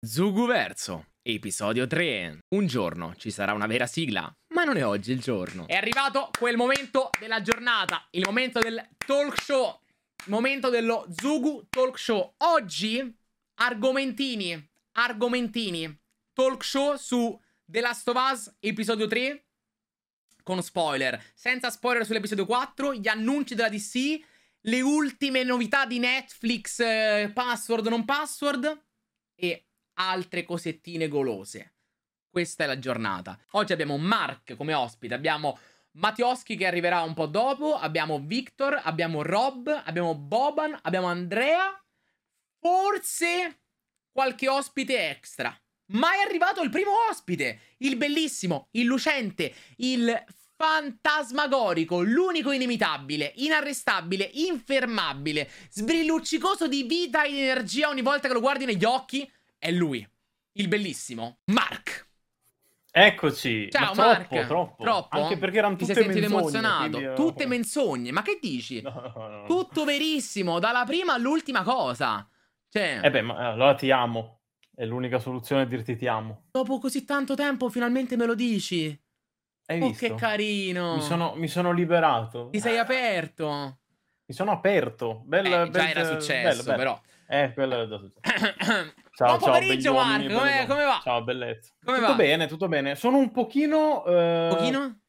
Zugu Verso, episodio 3. Un giorno ci sarà una vera sigla, ma non è oggi il giorno. È arrivato quel momento della giornata, il momento del talk show, momento dello Zugu Talk Show. Oggi argomentini, argomentini, talk show su The Last of Us episodio 3 con spoiler, senza spoiler sull'episodio 4, gli annunci della DC, le ultime novità di Netflix, eh, password non password e altre cosettine golose. Questa è la giornata. Oggi abbiamo Mark come ospite, abbiamo Mattioschi che arriverà un po' dopo, abbiamo Victor, abbiamo Rob, abbiamo Boban, abbiamo Andrea, forse qualche ospite extra. Ma è arrivato il primo ospite, il bellissimo, il lucente, il fantasmagorico, l'unico inimitabile, inarrestabile, infermabile, sbrilluccicoso di vita e di energia ogni volta che lo guardi negli occhi, è lui, il bellissimo Mark. Eccoci. Ciao Ma Mark. Troppo, troppo. Troppo? Anche perché erano Ti tutte sei sentito menzogne, emozionato? quindi, eh, Tutte menzogne. Ma che dici? No, no, no. Tutto verissimo, dalla prima all'ultima cosa. Cioè, Eh beh, ma allora ti amo. È l'unica soluzione dirti ti amo. dopo così tanto tempo finalmente me lo dici. Hai Oh, visto? che carino. Mi sono, mi sono liberato. Ti sei aperto. Mi sono aperto. Bel, Eh, già bel- era successo, bello, bello. però. Eh, quello è già successo. Buon Ciao, pomeriggio, ciao, Mark. beglioni, Come, bello. come va? Ciao, bellezza. Come tutto va? bene, tutto bene. Sono un pochino... eh, Un pochino?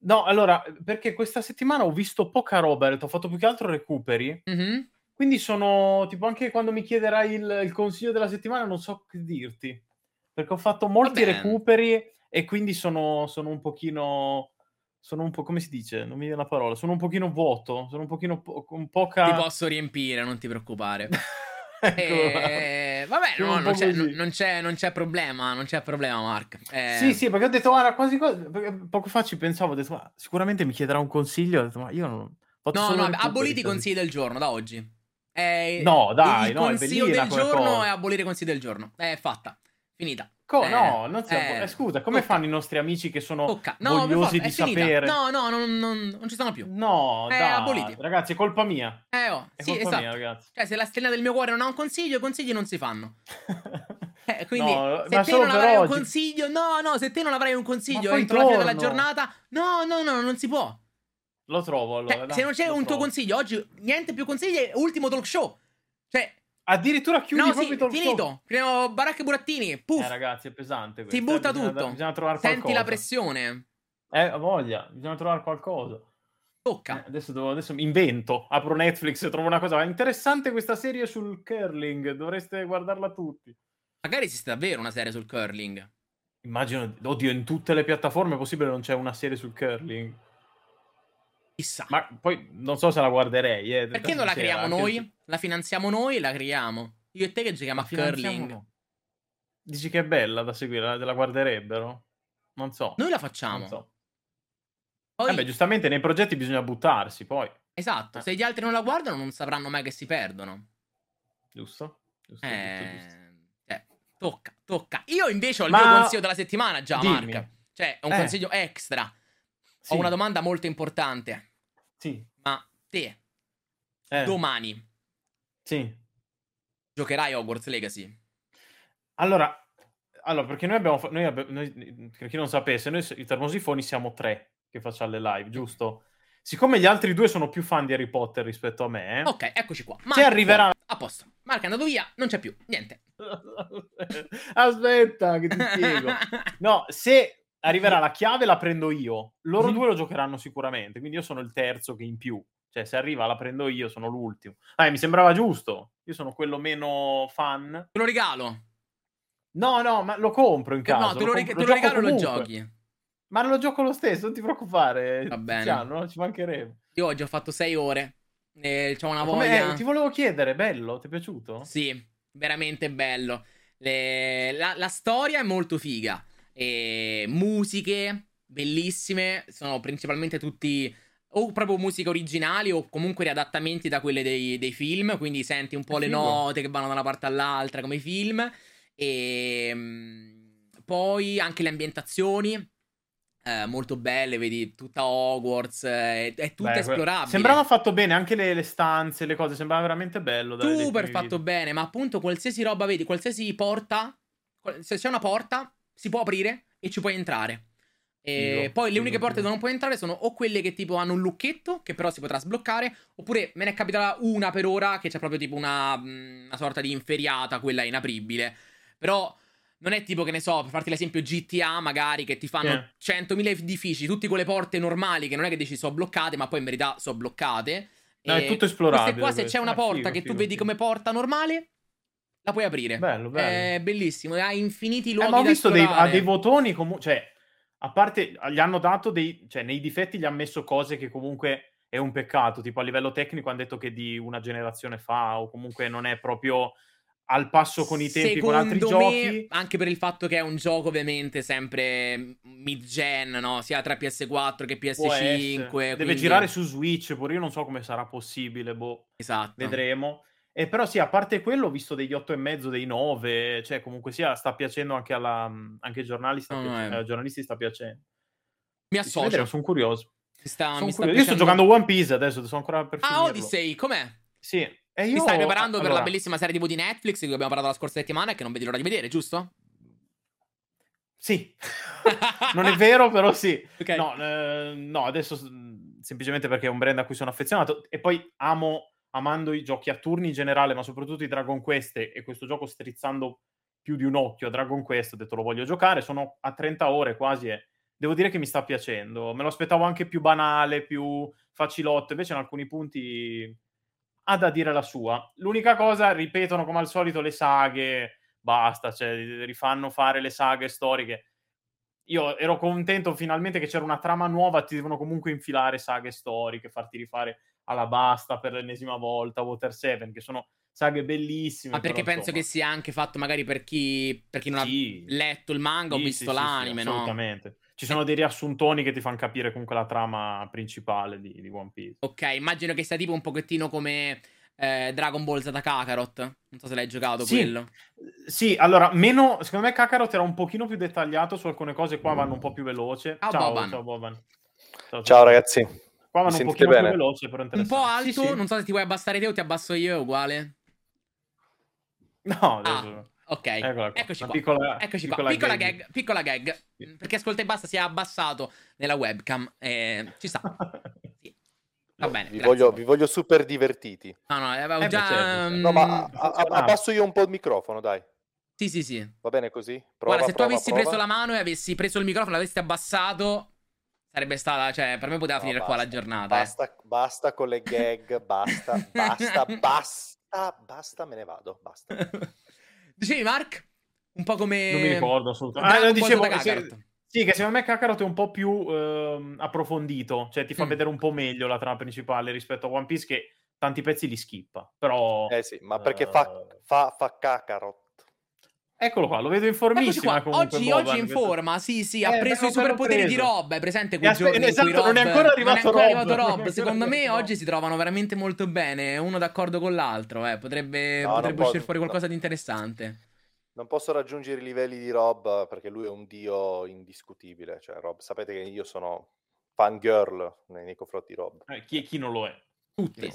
No, allora, perché questa settimana ho visto poca roba, ho fatto più che altro recuperi. Mhm. Quindi sono, tipo, anche quando mi chiederai il, il consiglio della settimana, non so che dirti. Perché ho fatto molti recuperi e quindi sono, sono un pochino... Sono un po', come si dice? Non mi viene la parola. Sono un pochino vuoto, sono un pochino po- con poca... Ti posso riempire, non ti preoccupare. Ecco. Eh, vabbè, no, non, c'è, non, c'è, non c'è problema, non c'è problema, Mark. Eh, Sì, sì, perché ho detto, guarda, quasi, quasi poco fa ci pensavo, ho detto, ma sicuramente mi chiederà un consiglio, ho detto, ma io non... No, no, aboliti i consigli del giorno da oggi. Eh, No, dai, il no, consiglio del giorno cosa. è abolire i consigli del giorno. È fatta. Finita. Co- Eh, no, non si eh, eh, scusa, come tocca. fanno i nostri amici che sono Tocca. No, vogliosi di finita. sapere? No, no, non, non- non ci sono più. No, Eh, dai, aboliti. ragazzi, è colpa mia. Eh, oh, È sì, colpa esatto. mia, ragazzi. Cioè, se la stella del mio cuore non ha un consiglio, i consigli non si fanno. Eh, quindi, No, se te non avrai un oggi. consiglio, no, no, se te non avrai un consiglio entro la fine della torno. giornata, no, no, no, non si può. Lo trovo allora. Cioè, se non c'è un tuo trovo. consiglio oggi, niente più consigli, ultimo talk show. Cioè, Addirittura chiudi no, proprio sì, show. finito. Primo Baracca e Burattini, puff, Eh, ragazzi, è pesante questo. si eh, butta bisogna- tutto. Bisogna trovare Senti qualcosa. la pressione. Eh, ho voglia, bisogna trovare qualcosa. Eh, Tocca. adesso, devo, adesso mi invento, apro Netflix e trovo una cosa. Interessante questa serie sul curling, dovreste guardarla tutti. Magari esiste davvero una serie sul curling. Immagino, oddio, in tutte le piattaforme è possibile non c'è una serie sul curling. Chissà. Ma poi non so se la guarderei. Eh. Perché non la creiamo anche noi? se- La finanziamo noi e la creiamo. Io e te che giochiamo a finanziamo curling. no. Dici che è bella da seguire, la- la guarderebbero? Non so. Noi la facciamo. Non so. Poi, Eh beh, giustamente nei progetti bisogna buttarsi, poi. esatto, Eh. se gli altri non la guardano non sapranno mai che si perdono. Giusto? Giusto, giusto, giusto. Eh, eh, tocca, tocca. Io invece ho il Ma- mio consiglio della settimana già, Dimmi. Mark. Cioè, un Eh. consiglio extra. Sì, Ho una domanda molto importante. Sì. Ma te, eh, domani, sì. giocherai Hogwarts Legacy? Allora, allora, perché noi abbiamo, fa- noi abbi- noi- per chi non sapesse, noi i termosifoni siamo tre che facciamo le live, giusto? Siccome gli altri due sono più fan di Harry Potter rispetto a me, Ok, eccoci qua. se Mark è arriverà... A posto. Mark è andato via, non c'è più. Niente. Aspetta, che ti spiego. No, se arriverà la chiave la prendo io. Loro Mhm. due lo giocheranno sicuramente, quindi io sono il terzo che in più. Cioè, se arriva la prendo io, sono l'ultimo. Ah, mi sembrava giusto. Io sono quello meno fan. Te lo regalo. No, no, ma lo compro in caso. no, te lo, reg- lo gioco regalo e lo giochi. Ma lo gioco lo stesso, non ti preoccupare. Va bene. Tiziano, no? ci mancherebbe. Io oggi ho fatto 6 ore. E c'ho una voglia. Eh, ti volevo chiedere, bello? Ti è piaciuto? Sì, veramente bello. Le- La, la storia è molto figa. E musiche bellissime. Sono principalmente tutti o proprio musiche originali o comunque riadattamenti da quelle dei, dei film. Quindi senti un po' le note che vanno da una parte all'altra come i film. E mm, poi anche le ambientazioni. eh, molto belle, vedi tutta Hogwarts, eh, è, tutta Beh, esplorabile. Sembrava fatto bene anche le, le stanze, le cose, sembrava veramente bello. dai, Super fatto video. bene, ma appunto qualsiasi roba vedi, qualsiasi porta se c'è una porta, si può aprire e ci puoi entrare. E Figo, poi le figo, uniche porte figo. dove non puoi entrare sono o quelle che tipo hanno un lucchetto, che però si potrà sbloccare, oppure me ne è capitata una per ora che c'è proprio tipo una, mm, una sorta di inferiata, quella inapribile. Però non è tipo che ne so, per farti l'esempio GTA magari che ti fanno 100.000 edifici, tutti con le porte normali che non è che dici sono bloccate, ma poi in verità sono bloccate. No, è tutto esplorabile Queste qua se questo. c'è una Eh, porta figo, che tu figo, vedi figo. come porta normale, la puoi aprire. Bello, bello. È bellissimo, ha infiniti Eh, luoghi ma ho visto dei, ha dei votoni comunque, cioè, a parte, gli hanno dato dei, cioè, nei difetti gli hanno messo cose che comunque è un peccato, tipo a livello tecnico hanno detto che di una generazione fa o comunque non è proprio al passo con i tempi con altri Secondo me, giochi. anche per il fatto che è un gioco ovviamente sempre mid-gen, no? Sia tra PS4 che Può essere. PS5. Deve quindi- girare su Switch, pure io non so come sarà possibile, boh, Esatto. vedremo. E però sì, a parte quello, ho visto degli 8 e mezzo, dei 9, cioè comunque sia, sta piacendo anche, alla, anche ai giornalisti, No, no, ai giornalisti sta piacendo. Mi associo. sono curioso. Sta, Sono curioso. Io sto giocando One Piece adesso, sono ancora per Ah, finirlo. Odyssey, com'è? Sì, e io... Ti stai preparando per allora, la bellissima serie TV di Netflix di cui abbiamo parlato la scorsa settimana e che non vedi l'ora di vedere, giusto? Sì, non è vero, però sì. Ok. No, eh, no, adesso s- semplicemente perché è un brand a cui sono affezionato e poi amo, amando i giochi a turni in generale, ma soprattutto i Dragon Quest e questo gioco strizzando più di un occhio a Dragon Quest, ho detto lo voglio giocare, sono a 30 ore quasi e devo dire che mi sta piacendo. Me lo aspettavo anche più banale, più facilotto, invece in alcuni punti ha da dire la sua. L'unica cosa, ripetono come al solito le saghe, basta, cioè rifanno fare le saghe storiche. Io ero contento finalmente che c'era una trama nuova, ti devono comunque infilare saghe storiche, farti rifare alla basta per l'ennesima volta, Water 7, che sono saghe bellissime. Ma perché però, penso insomma, che sia anche fatto magari per chi, per chi non sì, ha letto il manga o sì, visto sì, sì, sì, l'anime, no? Assolutamente. Ci sono dei riassuntoni che ti fanno capire comunque la trama principale di, di One Piece. Ok, immagino che sia tipo un pochettino come eh, Dragon Ball Z Kakarot. Non so se l'hai giocato Sì. quello. Sì, allora, meno, secondo me Kakarot era un pochino più dettagliato su alcune cose, qua vanno un po' più veloce. Ciao, ciao, Boban. ciao Boban. Ciao, Ciao ragazzi. Qua vanno un pochino bene? più veloce, però Un po' alto, Sì, sì. non so se ti vuoi abbassare te o ti abbasso io, è uguale. No, Ah, ok. Eccola qua. Eccoci qua. piccola- Eccoci qua. piccola Piccola gag. gag. Piccola gag. Sì. Perché ascolta e basta si è abbassato nella webcam. Eh, ci sta. Sì. Va bene. Vi voglio, vi voglio super divertiti. No, no, avevo Eh, già. certo, certo. mm, No, ma a- a- abbasso io un po' il microfono, dai. Sì, sì, sì. Va bene così? Prova, Guarda, se tu prova, avessi prova. preso la mano e avessi preso il microfono, l'avessi abbassato, sarebbe stata. Cioè, per me poteva No, finire qua la basta, giornata. eh. Basta, basta con le gag, basta, basta, basta, basta, me ne vado, basta. Dicevi, Mark? Un po' come. Non mi ricordo assolutamente. Ah, Ball dicevo, se- sì, che secondo me Kakarot è un po' più ehm, approfondito, cioè ti fa Mm. vedere un po' meglio la trama principale rispetto a One Piece che tanti pezzi li skippa, però... Eh sì, ma perché fa, eh, fa, fa Kakarot. Eccolo qua, lo vedo Eccoci informissima qua. comunque Oggi, Boban, oggi in questo- forma, sì, sì, ha Eh, preso i superpoteri di. Rob. È presente quei giorni in esatto, cui Rob non è ancora arrivato non è ancora Rob. arrivato Rob. ancora Secondo me Rob. oggi si trovano veramente molto bene, uno d'accordo con l'altro, eh. Potrebbe, No, potrebbe uscire fuori no. qualcosa di interessante. Non posso raggiungere i livelli di Rob perché lui è un dio indiscutibile. Cioè, Rob, sapete che io sono fangirl nei, nei confronti di Rob. Eh, chi, chi non lo è? Tutti.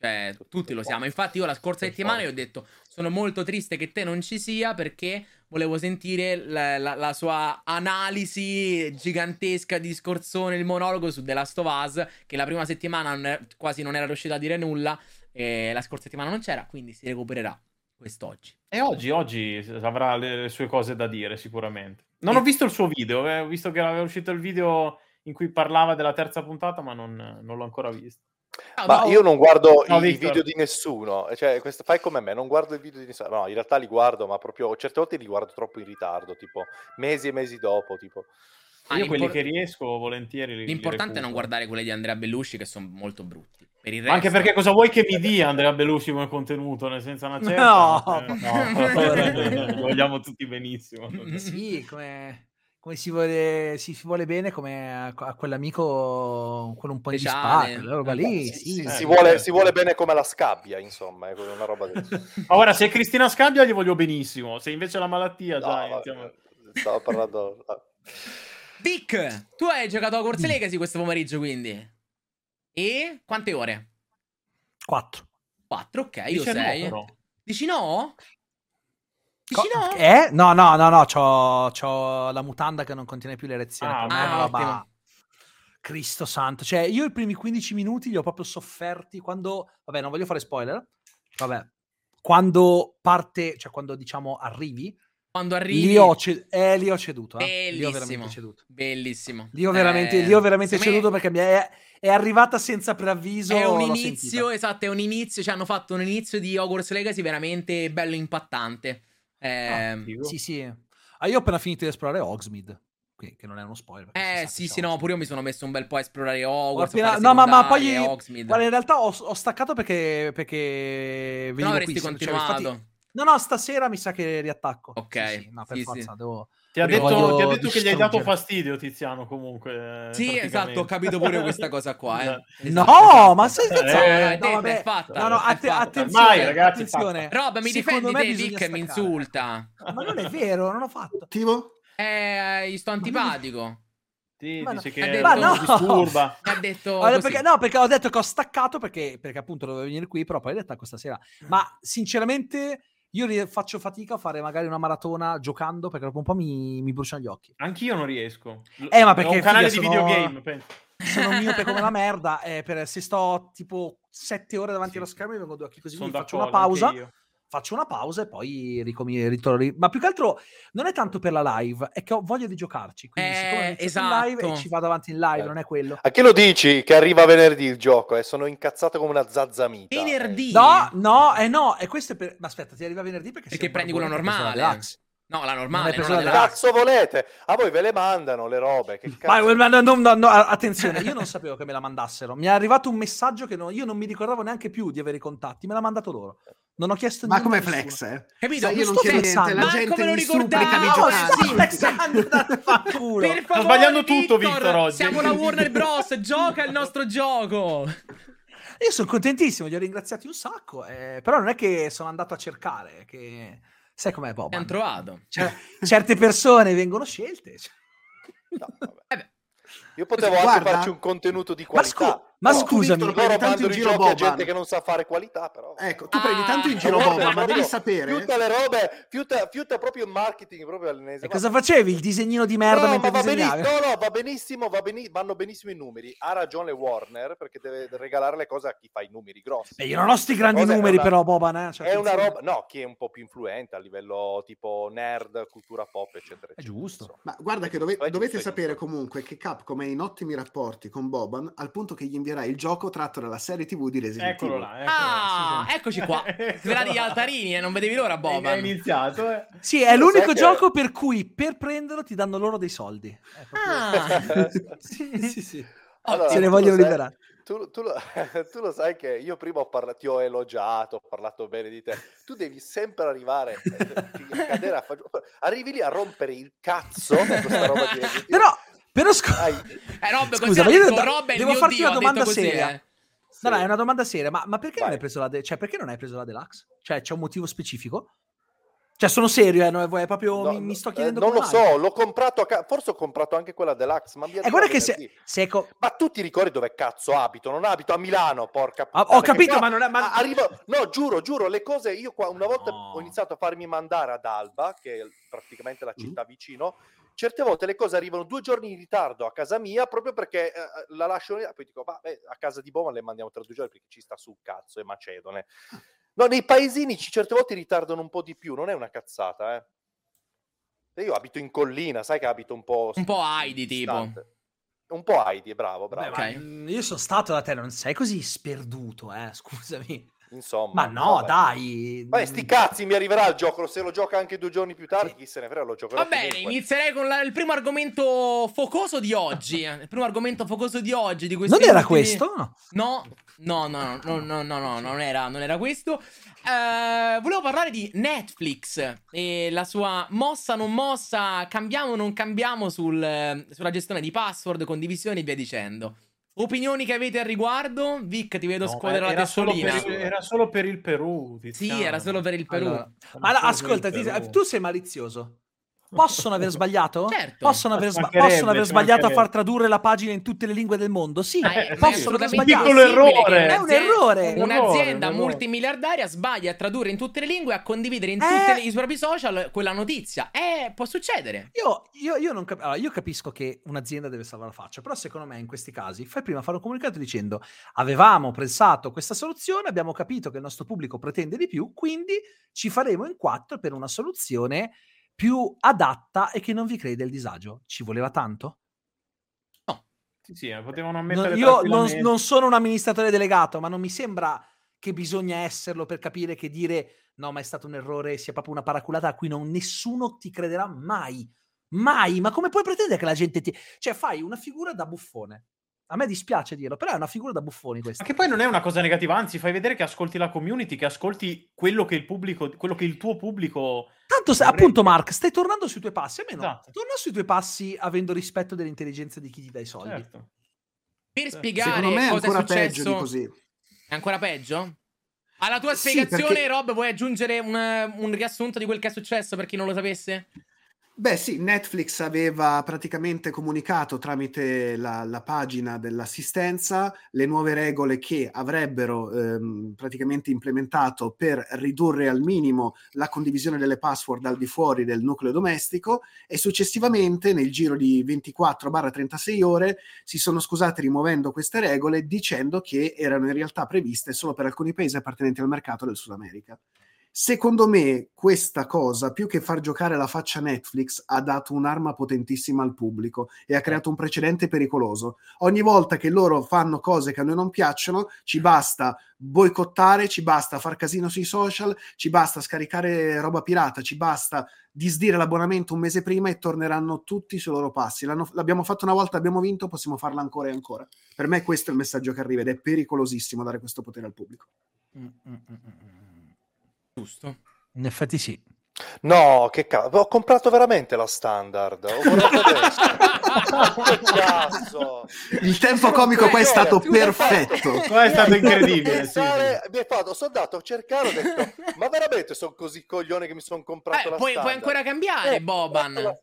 Cioè, Tutti lo siamo. Infatti, io la scorsa settimana ho detto: Sono molto triste che te non ci sia perché volevo sentire la, la- la sua analisi gigantesca di scorzone, il monologo su The Last of Us. Che la prima settimana non quasi non era riuscito a dire nulla. E la scorsa settimana non c'era, quindi si recupererà quest'oggi. E oggi, oggi avrà le, le sue cose da dire sicuramente. Non E- ho visto il suo video, eh, ho visto che aveva uscito il video in cui parlava della terza puntata, ma non, non l'ho ancora visto. Ciao, Ma ciao. io non guardo Ciao, i, Victor. video di nessuno, cioè, questo- fai come me, non guardo i video di nessuno. No, in realtà li guardo, ma proprio certe volte li guardo troppo in ritardo, tipo mesi e mesi dopo, tipo. Ah, Io quelli che riesco volentieri li- li L'importante è non guardare quelle di Andrea Bellusci, che sono molto brutti. Per il Ma Anche resto- perché cosa vuoi che mi dia Andrea Bellucci come contenuto? Nel senso una certa... No, eh, Li vogliamo tutti benissimo. Sì, come, come si, vuole, si vuole bene come a, a quell'amico, quello un po' in Speciale. disparte, roba lì, Si, sì. si- eh, si vuole, si vuole bene come la scabbia, insomma, è una roba del... Ma Ora, se è Cristina Scabbia gli voglio benissimo, se invece è la malattia No, già vabbè. Stavo parlando... ah. Dick, tu hai giocato a Corse. Legacy questo pomeriggio, quindi? E quante ore? 4. 4, ok, io no, 6. però. Dici no? Co- no? Eh? No, no, no, no, c'ho, c'ho la mutanda che non contiene più l'erezione. Ah, me ah, roba- ottimo. Cristo santo. Cioè, io i primi 15 minuti li ho proprio sofferti quando... Vabbè, non voglio fare spoiler. Vabbè. Quando parte, cioè quando diciamo arrivi, Quando arrivi... lì ho, ce- eh, lì ho ceduto. Eh. Lì ho Bellissimo. veramente ceduto. Bellissimo. Lì ho veramente, Eh, lì ho veramente me ceduto perché mi è, è arrivata senza preavviso. È un inizio, sentita. esatto, è un inizio. Ci hanno fatto un inizio di Hogwarts Legacy veramente bello impattante. Eh. Sì, sì. Ah, io ho appena finito di esplorare Hogsmeade, qui, che non è uno spoiler. eh sì, sì, no, pure io mi sono messo un bel po' a esplorare Hogwarts. appena- no, ma- ma poi-. Guarda, in realtà ho, ho staccato perché, perché no avresti qui, cioè, continuato. infatti- no, no, stasera mi sa che riattacco. Ok, Sì, sì, no, per sì, forza, sì. devo... Ti ha detto, ti ha detto che gli hai dato fastidio, Tiziano, comunque. eh, Sì, esatto, ho capito pure questa cosa qua. Eh. Esatto. Esatto, No, esatto. ma sei Eh, scherzando? eh, è no, detta, vabbè. è fatta. No, no, fatta. attenzione, Ormai, ragazzi, attenzione. Rob, mi Secondo difendi te, Vic, mi insulta. Ma non è vero, non ho fatto. Attivo? Eh, gli sto antipatico. Sì, Ma dice no, che ha detto- ma no. disturba. Mi ha detto Allora, perché, no, perché ho detto che ho staccato perché, perché appunto dovevo venire qui, però poi ho detto questa sera. Ma sinceramente io faccio fatica a fare magari una maratona giocando perché dopo un po' mi, mi bruciano gli occhi. Anch'io non riesco. Eh, ma Ho perché, un canale figa, di sono- videogame, penso. Sono miope come la merda e per, se sto tipo sette ore davanti Sì, allo schermo mi vengo due occhi così, Sono faccio una pausa. Io. Faccio una pausa e poi ricomi- ritorno. lì. Ma più che altro non è tanto per la live, è che ho voglia di giocarci. Quindi, Eh, iniziato in live esatto. e ci vado avanti in live, Eh. non è quello. A che lo dici che arriva venerdì il gioco e sono incazzato come una zazzamita? Venerdì. No, no, eh no, e questo è per... Ma aspetta, ti arriva venerdì perché, Perché prendi quello normale. No, la normale, non la cazzo volete? A voi ve le mandano le robe. Che Ma, cazzo? ma no, no, no, no, attenzione, io non sapevo che me la mandassero. Mi è arrivato un messaggio che non- io non mi ricordavo neanche più di avere i contatti. Me l'ha mandato loro. Non ho chiesto Ma come flex, eh? Capito? Sai, io Non chiedo niente, la gente me lo mi supplica di ricordavo, giocare. sto sì. flexando, andate a fanculo. Per favore, sbagliando tutto, Victor, oggi. Siamo la Warner Bros. Gioca il nostro gioco. Io sono contentissimo, li ho ringraziati un sacco, eh, però non è che sono andato a cercare, che... sai com'è Bob? Abbiamo trovato. Cioè, certe persone vengono scelte. cioè. No, vabbè. Eh beh, Io potevo anche Guarda- farci un contenuto di Ma, qualità. scu- ma No, scusami, Victor, Loro prendi tanto in giro giochi a Boban. gente che non sa fare qualità, però. Ecco, tu prendi tanto in Ah, giro Boba, ma devi sapere... Tutte le robe, fiuta, fiuta proprio il marketing proprio all'ennesima. E cosa facevi? Il disegnino di merda no, mentre ma va disegnavi? benissimo, no, no, va benissimo, va beni- vanno benissimo i numeri. Ha ragione Warner perché deve regalare le cose a chi fa i numeri grossi. Beh, io non ho sti grandi Cosa è numeri una- però Boban, eh. cioè, è una roba, no, chi è un po' più influente a livello tipo nerd, cultura pop, eccetera. È eccetera, giusto. insomma. Ma guarda che dove- dovete vai, sapere comunque che Capcom è in ottimi rapporti con Boban al punto che gli invierà il gioco tratto dalla serie TV di Resident Eccolo Evil. là. Eccolo Ah, là, eccoci qua. Svelati gli altarini e non vedevi l'ora, È Boban. iniziato, eh. Sì, è l'unico che- gioco per cui per prenderlo ti danno loro dei soldi. È proprio- Ah, sì, sì, sì. Allora, Se ne vogliono liberare. Tu, tu lo, tu lo sai che io prima ho parlato, ti ho elogiato, ho parlato bene di te. Tu devi sempre arrivare a cadere a fa- Arrivi lì a rompere il cazzo di. Però, però scu- Hai- eh, Rob, Scusa, ma io detto, Rob devo farti dio, una domanda così, seria. eh. No, no, è una domanda seria, ma, ma perché non hai preso la de- cioè, perché non hai preso la deluxe? Cioè, c'è un motivo specifico? Cioè, sono serio, eh, no, è proprio No, mi, mi sto eh, chiedendo non lo mai. so, l'ho comprato a ca- forse ho comprato anche quella deluxe, ma mi E arriva guarda che se, se co- Ma tu ti ricordi dove cazzo abito? Non abito a Milano, porca Ah, puttana, ho capito, ma non è... ma- arrivo- No, giuro, giuro, le cose io qua una volta No. ho iniziato a farmi mandare ad Alba, che è praticamente Mm. la città vicino. Certe volte le cose arrivano due giorni in ritardo a casa mia proprio perché eh, la lascio lì, poi dico, vabbè, a casa di Boma le mandiamo tra due giorni perché ci sta sul cazzo, è macedone. No, nei paesini ci certe volte ritardano un po' di più, non è una cazzata, eh. E Io abito in collina, sai che abito un po'... Un po' Heidi, tipo. Un po' Heidi, bravo, bravo. Vabbè, ma, Ok. mm, io sono stato da te, non sei così sperduto, eh, scusami. Insomma. Ma no, vabbè. dai. Vabbè, sti cazzi, mi arriverà il gioco. Se lo gioca anche due giorni più tardi, chi se ne frega, lo giocherò. Va bene, comunque. inizierei con la- il primo argomento focoso di oggi. Il primo argomento focoso di oggi. Di Non era ultimi- questo? No. No, no, no, no, no, no, no, non era, non era questo. Eh, volevo parlare di Netflix e la sua mossa non mossa, cambiamo o non cambiamo sul, eh, sulla gestione di password, condivisioni e via dicendo. Opinioni che avete al riguardo? Vic, ti vedo No, scuotere la era, solo testolina. per il, era solo per il Perù. Sì, Tiziano. era solo per il Perù. Allora, il ascolta, ti- Perù. tu sei malizioso. Possono aver sbagliato? Certo. Possono aver, sba- possono aver sbagliato a far tradurre la pagina in tutte le lingue del mondo? Sì, è possono aver sbagliato. che errore. È un un'azienda- errore. Un Un'azienda errore. multimiliardaria sbaglia a tradurre in tutte le lingue e a condividere in Eh. tutti i propri social quella notizia. Eh, può succedere. Io, io- io non cap- allora, io capisco che un'azienda deve salvare la faccia, però secondo me in questi casi fai prima fare un comunicato dicendo avevamo pensato questa soluzione, abbiamo capito che il nostro pubblico pretende di più, quindi ci faremo in quattro per una soluzione più adatta e che non vi crei del disagio. Ci voleva tanto? Sì, sì, eh, potevano Non- mettere io non, non sono un amministratore delegato, ma non mi sembra che bisogna esserlo per capire che dire no, ma è stato un errore, sia proprio una paraculata a cui non, nessuno ti crederà mai. Mai, ma come puoi pretendere che la gente ti... Cioè, fai una figura da buffone. A me dispiace dirlo, però è una figura da buffoni questa. Ma che poi non è una cosa negativa, anzi, fai vedere che ascolti la community, che ascolti quello che il pubblico, quello che il tuo pubblico. Tanto, se- vorrebbe. appunto, Mark, stai tornando sui tuoi passi. Almeno Esatto. torna sui tuoi passi avendo rispetto dell'intelligenza di chi ti dà i soldi. Certo. Per Certo. spiegare Secondo me è cosa ancora è successo... peggio di così. È ancora peggio? Alla tua Sì, spiegazione, perché- Rob, vuoi aggiungere un, un riassunto di quel che è successo per chi non lo sapesse? Beh sì, Netflix aveva praticamente comunicato tramite la, la pagina dell'assistenza le nuove regole che avrebbero ehm, praticamente implementato per ridurre al minimo la condivisione delle password al di fuori del nucleo domestico e successivamente nel giro di 24-36 ore si sono scusati rimuovendo queste regole dicendo che erano in realtà previste solo per alcuni paesi appartenenti al mercato del Sud America. Secondo me questa cosa, più che far giocare la faccia Netflix, ha dato un'arma potentissima al pubblico e ha creato un precedente pericoloso. Ogni volta che loro fanno cose che a noi non piacciono, ci basta boicottare, ci basta far casino sui social, ci basta scaricare roba pirata, ci basta disdire l'abbonamento un mese prima e torneranno tutti sui loro passi. L'hanno- l'abbiamo fatto una volta, abbiamo vinto, possiamo farla ancora e ancora. Per me questo è il messaggio che arriva ed è pericolosissimo dare questo potere al pubblico. Mm, mm, mm, mm. Giusto. In effetti sì. No, che cazzo, ho comprato veramente la standard. Ho guardato adesso. che cazzo. Il tempo comico qua è stato Tu perfetto. Qua è stato incredibile. pensare- sì. Mi hai fatto, sono andato a cercare, ho detto, ma veramente sono così coglione che mi sono comprato Eh, la puoi, puoi standard? ancora cambiare, Eh, Boban. la-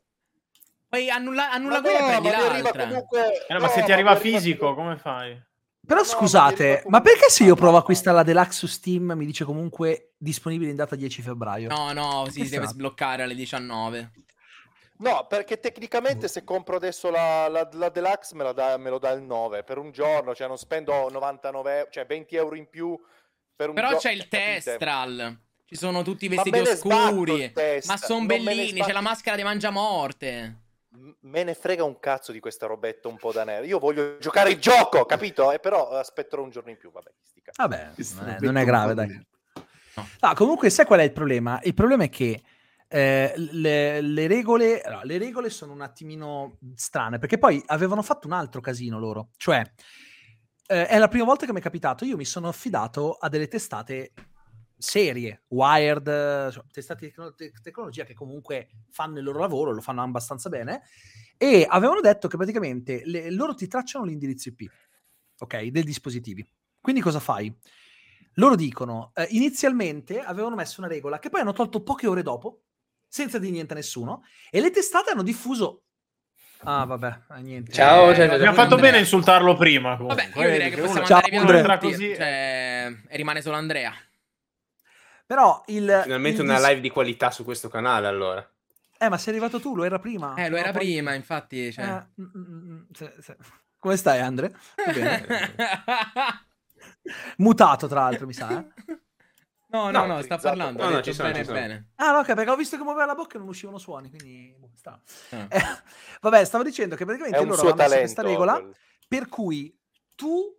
Puoi annulla, annulla Ma quella e no, prendi mi arriva l'altra. comunque- Eh, no, ma se ti arriva fisico, come fai? Però No, ma scusate, ma perché se io provo a acquistare la Deluxe su Steam mi dice comunque disponibile in data 10 febbraio? No, no, si deve strano. sbloccare alle 19. No, perché tecnicamente se compro adesso la, la- la Deluxe me, la dà, me lo dà il 9 per un giorno, cioè non spendo 99, cioè 20 euro in più per un Però gio- c'è il capite? Testral. Ci sono tutti i Ma vestiti sbatto oscuri. Ma sono bellini. C'è la maschera di Mangiamorte. Me ne frega un cazzo di questa robetta un po' da nero. Io voglio giocare il gioco, capito? Eh, però aspetterò un giorno in più, vabbè. sti cazzi. Vabbè, non è, non è grave, dai. No, comunque, sai qual è il problema? Il problema è che eh, le, le regole, allora, le regole sono un attimino strane, perché poi avevano fatto un altro casino loro. Cioè, eh, è la prima volta che mi è capitato, io mi sono affidato a delle testate serie, Wired, cioè, testate di tecno- te- tecnologia che comunque fanno il loro lavoro, lo fanno abbastanza bene, e avevano detto che praticamente le- loro ti tracciano l'indirizzo IP, ok, dei dispositivi. Quindi cosa fai? Loro dicono, eh, inizialmente avevano messo una regola che poi hanno tolto poche ore dopo, senza dire niente a nessuno, e le testate hanno diffuso... Ah, vabbè, eh, niente. Ciao, Eh, ciao, Abbiamo fatto Andrea. bene a insultarlo prima. Comunque. Vabbè, io direi che possiamo Ciao, andare via Andrea. così- Cioè, e rimane solo Andrea. Però il... Finalmente il una dis- live di qualità su questo canale, allora. Eh, ma sei arrivato tu, lo era prima. Eh, lo era poi- prima, infatti. Cioè... Eh, mm, mm, mm, se- se- Come stai, Andre? Mutato, tra l'altro, mi sa. eh? No, no, No, no, sta utilizzato. parlando. No, no, ci sono, bene, ci sono. bene. Ah, no, ok, perché ho visto che muoveva la bocca e non uscivano suoni, quindi... boh, strano. Ah. Eh, vabbè, stavo dicendo che È praticamente loro avevano messo talento. questa regola quel- per cui tu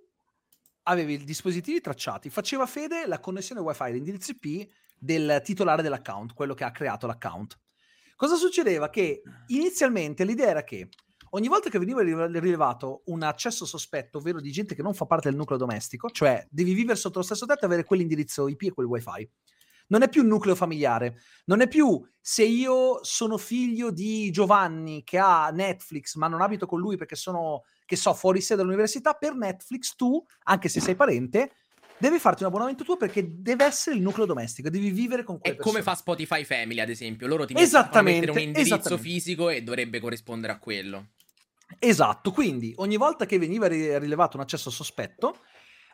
avevi i dispositivi tracciati, faceva fede la connessione wifi, l'indirizzo IP del titolare dell'account, quello che ha creato l'account. Cosa succedeva? Che inizialmente l'idea era che ogni volta che veniva rilevato un accesso sospetto, ovvero di gente che non fa parte del nucleo domestico, cioè devi vivere sotto lo stesso tetto e avere quell'indirizzo IP e quel wifi. Non è più un nucleo familiare, non è più se io sono figlio di Giovanni che ha Netflix ma non abito con lui perché sono, che so, fuori sede dall'università, per Netflix tu, anche se sei parente, devi farti un abbonamento tuo perché deve essere il nucleo domestico, devi vivere con È quelle come persone. fa Spotify Family, ad esempio. Loro ti mettono- mettere un indirizzo fisico e dovrebbe corrispondere a quello. Esatto, quindi ogni volta che veniva ri- rilevato un accesso sospetto,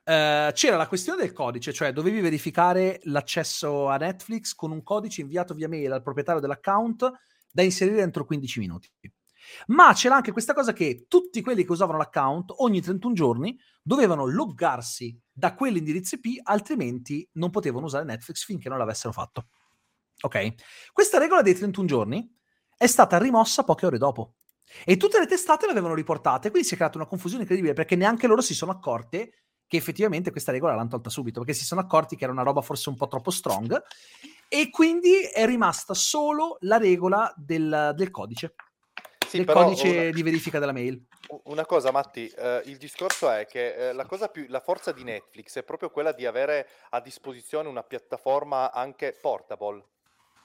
eh, c'era la questione del codice, cioè dovevi verificare l'accesso a Netflix con un codice inviato via mail al proprietario dell'account da inserire entro 15 minuti. Ma c'era anche questa cosa che tutti quelli che usavano l'account ogni 31 giorni dovevano loggarsi da quell'indirizzo IP, altrimenti non potevano usare Netflix finché non l'avessero fatto. Ok? Questa regola dei 31 giorni è stata rimossa poche ore dopo. E tutte le testate l'avevano riportate, quindi si è creata una confusione incredibile perché neanche loro si sono accorte che effettivamente questa regola l'hanno tolta subito, perché si sono accorti che era una roba forse un po' troppo strong e quindi è rimasta solo la regola del, del codice, Sì, però codice una- di verifica della mail. Una cosa, Matti, eh, il discorso è che eh, la, cosa più, la forza di Netflix è proprio quella di avere a disposizione una piattaforma anche portable.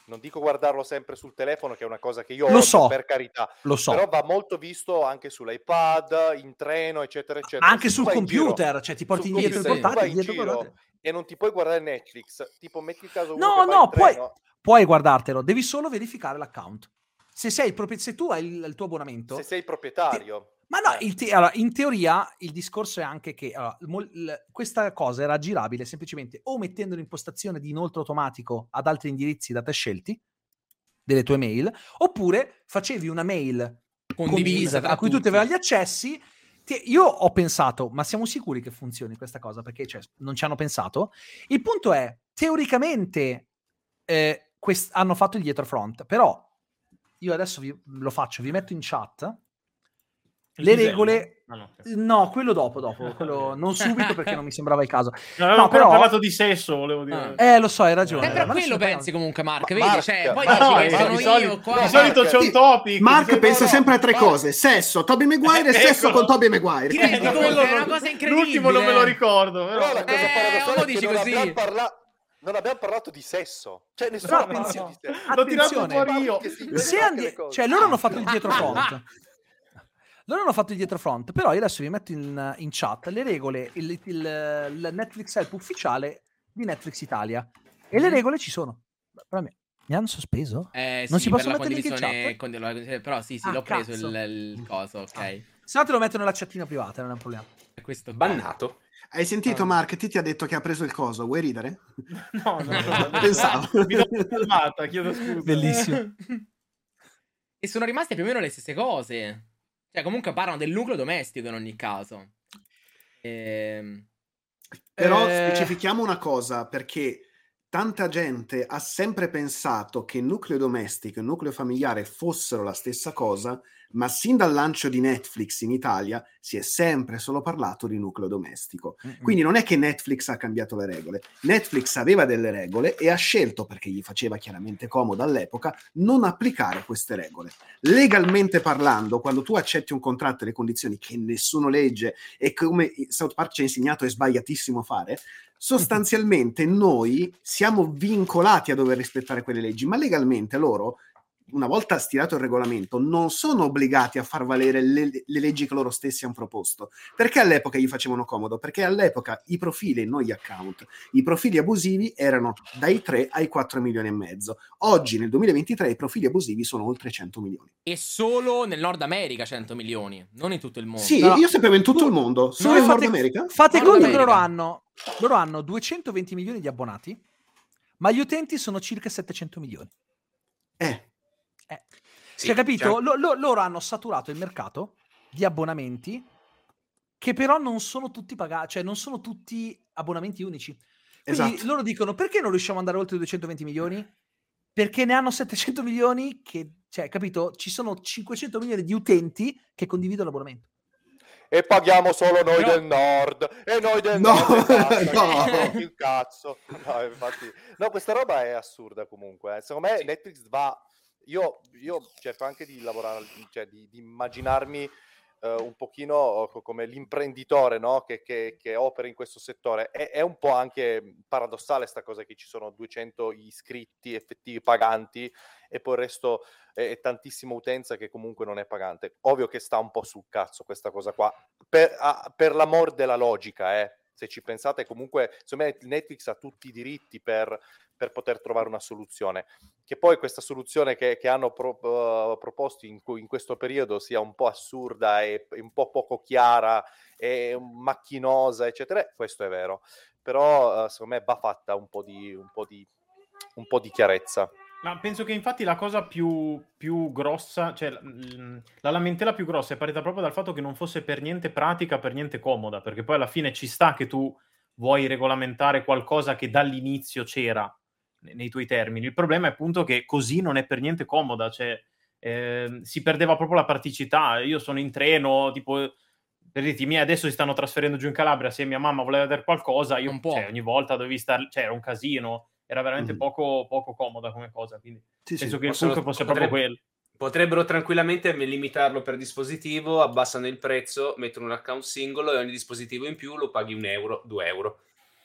Non dico guardarlo sempre sul telefono, che è una cosa che io Lo so. per carità, Lo so. però va molto visto anche sull'iPad, in treno, eccetera, eccetera. Anche sul in giro computer, cioè ti porti indietro il computer, portatile, dietro il giro e non ti puoi guardare Netflix, tipo metti il caso No, no, puoi- Puoi guardartelo, devi solo verificare l'account. Se, sei il proprio- se tu hai il, il tuo abbonamento, se sei il proprietario. Ma no, Eh. il te- allora, in teoria il discorso è anche che allora, mol- l- questa cosa era aggirabile semplicemente o mettendo l'impostazione di inoltre automatico ad altri indirizzi da te scelti delle tue mail, oppure facevi una mail condivisa a cui tutti. tutti avevano gli accessi. Ti- Io ho pensato, ma siamo sicuri che funzioni questa cosa? Perché cioè, non ci hanno pensato. Il punto è, teoricamente eh, quest- hanno fatto il dietro front, però io adesso vi- lo faccio, vi metto in chat le regole Ah, no. No, quello dopo, dopo, quello non subito perché non mi sembrava il caso. No, avevo ancora però- parlato di sesso, volevo dire. Ah. Eh, lo so, hai ragione. Ma adesso quello pensi comunque, Mark, Ma- vedi? Mark, cioè, poi ma dici no, che eh, sono di io solito, qua. di solito c'è un Sì. topic. Mark pensa sempre a tre ma- cose: sesso, Toby Maguire e sesso Eccolo. con Toby Maguire. Eh, no, quello È una cosa incredibile. L'ultimo non me lo ricordo. Però... Però la cosa Eh, paradossale è che dici non così. abbiamo, parla- non abbiamo parlato di sesso. Cioè, nessuno No, ha parlato attenzione. di sesso. L'ho tirato fuori io. Andi- cioè, loro hanno fatto il dietro front. Loro hanno fatto il dietro front, però io adesso vi metto in, in chat le regole, il, il- il Netflix Help ufficiale di Netflix Italia. E le Mhm. regole ci sono. Però mi, mi hanno sospeso? Eh, Non sì, si possono la mettere in chat? condi- la- però sì, sì, Ah, l'ho preso cazzo. il, il coso, ok. Ah. Se no te lo metto nella chattina privata, non è un problema. È Questo qua. Bannato. Hai sentito, Ah. Mark? Ti ti ha detto che ha preso il coso. Vuoi ridere? No, no, no. Pensavo. Mi una calmata, chiedo scusa. Bellissimo. e sono rimaste più o meno le stesse cose. Cioè, comunque parlano del nucleo domestico in ogni caso. Ehm, Però Eh, specifichiamo una cosa, perché tanta gente ha sempre pensato che nucleo domestico e nucleo familiare fossero la stessa cosa, ma sin dal lancio di Netflix in Italia si è sempre solo parlato di nucleo domestico. Quindi non è che Netflix ha cambiato le regole. Netflix aveva delle regole e ha scelto, perché gli faceva chiaramente comodo all'epoca, non applicare queste regole. Legalmente parlando, quando tu accetti un contratto e le condizioni che nessuno legge e come South Park ci ha insegnato è sbagliatissimo fare, sostanzialmente noi siamo vincolati a dover rispettare quelle leggi, ma legalmente loro una volta stirato il regolamento, non sono obbligati a far valere le, le leggi che loro stessi hanno proposto. Perché all'epoca gli facevano comodo? Perché all'epoca i profili, non gli account, i profili abusivi erano dai 3 ai 4 milioni e mezzo. Oggi, nel 2023, i profili abusivi sono oltre 100 milioni. e solo nel Nord America 100 milioni, non in tutto il mondo. Sì, No, io sapevo in tutto il mondo, solo in Nord America. Fate conto che loro hanno, loro hanno 220 milioni di abbonati, ma gli utenti sono circa 700 milioni. Eh. Sì, Cioè, capito? Lo- lo- loro hanno saturato il mercato di abbonamenti che però non sono tutti pagati, cioè non sono tutti abbonamenti unici. Quindi Esatto. loro dicono perché non riusciamo ad andare oltre i 220 milioni? Perché ne hanno 700 milioni che, cioè, capito? Ci sono 500 milioni di utenti che condividono l'abbonamento. E paghiamo solo noi Però- del nord. E noi del No, nord. basta, no. Il cazzo. No, infatti, no, questa roba è assurda comunque. eh. Secondo me Netflix va... Io, io cerco anche di lavorare, cioè di, di immaginarmi eh, un pochino co- come l'imprenditore no? che, che- che opera in questo settore. È, è un po' anche paradossale sta cosa che ci sono 200 iscritti effettivi paganti e poi il resto è, è tantissima utenza che comunque non è pagante. Ovvio che sta un po' sul cazzo questa cosa qua, per, a- per l'amor della logica, eh. Se ci pensate, comunque, secondo me Netflix ha tutti i diritti per, per poter trovare una soluzione. Che poi questa soluzione che, che hanno pro, uh, proposto in, in, questo periodo sia un po' assurda e, un po' poco chiara e macchinosa, eccetera, questo è vero. Però, uh, secondo me, va fatta un po' di, un po di, un po di chiarezza. Ma penso che infatti la cosa più, più grossa, cioè la lamentela più grossa è partita proprio dal fatto che non fosse per niente pratica, per niente comoda, perché poi alla fine ci sta che tu vuoi regolamentare qualcosa che dall'inizio c'era nei tuoi termini. Il problema è appunto che così non è per niente comoda, cioè eh, si perdeva proprio la praticità. Io sono in treno, tipo per dirti, i miei adesso si stanno trasferendo giù in Calabria, se mia mamma voleva vedere qualcosa, io cioè, ogni volta dovevi stare, cioè era un casino era veramente mm. poco, poco, comoda come cosa. Quindi sì, penso sì. che il fulcro fosse potrebbe, proprio quello. Potrebbero tranquillamente limitarlo per dispositivo, abbassano il prezzo, mettono un account singolo e ogni dispositivo in più lo paghi un euro, due euro.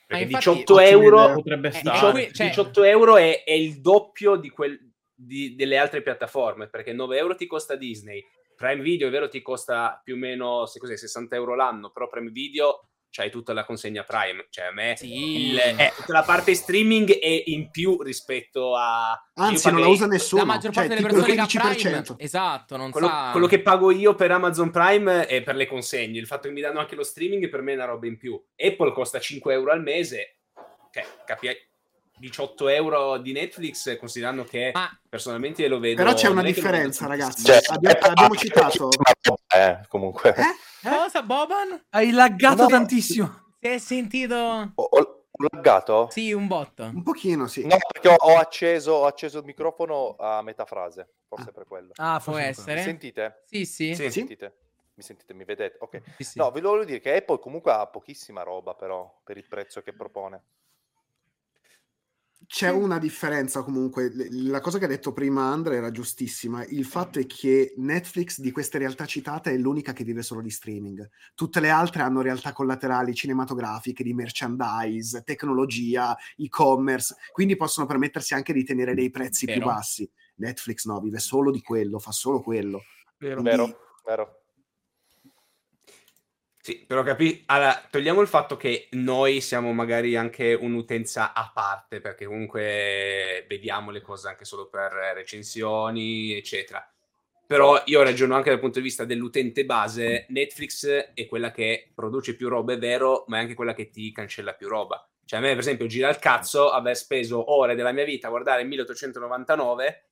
Perché infatti, 18 euro, potrebbe 18, eh, cioè... 18 euro è, è, il doppio di quel, di, delle altre piattaforme, perché 9 euro ti costa Disney, Prime Video è vero ti costa più o meno se cos'è, 60 euro l'anno, però Prime Video c'hai tutta la consegna Prime. Cioè, a me sì. il, eh, tutta la parte streaming è in più rispetto a. Anzi, non la usa nessuno. La maggior parte cioè, delle persone che ha Prime, esatto, non quello, sa... quello che pago io per Amazon Prime è per le consegne. Il fatto che mi danno anche lo streaming per me è una roba in più. Apple costa 5 euro al mese. Cioè, capi- 18 euro di Netflix, considerando che ah. personalmente lo vedo. Però c'è una differenza, ragazzi. Cioè, abbiamo, abbiamo citato. Eh, comunque. Eh? Cosa, Boban? Hai laggato no, tantissimo. Si è sentito. Ho, ho, laggato? Sì, un botto. Un pochino, sì. No, perché ho, ho, acceso, ho acceso, il microfono a metà frase. Forse ah. per quello. Ah, può essere. Mi sentite? Sì, sì. sì. Mi sentite? Mi sentite? Mi vedete? Ok. Sì, sì. No, vi volevo dire che Apple comunque ha pochissima roba, però, per il prezzo che propone. C'è una differenza comunque, la cosa che ha detto prima Andre era giustissima, il fatto è che Netflix di queste realtà citate è l'unica che vive solo di streaming, tutte le altre hanno realtà collaterali cinematografiche, di merchandise, tecnologia, e-commerce, quindi possono permettersi anche di tenere dei prezzi Vero. più bassi. Netflix no, vive solo di quello, fa solo quello. Vero, quindi... vero. vero. Sì, però capi... Allora, togliamo il fatto che noi siamo magari anche un'utenza a parte, perché comunque vediamo le cose anche solo per recensioni, eccetera. Però io ragiono anche dal punto di vista dell'utente base, Netflix è quella che produce più roba, è vero, ma è anche quella che ti cancella più roba. Cioè a me, per esempio, gira il cazzo aver speso ore della mia vita a guardare 1899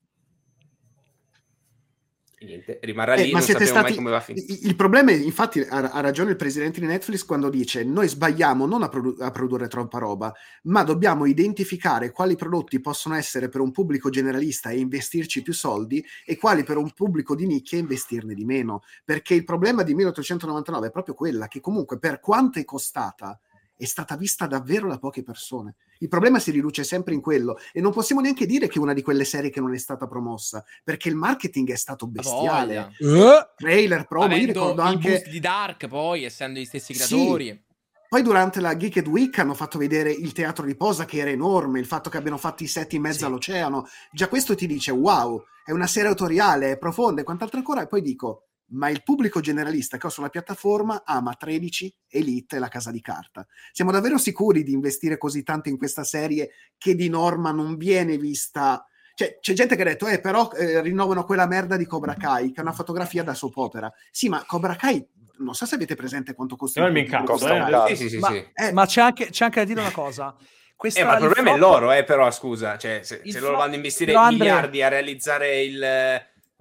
niente, rimarrà lì, eh, ma siete stati... come va a finire. Il problema è, infatti, ha, ragione il presidente di Netflix quando dice noi sbagliamo non a, produ- a, produrre troppa roba, ma dobbiamo identificare quali prodotti possono essere per un pubblico generalista e investirci più soldi e quali per un pubblico di nicchia investirne di meno. Perché il problema di 1899 è proprio quella che comunque per quanto è costata è stata vista davvero da poche persone. Il problema si riduce sempre in quello e non possiamo neanche dire che è una di quelle serie che non è stata promossa, perché il marketing è stato bestiale. Uh, Trailer, promo, io ricordo anche di Dark poi, essendo gli stessi creatori. Sì. Poi durante la Geeked Week hanno fatto vedere il teatro di posa che era enorme, il fatto che abbiano fatto i set in mezzo sì. all'oceano. Già questo ti dice wow, è una serie autoriale, è profonda e quant'altro ancora. E poi dico, ma il pubblico generalista che ho sulla piattaforma ama 13, Elite e la casa di carta. Siamo davvero sicuri di investire così tanto in questa serie che di norma non viene vista... Cioè, c'è gente che ha detto, eh, però eh, rinnovano quella merda di Cobra Kai, che è una fotografia da soap opera. Sì, ma Cobra Kai non so se avete presente quanto costa. No, incazzo, eh? sì, sì, sì, ma, sì. Eh, ma c'è, anche, c'è, anche, da dire una cosa. Questa, eh, ma il problema flop... è loro, eh, però, scusa. Cioè, se, se loro vanno a investire miliardi a realizzare il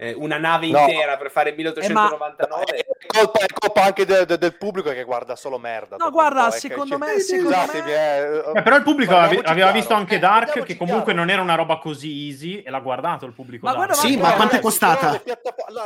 eh, una nave no. intera per fare 1899. Eh, è, colpa, è colpa anche de, de, del pubblico che guarda solo merda. No, guarda, secondo me... Secondo me... Eh, eh, però il pubblico aveva chiaro. visto anche Dark, che comunque chiaro. non era una roba così easy, e l'ha guardato il pubblico. Ma guarda, sì, ma quanto è costata?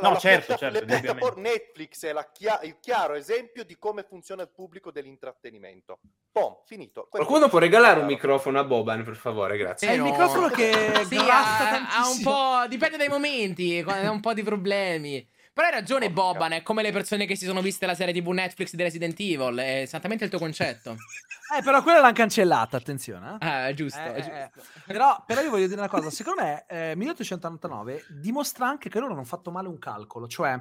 No, no, certo, certo. Netflix è chia- il chiaro esempio di come funziona il pubblico dell'intrattenimento. Pom, finito. Qualcuno può regalare un microfono a Boban, per favore, grazie. È il microfono che sì, ha, ha un po'... Dipende dai momenti un po' di problemi. Però hai ragione, Boban, è come le persone che si sono viste la serie TV Netflix di Resident Evil, è esattamente il tuo concetto. eh, però quella l'hanno cancellata, attenzione. Eh. Ah, giusto. Eh, giusto. Eh, però, però, io voglio dire una cosa, secondo me eh, 1899 dimostra anche che loro hanno fatto male un calcolo, cioè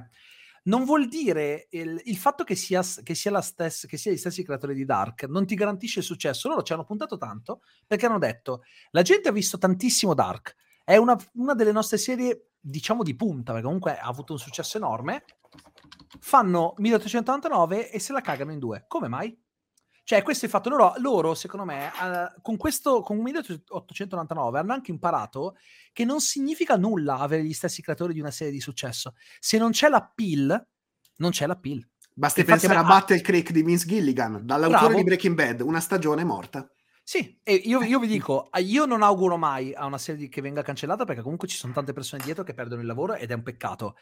non vuol dire il, il fatto che sia, che, sia la stessa, che sia gli stessi creatori di Dark non ti garantisce il successo. Loro ci hanno puntato tanto perché hanno detto la gente ha visto tantissimo Dark, è una, una delle nostre serie diciamo di punta, perché comunque ha avuto un successo enorme. Fanno 1899 e se la cagano in due. Come mai? Cioè, questo è il fatto. Loro, loro secondo me, uh, con questo, con 1899 hanno anche imparato che non significa nulla avere gli stessi creatori di una serie di successo. Se non c'è l'appeal, non c'è l'appeal. Basti Infatti, pensare a Battle Creek di Vince Gilligan, dall'autore Bravo. di Breaking Bad, una stagione morta. Sì, e io, io, vi dico, io non auguro mai a una serie che venga cancellata perché comunque ci sono tante persone dietro che perdono il lavoro ed è un peccato.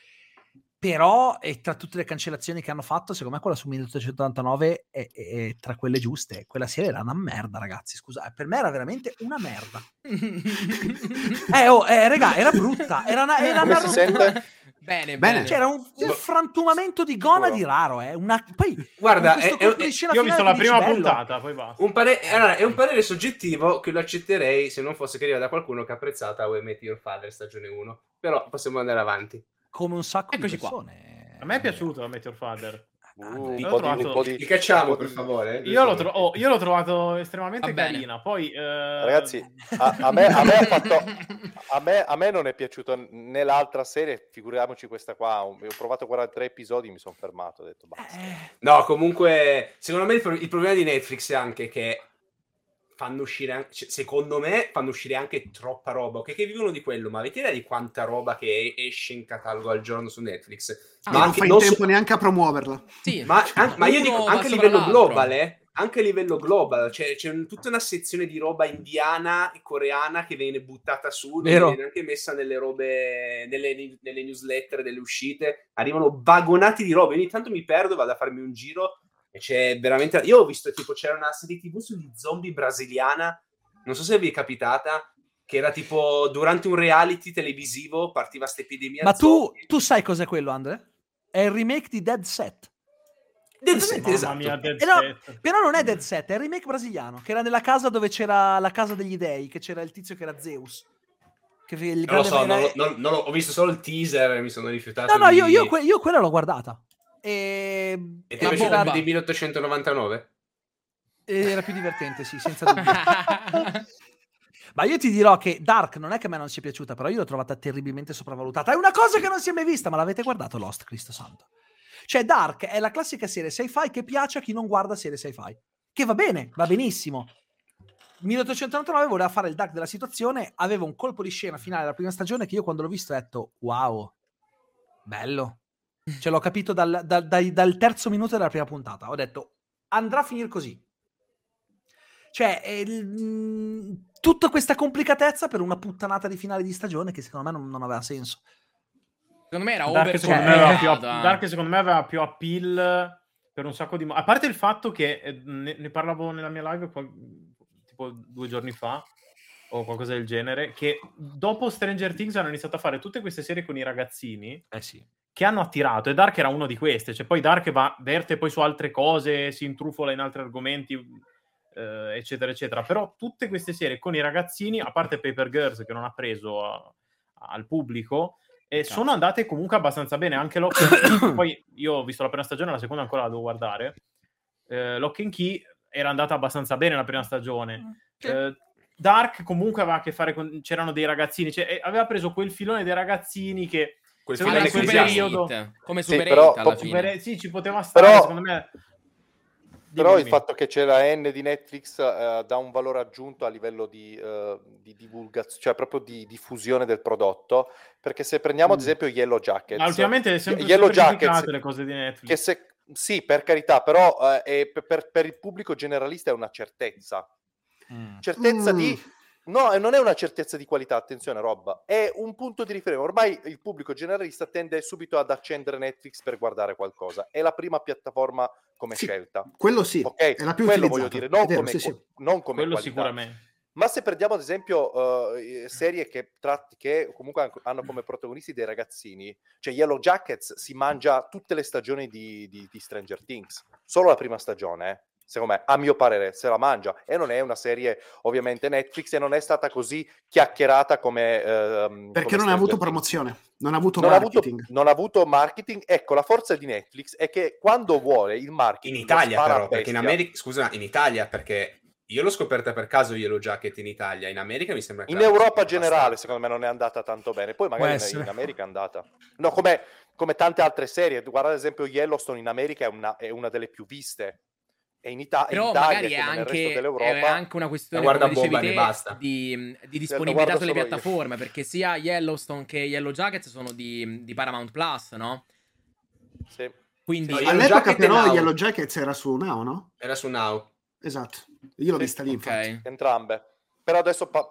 Però, e tra tutte le cancellazioni che hanno fatto, secondo me quella su 1889 è, è, è tra quelle giuste. Quella serie era una merda, ragazzi. Scusa, per me era veramente una merda. eh, oh, eh, raga, era brutta. Era una, era una sente? Bene, bene. C'era un, un frantumamento di gona di raro. Eh. Una, poi, Guarda, è, è, io ho visto la prima bello. puntata, poi basta. Un pare- allora, è un parere soggettivo che lo accetterei se non fosse che arriva da qualcuno che ha apprezzata We Met Your Father stagione 1. Però possiamo andare avanti come un sacco Eccoci di persone. Qua. A me è piaciuto Met Your Father. Uh, l'ho trovato... di, Li cacciamo per favore. Io l'ho, tro- oh, io l'ho, trovato estremamente carina. Poi, eh... ragazzi, a, a, me, a, me fatto... a, me, a, me, non è piaciuto né l'altra serie, figuriamoci questa qua. Ho provato 43 episodi, mi sono fermato. Ho detto basta. Eh... No, comunque, secondo me il, pro- il problema di Netflix è anche che fanno uscire, cioè, secondo me, fanno uscire anche troppa roba. Ok, che vivono di quello, ma avete idea di quanta roba che esce in catalogo al giorno su Netflix? Ah, ma non fai non tempo so... neanche a promuoverla. Sì, ma, an- ma io dico anche a livello globale. Anche a livello globale, cioè, c'è un, tutta una sezione di roba indiana e coreana che viene buttata su, viene anche messa nelle robe, nelle, nelle newsletter, delle uscite. Arrivano vagonati di roba. Ogni tanto mi perdo, vado a farmi un giro e c'è veramente. Io ho visto tipo c'era una serie TV sugli zombie brasiliana. Non so se vi è capitata. Che era tipo durante un reality televisivo partiva questa epidemia. Ma tu, tu, sai cos'è quello, Andre? È il remake di Dead Set. Dead Set, esatto. Mia, Dead però, però, non è Dead Set, è il remake brasiliano. Che era nella casa dove c'era la casa degli dei, che c'era il tizio che era Zeus. Che il non lo so, non, non, non, ho visto solo il teaser e mi sono rifiutato. No, no, io, io, que- io quella l'ho guardata. E, e ti piace di 1899? Era più divertente, sì, senza dubbio. Ma io ti dirò che Dark non è che a me non sia piaciuta, però io l'ho trovata terribilmente sopravvalutata. È una cosa che non si è mai vista, ma l'avete guardato Lost, Cristo Santo. Cioè, Dark è la classica serie sci-fi che piace a chi non guarda serie sci-fi. Che va bene, va benissimo. 1899 voleva fare il Dark della situazione, aveva un colpo di scena finale della prima stagione che io quando l'ho visto ho detto, wow, bello, Ce l'ho capito dal, dal, dal, dal, terzo minuto della prima puntata. Ho detto, andrà a finire così. Cioè, eh, tutta questa complicatezza per una puttanata di finale di stagione che secondo me non, non aveva senso. Secondo me era Dark over secondo, me aveva più, Dark secondo me aveva più appeal per un sacco di... A parte il fatto che, eh, ne, ne parlavo nella mia live qual... tipo due giorni fa, o qualcosa del genere, che dopo Stranger Things hanno iniziato a fare tutte queste serie con i ragazzini. Eh sì che hanno attirato e Dark era uno di queste, cioè poi Dark va, verte poi su altre cose, si intrufola in altri argomenti, eh, eccetera, eccetera. Però tutte queste serie con i ragazzini, a parte Paper Girls che non ha preso a, al pubblico, eh, sono andate comunque abbastanza bene. Anche Lock and Key, poi io ho visto la prima stagione, la seconda ancora la devo guardare. Eh, Lock and Key era andata abbastanza bene la prima stagione. Eh, Dark comunque aveva a che fare con... c'erano dei ragazzini, cioè, aveva preso quel filone dei ragazzini che quel finale quel periodo come Super sì, però, alla fine. Super, sì, ci poteva stare, però, secondo me. Però il fatto che c'è la N di Netflix uh, dà un valore aggiunto a livello di, uh, di divulgazione, cioè proprio di diffusione del prodotto, perché se prendiamo mm. ad esempio Yellow Jackets... Ma ultimamente è sempre Yellow Jackets, le cose di Netflix. Che se, sì, per carità, però uh, per, per, il pubblico generalista è una certezza. Mm. Certezza mm. di No, non è una certezza di qualità, attenzione Rob, è un punto di riferimento. Ormai il pubblico generalista tende subito ad accendere Netflix per guardare qualcosa. È la prima piattaforma come sì, scelta. Quello sì, okay? è la più quello voglio dire, non vero, come, sì, sì. Non come quello qualità. sicuramente. Ma se prendiamo ad esempio uh, serie che, tratti, che comunque hanno come protagonisti dei ragazzini, cioè Yellow Jackets si mangia tutte le stagioni di, di, di Stranger Things, solo la prima stagione, eh secondo me, a mio parere, se la mangia. E non è una serie, ovviamente, Netflix e non è stata così chiacchierata come... ehm, Perché come non ha avuto promozione, non ha avuto Non ha, avuto, marketing. non ha avuto marketing. Ecco, la forza di Netflix è che quando vuole il marketing... In Italia, però, perché in. America, scusa, in Italia, perché io l'ho scoperta per caso Yellow Jacket in Italia, in America mi sembra che In Europa generale, abbastanza. secondo me, non è andata tanto bene. Poi magari in America è andata. No, come, come tante altre serie. Guarda, ad esempio, Yellowstone in America è una, è una delle più viste. E in, Ita- in Però Italia, magari è anche, è anche una questione, guarda e te, basta. di, di disponibilità sulle solo io. piattaforme, perché sia Yellowstone che Yellow Jackets sono di, di Paramount Plus, no? Sì. Quindi... Yellow All'epoca Jacket però Now. Yellow Jackets era su Now, no? Era su Now. Esatto. Io l'ho Sì, vista lì, infatti. ok. Entrambe. Però adesso pa-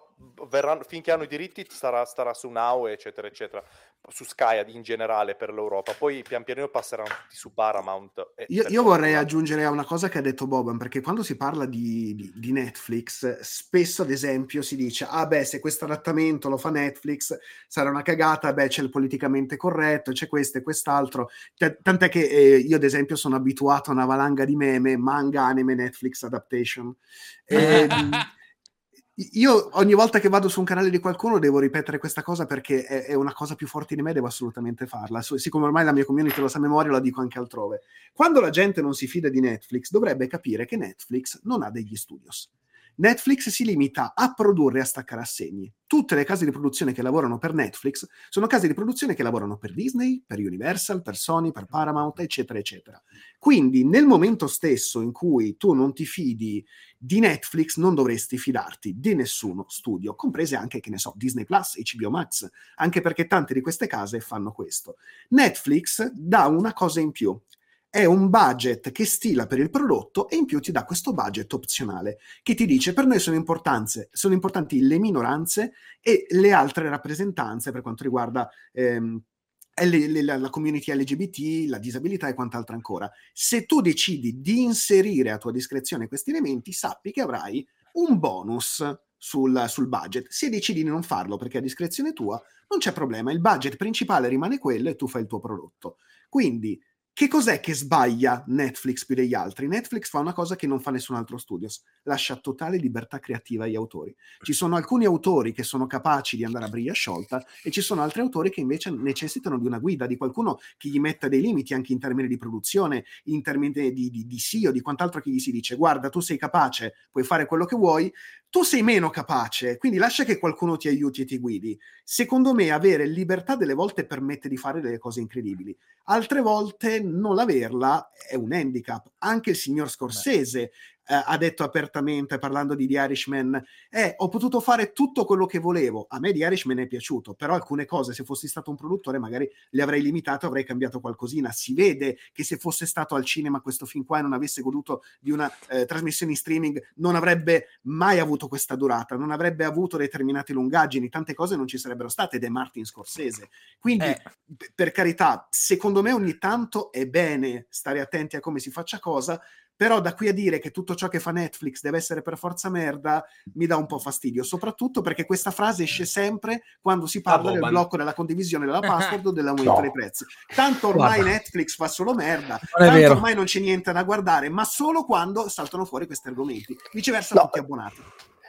verranno, finché hanno i diritti starà, starà su Now, eccetera, eccetera. Su Sky in generale per l'Europa. Poi pian pianino passeranno tutti su Paramount. e Io, io vorrei aggiungere a una cosa che ha detto Boban, perché quando si parla di, di- di Netflix, spesso ad esempio si dice, ah beh, se questo adattamento lo fa Netflix sarà una cagata, beh c'è il politicamente corretto, c'è questo e quest'altro. T- tant'è che eh, io ad esempio sono abituato a una valanga di meme, manga, anime, Netflix adaptation. Ehm, io ogni volta che vado su un canale di qualcuno devo ripetere questa cosa perché è, è una cosa più forte di me, devo assolutamente farla. Siccome ormai la mia community lo sa a memoria, la dico anche altrove. Quando la gente non si fida di Netflix, dovrebbe capire che Netflix non ha degli studios. Netflix si limita a produrre e a staccare assegni. Tutte le case di produzione che lavorano per Netflix sono case di produzione che lavorano per Disney, per Universal, per Sony, per Paramount, eccetera, eccetera. Quindi nel momento stesso in cui tu non ti fidi di Netflix, non dovresti fidarti di nessuno studio, comprese anche, che ne so, Disney Plus, HBO Max, anche perché tante di queste case fanno questo. Netflix dà una cosa in più. È un budget che stila per il prodotto e in più ti dà questo budget opzionale che ti dice per noi sono, sono importanti le minoranze e le altre rappresentanze per quanto riguarda ehm, la community LGBT, la disabilità e quant'altro ancora. Se tu decidi di inserire a tua discrezione questi elementi, sappi che avrai un bonus sul, sul budget. Se decidi di non farlo perché è a discrezione tua, non c'è problema, il budget principale rimane quello e tu fai il tuo prodotto. Quindi, che cos'è che sbaglia Netflix più degli altri? Netflix fa una cosa che non fa nessun altro studios, lascia totale libertà creativa agli autori. Ci sono alcuni autori che sono capaci di andare a briglia sciolta e ci sono altri autori che invece necessitano di una guida, di qualcuno che gli metta dei limiti anche in termini di produzione, in termini di, di, di SEO, di quant'altro che gli si dice guarda tu sei capace, puoi fare quello che vuoi, tu sei meno capace, quindi lascia che qualcuno ti aiuti e ti guidi. Secondo me avere libertà delle volte permette di fare delle cose incredibili, altre volte non averla è un handicap. Anche il signor Scorsese eh, ha detto apertamente, parlando di The Irishman, eh, ho potuto fare tutto quello che volevo. A me The Irishman è piaciuto, però alcune cose, se fossi stato un produttore, magari le avrei limitato, avrei cambiato qualcosina. Si vede che se fosse stato al cinema questo film qua e non avesse goduto di una eh, trasmissione in streaming, non avrebbe mai avuto questa durata, non avrebbe avuto determinate lungaggini, tante cose non ci sarebbero state ed è Martin Scorsese. Quindi, Eh. per carità, secondo me ogni tanto è bene stare attenti a come si faccia cosa, però da qui a dire che tutto ciò che fa Netflix deve essere per forza merda mi dà un po' fastidio, soprattutto perché questa frase esce sempre quando si parla Ah, del blocco della condivisione della password o dell'aumento No. dei prezzi. Tanto ormai Guarda. Netflix fa solo merda, tanto vero. ormai non c'è niente da guardare, ma solo quando saltano fuori questi argomenti. Viceversa, No. tutti abbonati.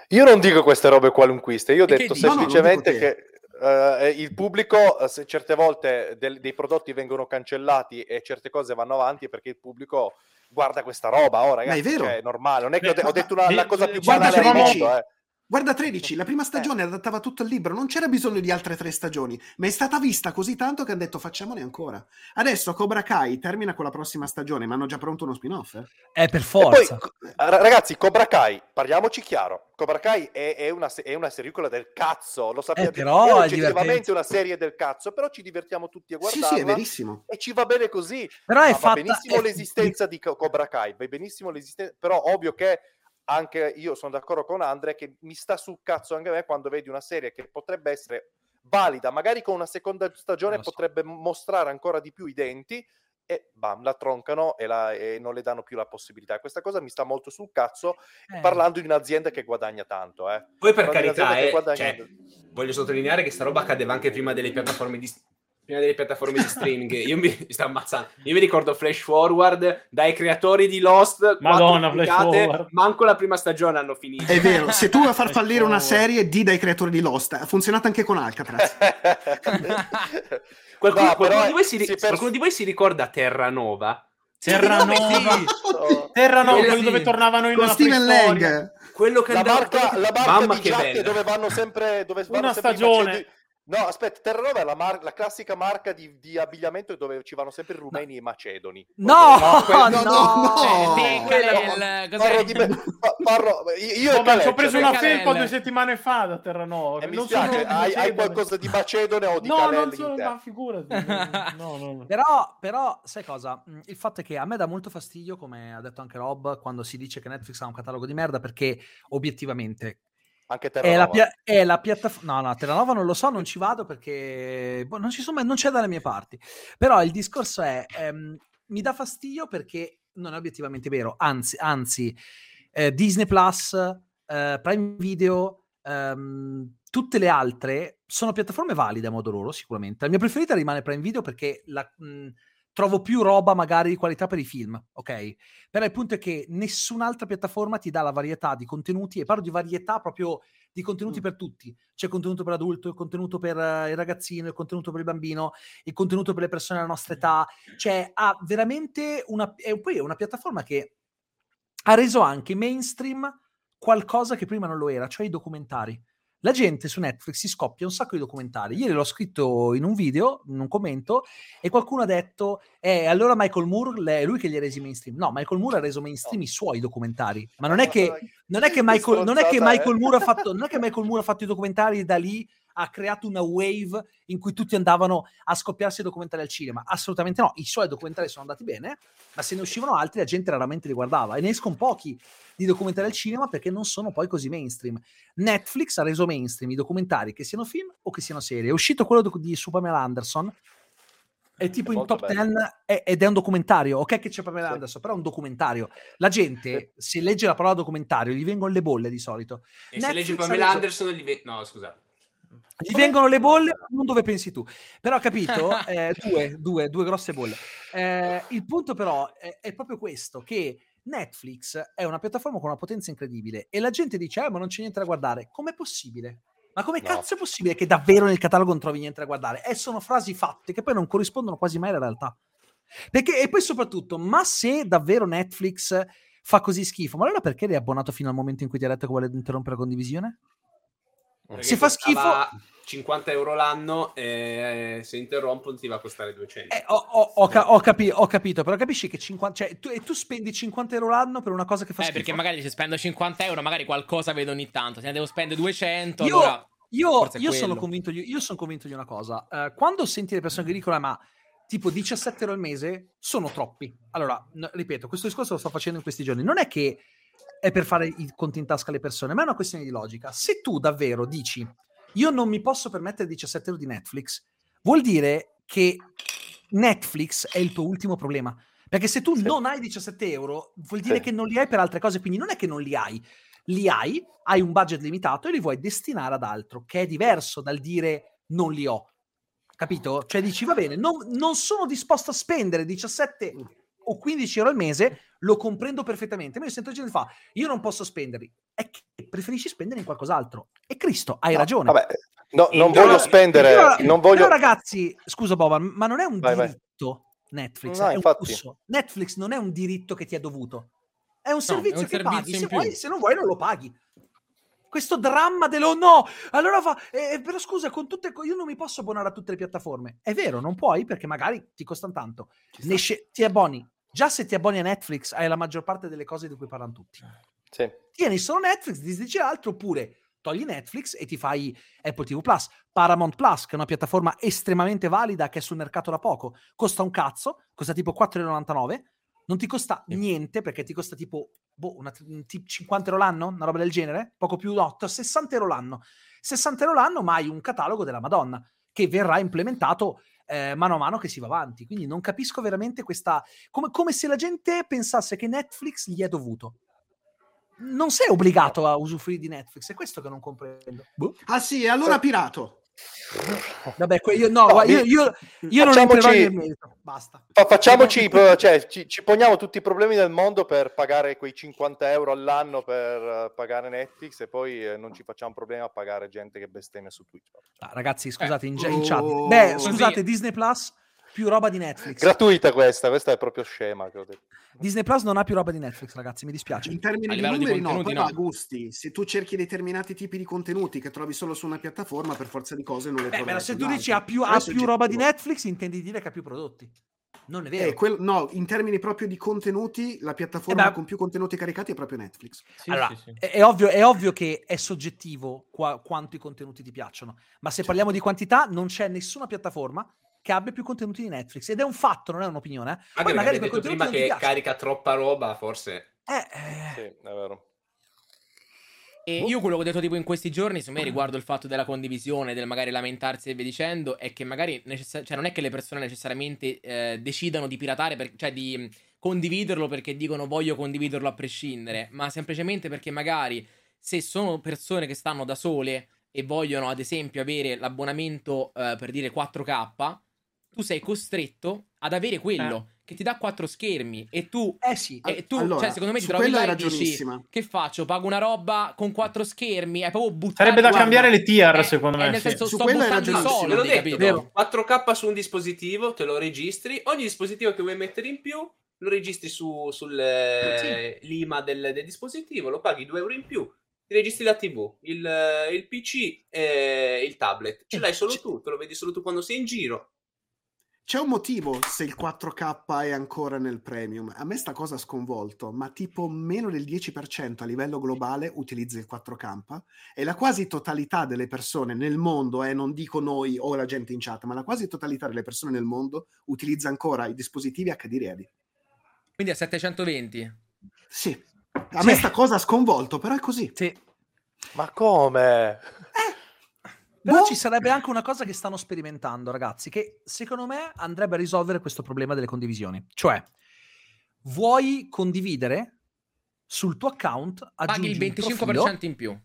Io non dico queste robe qualunquiste, io ho che detto dici? No, no, semplicemente te. che eh, il pubblico, eh, se certe volte del- dei prodotti vengono cancellati e certe cose vanno avanti perché il pubblico guarda questa roba, oh ragazzi, Ma è vero. cioè, è normale, non è che ho, de- ho detto una, la cosa più banale al Tredici. mondo, eh. Guarda 13, la prima stagione adattava tutto il libro, non c'era bisogno di altre tre stagioni, ma è stata vista così tanto che hanno detto facciamone ancora. Adesso Cobra Kai termina con la prossima stagione, ma hanno già pronto uno spin-off. eh? È per E poi, forza. co- ra- ragazzi, Cobra Kai, parliamoci chiaro, Cobra Kai è, è una, è una sericola del cazzo, lo sappiamo, Eh, però è oggettivamente una serie del cazzo, però ci divertiamo tutti a Sì, guardarla sì, è verissimo. e ci va bene così. Però è Ma va fatta... benissimo è- l'esistenza di Co- Cobra Kai, va benissimo l'esistenza, però ovvio che anche io sono d'accordo con Andre che mi sta sul cazzo anche a me quando vedi una serie che potrebbe essere valida, magari con una seconda stagione so. potrebbe mostrare ancora di più i denti e bam, la troncano e, la- e non le danno più la possibilità. Questa cosa mi sta molto sul cazzo eh, parlando di un'azienda che guadagna tanto, eh. Poi per di carità, eh, guadagna- cioè, voglio sottolineare che sta roba accadeva anche prima delle piattaforme di, prima delle piattaforme di streaming. Io mi, mi sto ammazzando. Io mi ricordo Flash Forward dai creatori di Lost. Madonna, Forward. Manco la prima stagione hanno finito. È vero, se tu vuoi far fallire una serie, di dai creatori di Lost. Ha funzionato anche con Alcatraz. Qualcuno, No, qualcuno di voi si, pers- qualcuno di voi si ricorda Terranova? Terranova. Oh, Terranova, Sì, quello sì. dove tornavano in con una Steven. Lang. Quello che la andava- marca, la marca Mamma di che dove vanno sempre dove vanno Una sempre stagione. No, aspetta, Terranova è la, mar- la classica marca di, di abbigliamento dove ci vanno sempre i rumeni e i macedoni. No, Dove- quello- no, no, no. Eh, cos'è? Parlo di me- io Oh, e ho preso una felpa due settimane fa da Terranova. e mi Non spiace, sono di hai, hai Macedone. qualcosa di macedone o di No, Calelle non in sono, ma figurati. No, no, no. Però, però, sai cosa? Mm, Il fatto è che a me dà molto fastidio, come ha detto anche Rob, quando si dice che Netflix ha un catalogo di merda, perché obiettivamente Anche è la, Terranova. pia- è la piattaforma. No, no, Terranova non lo so, non ci vado perché boh, non, ci sono non c'è dalle mie parti. Però il discorso è: ehm, mi dà fastidio perché non è obiettivamente vero. Anzi, anzi eh, Disney Plus, eh, Prime Video, ehm, tutte le altre sono piattaforme valide a modo loro, sicuramente. La mia preferita rimane Prime Video perché la, mh, trovo più roba magari di qualità per i film, ok? Però il punto è che nessun'altra piattaforma ti dà la varietà di contenuti, e parlo di varietà proprio di contenuti Mm. per tutti. C'è contenuto per l'adulto, il contenuto per eh, il ragazzino, il contenuto per il bambino, il contenuto per le persone della nostra età. Cioè, ha veramente una... E poi è una piattaforma che ha reso anche mainstream qualcosa che prima non lo era, cioè i documentari. La gente su Netflix si scoppia un sacco di documentari. Ieri l'ho scritto in un video, in un commento, e qualcuno ha detto: Eh, allora Michael Moore è lui che li ha resi mainstream. No, Michael Moore ha reso mainstream i suoi documentari. Ma non è che, non è che, Michael, non è che stronzata, eh. Michael Moore ha fatto, non è che Michael Moore ha fatto i documentari da lì ha creato una wave in cui tutti andavano a scoppiarsi i documentari al cinema. Assolutamente no. I suoi documentari sono andati bene, ma se ne uscivano altri la gente raramente li guardava. E ne escono pochi di documentari al cinema perché non sono poi così mainstream. Netflix ha reso mainstream i documentari, che siano film o che siano serie. È uscito quello di su Pamela Anderson, è tipo in Molto top bello. 10 è- ed è un documentario. Ok che c'è Pamela Sì. Anderson, però è un documentario. La gente, se legge la parola documentario, gli vengono le bolle di solito. E se Netflix ha Pamela reso- Anderson gli ve- No, scusa. Gli vengono le bolle non dove pensi tu. Però capito? Eh, due, due, due grosse bolle. Eh, il punto però è, è proprio questo, che Netflix è una piattaforma con una potenza incredibile e la gente dice, eh, ma non c'è niente da guardare. Com'è possibile? Ma come No. cazzo è possibile che davvero nel catalogo non trovi niente da guardare? E sono frasi fatte che poi non corrispondono quasi mai alla realtà. Perché, e poi soprattutto, ma se davvero Netflix fa così schifo, ma allora perché eri abbonato fino al momento in cui ti ha detto che vuole interrompere la condivisione? Se fa costava 50 euro l'anno e se interrompono ti va a costare 200. Eh, ho, ho- ho ca- ho capi- ho capito, però capisci che 50, cioè, tu, e tu spendi 50 euro l'anno per una cosa che fa Eh, schifo. perché magari se spendo 50 euro, magari qualcosa vedo ogni tanto. Se ne devo spendere 200, io, allora... io, io sono convinto di, io sono convinto di una cosa. Eh, quando senti le persone che dicono, "Eh, ma tipo 17 euro al mese sono troppi. Allora, no, ripeto, questo discorso lo sto facendo in questi giorni. Non è che è per fare i conti in tasca alle persone, ma è una questione di logica. Se tu davvero dici, io non mi posso permettere 17 euro di Netflix, vuol dire che Netflix è il tuo ultimo problema. Perché se tu Sì. non hai 17 euro, vuol dire Sì. che non li hai per altre cose. Quindi non è che non li hai, li hai, hai un budget limitato e li vuoi destinare ad altro, che è diverso dal dire non li ho. Capito? Cioè dici, va bene, non, non sono disposto a spendere 17 o 15 euro al mese, lo comprendo perfettamente. Ma io sento gente che fa, io non posso spenderli. È che preferisci spendere in qualcos'altro. E Cristo, hai No, ragione. Vabbè, no, non voglio spendere, Però- non voglio... però ragazzi, scusa Boba, ma non è un Vai, vai. diritto Netflix, No, è infatti. un lusso. Netflix non è un diritto che ti è dovuto. È un è servizio un che servizio paghi, se vuoi, se non vuoi non lo paghi. Questo dramma dello no, allora fa, eh, però scusa, con tutte, io non mi posso abbonare a tutte le piattaforme. È vero, non puoi perché magari ti costano tanto. Ne sce- ti abboni. Già se ti abboni a Netflix hai la maggior parte delle cose di cui parlano tutti Sì. tieni solo Netflix, disdici l'altro, oppure togli Netflix e ti fai Apple TV Plus, Paramount Plus, che è una piattaforma estremamente valida che è sul mercato da poco, costa un cazzo, costa tipo 4,99€, non ti costa Sì. niente perché ti costa tipo boh, una, un tip 50 euro l'anno, una roba del genere, poco più 8, 60 euro l'anno. 60 euro l'anno, ma hai un catalogo della Madonna che verrà implementato eh, mano a mano che si va avanti. Quindi non capisco veramente questa. Come, come se la gente pensasse che Netflix gli è dovuto. Non sei obbligato a usufruire di Netflix, è questo che non comprendo. Boh. Ah sì, e allora pirato. Vabbè, que- io, no, No, io, io- io non entrerò facciamoci- nel merito. Basta. Fa- facciamoci, cioè, ci, ci poniamo tutti i problemi del mondo per pagare quei 50 euro all'anno per eh, pagare Netflix e poi eh, non ci facciamo problemi a pagare gente che bestemmia su Twitch. Ah, ragazzi, scusate, in, Eh. in chat. Oh. Beh, scusate, Disney Plus più roba di Netflix. Gratuita questa, questa è proprio scema. Che ho detto. Disney Plus non ha più roba di Netflix, ragazzi, mi dispiace. In termini di livello di numeri no, poi no. gusti. Se tu cerchi determinati tipi di contenuti che trovi solo su una piattaforma, per forza di cose non le Eh, troverai se tu dici ha più, ha più roba di. Netflix, intendi dire che ha più prodotti. Non è vero. Eh, quel- no, in termini proprio di contenuti, la piattaforma Eh beh- con più contenuti caricati è proprio Netflix. Sì, allora, sì, sì. È, è ovvio, è ovvio che è soggettivo qua- quanto i contenuti ti piacciono, ma se parliamo di quantità, non c'è nessuna piattaforma che abbia più contenuti di Netflix. Ed è un fatto, non è un'opinione. eh. Anche Poi magari detto prima che carica troppa roba, forse. Eh, eh, Sì, è vero. E io quello che ho detto tipo in questi giorni, secondo me, riguardo il fatto della condivisione, del magari lamentarsi e via dicendo, è che magari necessa- cioè non è che le persone necessariamente eh, decidano di piratare, per- cioè di condividerlo perché dicono voglio condividerlo a prescindere, ma semplicemente perché magari se sono persone che stanno da sole e vogliono ad esempio avere l'abbonamento eh, per dire 4K, tu sei costretto ad avere quello che ti dà quattro schermi e tu eh sì. e tu, Allora, cioè, secondo me ti trovi quello là e dici che faccio? Pago una roba con quattro schermi? È proprio buttare Sarebbe da guarda, cambiare le tier, Eh, secondo eh, me. nel sì. senso, Su sto buttando i ragionissimo. Te l'ho soldi, detto, capito? 4K su un dispositivo, te lo registri. Ogni dispositivo che vuoi mettere in più, lo registri su, sul eh, l'IMA del, del dispositivo, lo paghi 2 euro in più. Ti registri la TV, il, eh, il PC e il tablet. Ce Eh, l'hai solo tu, te lo vedi solo tu quando sei in giro. C'è un motivo se il 4K è ancora nel premium. A me sta cosa ha sconvolto, ma tipo meno del 10% a livello globale utilizza il 4K e la quasi totalità delle persone nel mondo, eh, non dico noi o la gente in chat, ma la quasi totalità delle persone nel mondo utilizza ancora i dispositivi HD ready. Quindi a 720. Sì, a Sì. me sta cosa ha sconvolto, però è così. Sì. Ma come? Però Boh. ci sarebbe anche una cosa che stanno sperimentando, ragazzi, che secondo me andrebbe a risolvere questo problema delle condivisioni. Cioè, vuoi condividere sul tuo account, Paghi il aggiungi un 25% profilo, in più.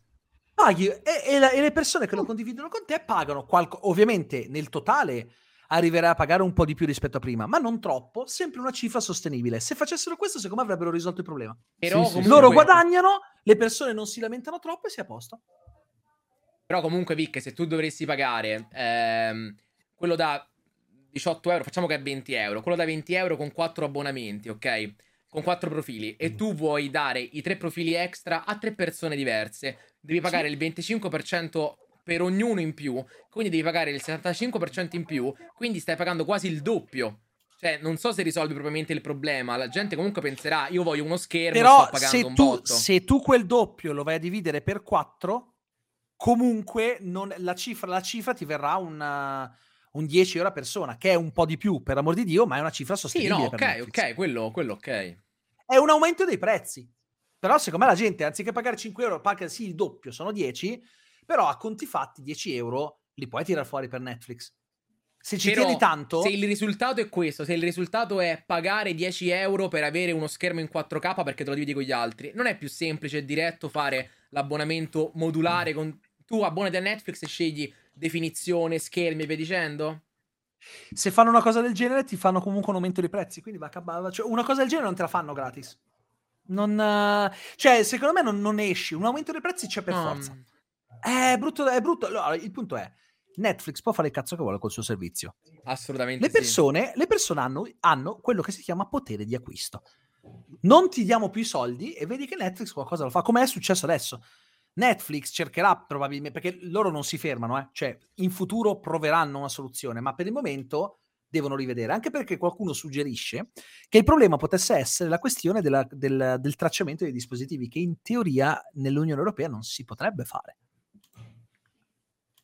paghi e, e la- e le persone che lo condividono con te pagano qualco- ovviamente nel totale arriverai a pagare un po' di più rispetto a prima, ma non troppo, sempre una cifra sostenibile. Se facessero questo, secondo me avrebbero risolto il problema. Però Sì, sì, Loro guadagnano, le persone non si lamentano troppo e si è a posto. Però comunque, Vic, se tu dovessi pagare ehm, quello da 18 euro, facciamo che è 20 euro, quello da 20 euro con 4 abbonamenti, ok? Con 4 profili, e tu vuoi dare i 3 profili extra a 3 persone diverse, devi pagare il 25% per ognuno in più, quindi devi pagare il 75% in più, quindi stai pagando quasi il doppio. Cioè, non so se risolvi propriamente il problema. La gente comunque penserà, io voglio uno schermo Però sto pagando se un tu, botto. se tu quel doppio lo vai a dividere per 4, comunque non- la, cifra, la cifra ti verrà un, un 10 euro a persona, che è un po' di più, per amor di Dio, ma è una cifra Sì, sostenibile. no, per ok, ok, quello, quello ok. È un aumento dei prezzi. Però secondo me la gente, anziché pagare 5 euro, paga sì il doppio, sono 10, però a conti fatti 10 euro li puoi tirare fuori per Netflix. Se ci Però, tieni tanto... Se il risultato è questo, se il risultato è pagare 10 euro per avere uno schermo in 4K perché te lo dividi con gli altri, non è più semplice e diretto fare l'abbonamento modulare con... Tu abbonati a Netflix e scegli definizione, schermi e via dicendo? se fanno una cosa del genere ti fanno comunque un aumento dei prezzi quindi va a. Cioè, una cosa del genere non te la fanno gratis non, cioè secondo me non, non esci un aumento dei prezzi c'è per No, forza mm, è brutto è brutto allora, il punto è Netflix può fare il cazzo che vuole col suo servizio Assolutamente le sì. persone, le persone hanno, hanno quello che si chiama potere di acquisto non ti diamo più i soldi e vedi che Netflix qualcosa lo fa come è successo adesso Netflix cercherà probabilmente perché loro non si fermano, eh? cioè in futuro proveranno una soluzione, ma per il momento devono rivedere, anche perché qualcuno suggerisce che il problema potesse essere la questione della- del, del tracciamento dei dispositivi, che in teoria nell'Unione Europea non si potrebbe fare.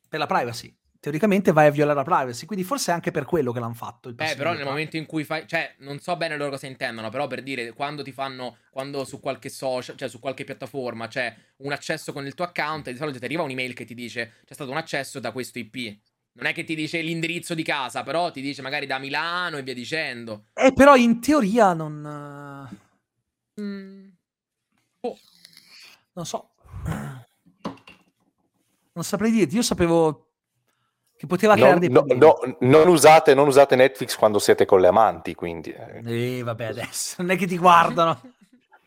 Per la privacy. Teoricamente vai a violare la privacy, quindi forse è anche per quello che l'hanno fatto. Il Eh, però nel indietro. momento in cui fai, cioè, non so bene loro cosa intendono, però per dire, quando ti fanno, quando su qualche social, cioè su qualche piattaforma c'è un accesso con il tuo account, di solito ti arriva un'email che ti dice c'è stato un accesso da questo IP. Non è che ti dice l'indirizzo di casa, però ti dice magari da Milano e via dicendo. Eh, però in teoria non... eh, Mm. Oh, Non so. Non saprei dirti, io sapevo... Che poteva creare Non, dei no- problemi. no- non usate, non usate Netflix quando siete con le amanti, quindi. eh. Eh, vabbè, adesso non è che ti guardano.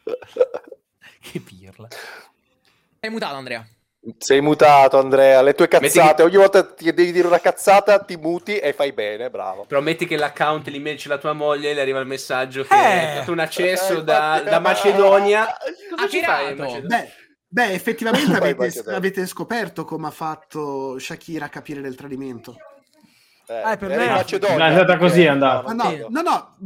che pirla. Sei mutato, Andrea. Sei mutato, Andrea. Le tue cazzate. che- Ogni volta che devi dire una cazzata, ti muti e fai bene. Bravo. Prometti che l'account l'email ce l'ha tua moglie e le arriva il messaggio che Eh. hai dato un accesso Eh, da, da Macedonia. Cosa ci fai in. Macedonia? Beh, beh, effettivamente avete, che avete scoperto come ha fatto Shakira capire del tradimento. Eh, Ah, per in me- è andata così, è andata. Ma no, no, no,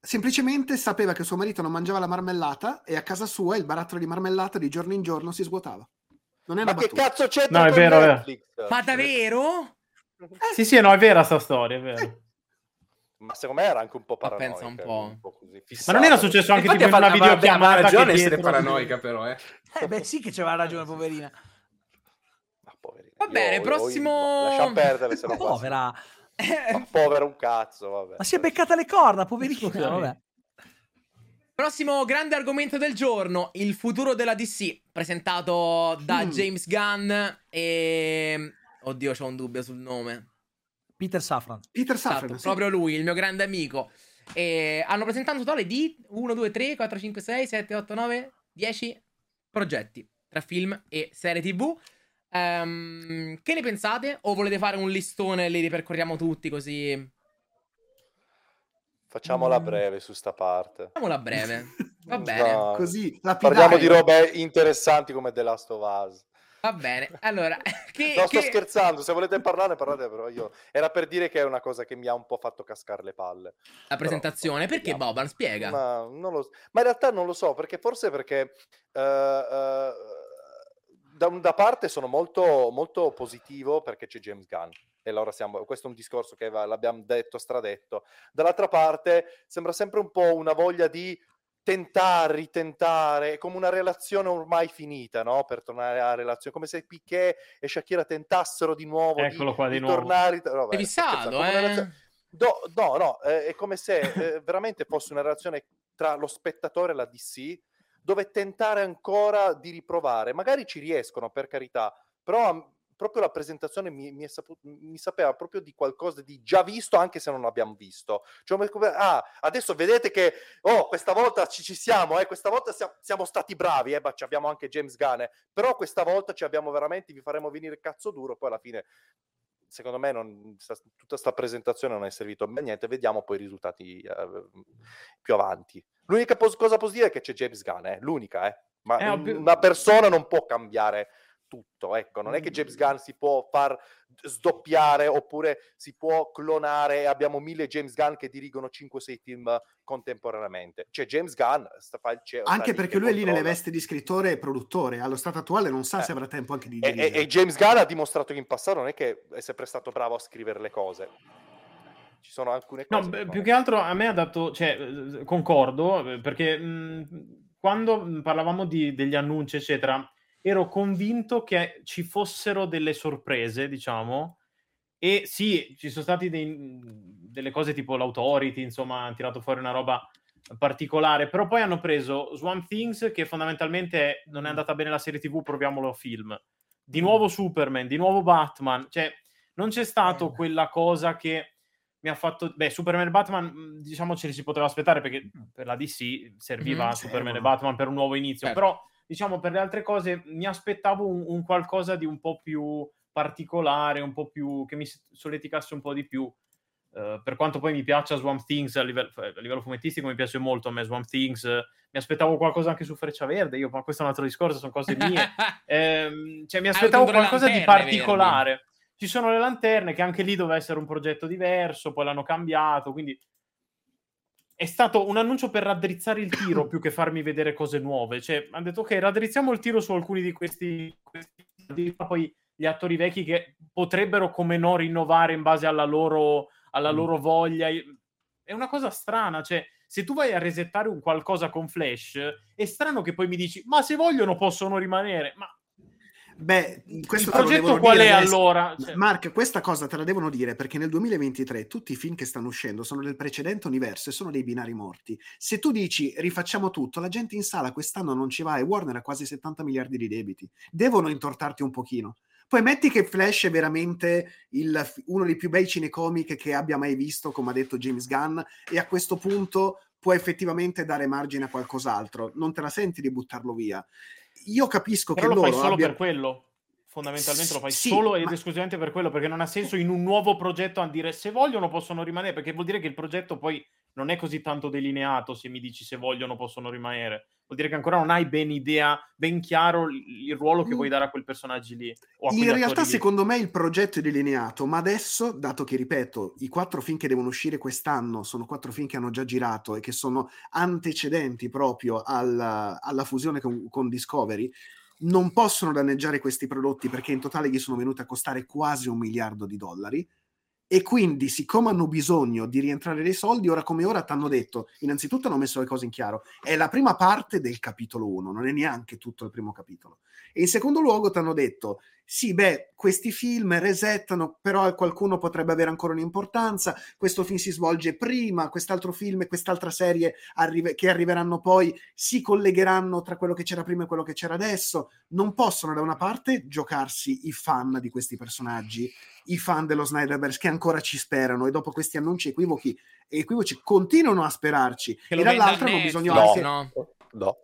semplicemente sapeva che suo marito non mangiava la marmellata e a casa sua il barattolo di marmellata di giorno in giorno si svuotava. Non è una Ma che battuta. cazzo c'entra No, è vero. Netflix? Ma davvero? Sì, sì, no, è vera sta storia, è vero. Ma secondo me era anche un po' Ma paranoica. pensa un po'. così, Ma fissata. non era successo anche tipo in una videochiamata ha ragione che a essere paranoica però, eh. Eh, beh, sì che c'aveva ragione, poverina. Ma poverina. Va bene, Io- io- prossimo- Lasciamo perdere se no. Povera. Ma povera un cazzo, vabbè. Ma si è beccata le corna, poverina. Vabbè. Prossimo grande argomento del giorno, il futuro della DC, presentato da Mm. James Gunn e... Oddio, c'ho un dubbio sul nome. Peter Safran. Peter Esatto, Safran, sì. proprio lui, il mio grande amico. E hanno presentato un totale di 1, 2, 3, 4, 5, 6, 7, 8, 9, 10 progetti tra film e serie tv. Ehm, che ne pensate? O volete fare un listone e li ripercorriamo tutti così? Facciamola Mm. breve su sta parte. Facciamola breve. Va bene. No, Così, Parliamo di robe interessanti come The Last of Us. Va bene. Allora, che, No, sto che- scherzando, se volete parlare parlate, però io... Era per dire che è una cosa che mi ha un po' fatto cascare le palle. la presentazione. Però, Perché. Boban spiega? Ma, lo- ma in realtà non lo so, perché forse perché eh, eh, da, da parte sono molto, molto positivo perché c'è James Gunn. E allora siamo, questo è un discorso che va- l'abbiamo detto, stradetto. Dall'altra parte sembra sempre un po' una voglia di tentare, ritentare, è come una relazione ormai finita, no? Per tornare alla relazione, come se Piquet e Shakira tentassero di nuovo Eccolo qua di nuovo. tornare. no, scherzando, fissato, eh? relazione- Do- no, no, eh, è come se eh, veramente fosse una relazione tra lo spettatore e la DC, dove tentare ancora di riprovare. Magari ci riescono, per carità, però proprio la presentazione mi, mi sapu- mi sapeva proprio di qualcosa di già visto, anche se non l'abbiamo visto. Cioè, ah, adesso vedete che, oh, questa volta ci, ci siamo, eh, questa volta siamo, siamo stati bravi, eh, ma ci abbiamo anche James Gunn, eh, però questa volta ci abbiamo veramente, vi faremo venire cazzo duro, poi alla fine secondo me non, tutta questa presentazione non è servito a niente, vediamo poi i risultati eh, più avanti. L'unica pos- cosa positiva è che c'è James Gunn, eh, l'unica, eh. ma Eh, una persona non può cambiare tutto, ecco, non è che James Gunn si può far sdoppiare oppure si può clonare e abbiamo mille James Gunn che dirigono 5-6 film contemporaneamente. C'è James Gunn, sta, fa il CEO, sta Anche perché lui è lì nelle controlla. vesti di scrittore e produttore. Allo stato attuale non sa Eh. se avrà tempo anche di E, e- dirigere. e James Gunn ha dimostrato che in passato non è che è sempre stato bravo a scrivere le cose. Ci sono alcune No, cose. beh, che più che altro a me ha dato, cioè, eh, concordo, eh, perché mh, quando mh, parlavamo di- degli annunci, eccetera, ero convinto che ci fossero delle sorprese, diciamo, e sì, ci sono stati dei- delle cose tipo l'Authority, insomma, hanno tirato fuori una roba particolare, però poi hanno preso Swamp Things, che fondamentalmente non è andata bene la serie TV, proviamolo a film. Di nuovo Superman, di nuovo Batman, cioè non c'è stato quella cosa che mi ha fatto... Beh, Superman e Batman, mh, diciamo, ce li si poteva aspettare perché per la DC serviva Mhm, Superman e. Batman per un nuovo inizio, Certo. però diciamo per le altre cose mi aspettavo un, un qualcosa di un po' più particolare, un po' più che mi s- solleticasse un po' di più. Eh, per quanto poi mi piaccia Swamp Things a livello, a livello fumettistico, mi piace molto a me Swamp Things. eh, mi aspettavo qualcosa anche su Freccia Verde, io, ma questo è un altro discorso, sono cose mie. Ehm, cioè, mi aspettavo qualcosa di particolare. Ci sono le lanterne, che anche lì doveva essere un progetto diverso, poi l'hanno cambiato, quindi è stato un annuncio per raddrizzare il tiro più che farmi vedere cose nuove. Cioè, hanno detto, ok, raddrizziamo il tiro su alcuni di questi, questi poi gli attori vecchi che potrebbero, come no, rinnovare in base alla loro, alla Mm. loro voglia. È una cosa strana, cioè, se tu vai a resettare un qualcosa con Flash, è strano che poi mi dici, ma se vogliono possono rimanere. Ma Beh, questo il progetto qual dire è allora? Cioè- Mark, questa cosa te la devono dire perché nel 2023 tutti i film che stanno uscendo sono del precedente universo e sono dei binari morti. Se tu dici rifacciamo tutto, la gente in sala quest'anno non ci va e Warner ha quasi 70 miliardi di debiti. Devono intortarti un pochino. Poi metti che Flash è veramente il, uno dei più bei cinecomic che abbia mai visto, come ha detto James Gunn, e a questo punto può effettivamente dare margine a qualcos'altro. Non te la senti di buttarlo via. Io capisco Però che lo fai solo abbia... per quello. Fondamentalmente lo fai Sì, solo ed ma- esclusivamente per quello, perché non ha senso in un nuovo progetto a dire se vogliono possono rimanere, perché vuol dire che il progetto poi non è così tanto delineato se mi dici se vogliono possono rimanere. Vuol dire che ancora non hai ben idea, ben chiaro il, ruolo che Mm. vuoi dare a quel personaggio lì. In realtà, lì. secondo me, il progetto è delineato, ma adesso, dato che, ripeto, i quattro film che devono uscire quest'anno sono quattro film che hanno già girato e che sono antecedenti proprio alla, alla fusione con, con Discovery, non possono danneggiare questi prodotti perché in totale gli sono venuti a costare quasi un miliardo di dollari. E quindi, siccome hanno bisogno di rientrare dei soldi, ora come ora ti hanno detto, innanzitutto hanno messo le cose in chiaro, è la prima parte del capitolo 1, non è neanche tutto il primo capitolo. E in secondo luogo ti hanno detto, sì, beh, questi film resettano, però qualcuno potrebbe avere ancora un'importanza, questo film si svolge prima, quest'altro film e quest'altra serie arrive- che arriveranno poi si collegheranno tra quello che c'era prima e quello che c'era adesso. Non possono da una parte giocarsi i fan di questi personaggi, i fan dello Snyderverse che ancora ci sperano e dopo questi annunci equivochi, equivoci continuano a sperarci Che e dall'altra Netflix, bisogno No. anche no? No.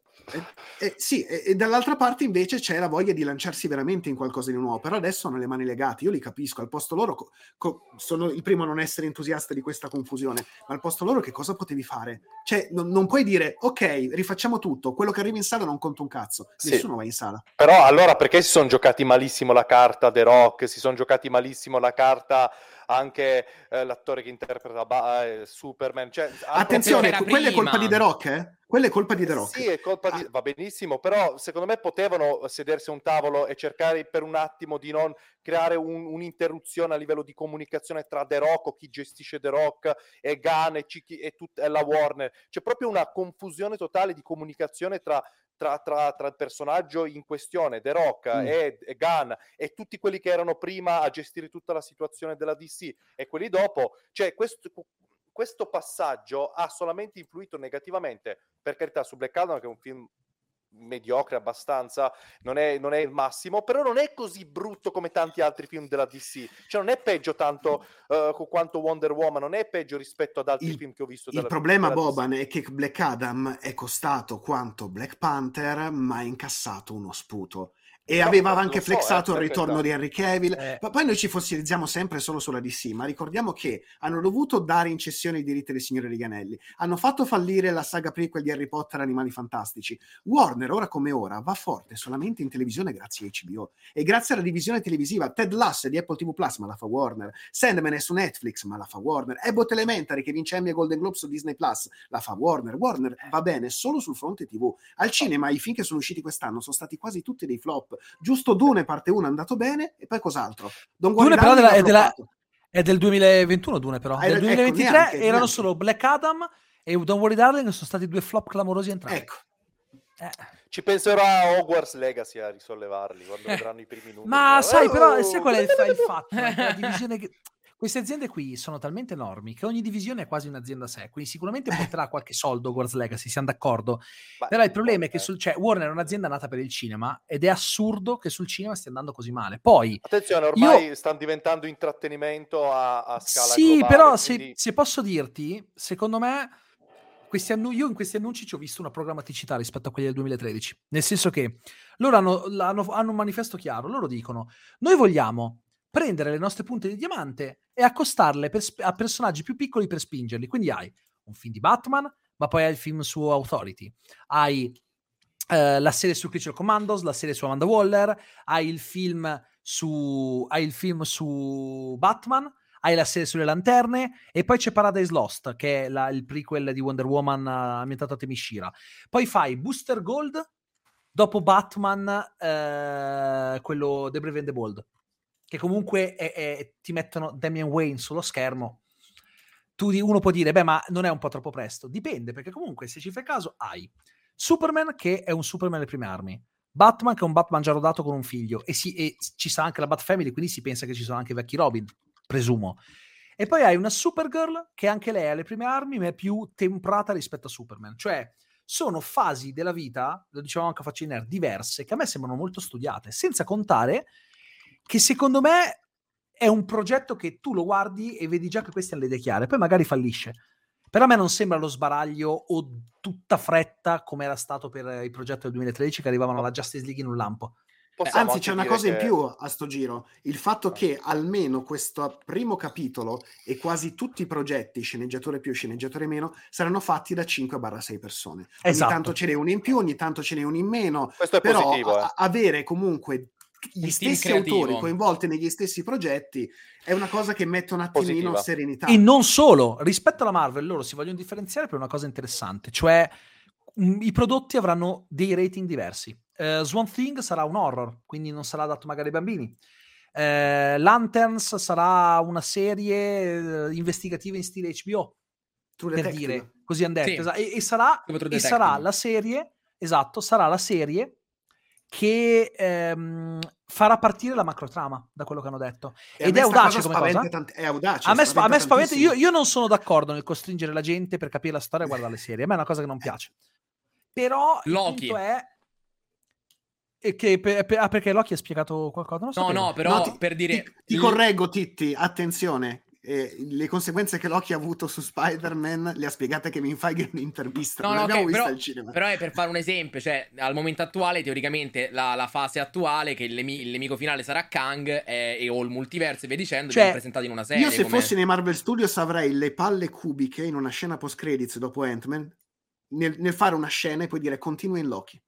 Eh, sì, e, e dall'altra parte invece c'è la voglia di lanciarsi veramente in qualcosa di nuovo, però adesso hanno le mani legate, io li capisco, al posto loro co- co- sono il primo a non essere entusiasta di questa confusione, ma al posto loro che cosa potevi fare? Cioè, non, non puoi dire, ok, rifacciamo tutto, quello che arriva in sala non conta un cazzo, Sì. nessuno va in sala. Però allora perché si sono giocati malissimo la carta The Rock, si sono giocati malissimo la carta anche eh, l'attore che interpreta Ba- eh, Superman? Cioè, Attenzione, quella è colpa di The Rock, eh? Quella è colpa di The Rock. Sì, è colpa di... Ah. va benissimo, però secondo me potevano sedersi a un tavolo e cercare per un attimo di non creare un- un'interruzione a livello di comunicazione tra The Rock o chi gestisce The Rock e Gunn e, Cicchi- e, tut- e la Warner. C'è proprio una confusione totale di comunicazione tra, tra- tra- tra il personaggio in questione, The Rock Mm. e, e Gunn, e tutti quelli che erano prima a gestire tutta la situazione della DC e quelli dopo. Cioè, questo, questo passaggio ha solamente influito negativamente, per carità, su Black Adam, che è un film mediocre abbastanza, non è, non è il massimo, però non è così brutto come tanti altri film della DC. Cioè, non è peggio tanto co- quanto Wonder Woman, non è peggio rispetto ad altri Il- film che ho visto Il della problema, della DC. Boban, è che Black Adam è costato quanto Black Panther, ma ha incassato uno sputo. E No, aveva anche so, flexato eh, il ritorno di Henry Cavill. Eh. Ma poi noi ci fossilizziamo sempre solo sulla DC, ma ricordiamo che hanno dovuto dare in cessione i diritti del Signore degli Anelli. Hanno fatto fallire la saga prequel di Harry Potter Animali Fantastici. Warner, ora come ora, va forte solamente in televisione grazie a HBO. E grazie alla divisione televisiva Ted Lasso di Apple TV Plus, ma la fa Warner. Sandman è su Netflix, ma la fa Warner. Abbott Elementary, che vince Emmy e Golden Globe su Disney Plus, la fa Warner. Warner va bene solo sul fronte TV. Al cinema i film che sono usciti quest'anno sono stati quasi tutti dei flop. Giusto Dune parte 1 è andato bene e poi cos'altro? Don Dune però della- è della-. È del 2021 Dune però. Ah, Del ecco, 2023 neanche, erano neanche. solo Black Adam e Don't Worry Darling sono stati due flop clamorosi entrambi. Ecco. Eh. Ci penserà a Hogwarts Legacy a risollevarli quando vedranno i primi numeri. Ma Eh, sai, però, oh! sai qual è il, fa- il fatto? La divisione che- Queste aziende qui sono talmente enormi che ogni divisione è quasi un'azienda a sé, quindi sicuramente porterà qualche soldo Hogwarts Legacy, siamo d'accordo. Ma- Però il problema è che sul, cioè, Warner è un'azienda nata per il cinema ed è assurdo che sul cinema stia andando così male. Poi, Attenzione, ormai stanno diventando intrattenimento a, a scala sì, globale, però se, quindi- se posso dirti, secondo me, annu- io in questi annunci ci ho visto una programmaticità rispetto a quelli del 2013. Nel senso che loro hanno, hanno- hanno un manifesto chiaro, loro dicono, noi vogliamo prendere le nostre punte di diamante e accostarle per a personaggi più piccoli per spingerli. Quindi hai un film di Batman, ma poi hai il film su Authority, hai eh, la serie su Creature Commandos, la serie su Amanda Waller, hai il film su, hai il film su Batman, hai la serie sulle lanterne e poi c'è Paradise Lost, che è la- il prequel di Wonder Woman eh, ambientato a Temishira. Poi fai Booster Gold, dopo Batman, eh, quello The Brave and the Bold, che comunque è- è- ti mettono Damian Wayne sullo schermo. Tu uno può dire, beh, ma non è un po' troppo presto? Dipende, perché comunque se ci fai caso hai Superman che è un Superman alle prime armi, Batman che è un Batman già rodato con un figlio e, si- e ci sa anche la Bat Family, quindi si pensa che ci sono anche i vecchi Robin, presumo. E poi hai una Supergirl che anche lei ha le prime armi, ma è più temprata rispetto a Superman. Cioè, sono fasi della vita, lo dicevamo anche a Facci diverse, che a me sembrano molto studiate, senza contare che secondo me è un progetto che tu lo guardi e vedi già che questi hanno le idee chiare, poi magari fallisce. Però a me non sembra lo sbaraglio o tutta fretta come era stato per il progetto del 2013 che arrivavano alla Justice League in un lampo. Possiamo Anzi, c'è una cosa che... in più a sto giro: il fatto che almeno questo primo capitolo e quasi tutti i progetti, sceneggiatore più, sceneggiatore meno, saranno fatti da 5-6 persone. Esatto. Ogni tanto ce n'è uno in più, ogni tanto ce n'è uno in meno. Questo è però positivo. Eh. A- avere comunque gli stessi autori coinvolti negli stessi progetti è una cosa che mette un attimino Positiva. serenità. E non solo, rispetto alla Marvel, loro si vogliono differenziare per una cosa interessante, cioè mh, i prodotti avranno dei rating diversi. Uh, Swan Thing sarà un horror, quindi non sarà adatto magari ai bambini. Uh, Lanterns sarà una serie uh, investigativa in stile HBO, True per Detective. dire, così hanno detto. Sì. Esatto. E, e, sarà, e sarà la serie, esatto, sarà la serie che ehm, farà partire la macrotrama, da quello che hanno detto. E Ed è audace come cosa. Tant- è audace. A me, spaventa, a me spaventa io, io, non sono d'accordo nel costringere la gente per capire la storia e guardare le serie. A me è una cosa che non piace. Però Loki. il punto è e che per, per, ah, perché Loki ha spiegato qualcosa? no, sapevo. no, però no, ti, per dire. Ti, ti correggo, Titti, attenzione eh, le conseguenze che Loki ha avuto su Spider-Man le ha spiegate Kevin Feige in un'intervista. No, non no, okay, però, cinema. Però è per fare un esempio, cioè al momento attuale, teoricamente, la, la fase attuale, che il, nemi- il, nemico finale sarà Kang eh, e o il multiverso e via dicendo, cioè, presentati in una serie. Io se come... fossi nei Marvel Studios avrei le palle cubiche in una scena post-credits dopo Ant-Man nel, nel fare una scena e poi dire continua in Loki.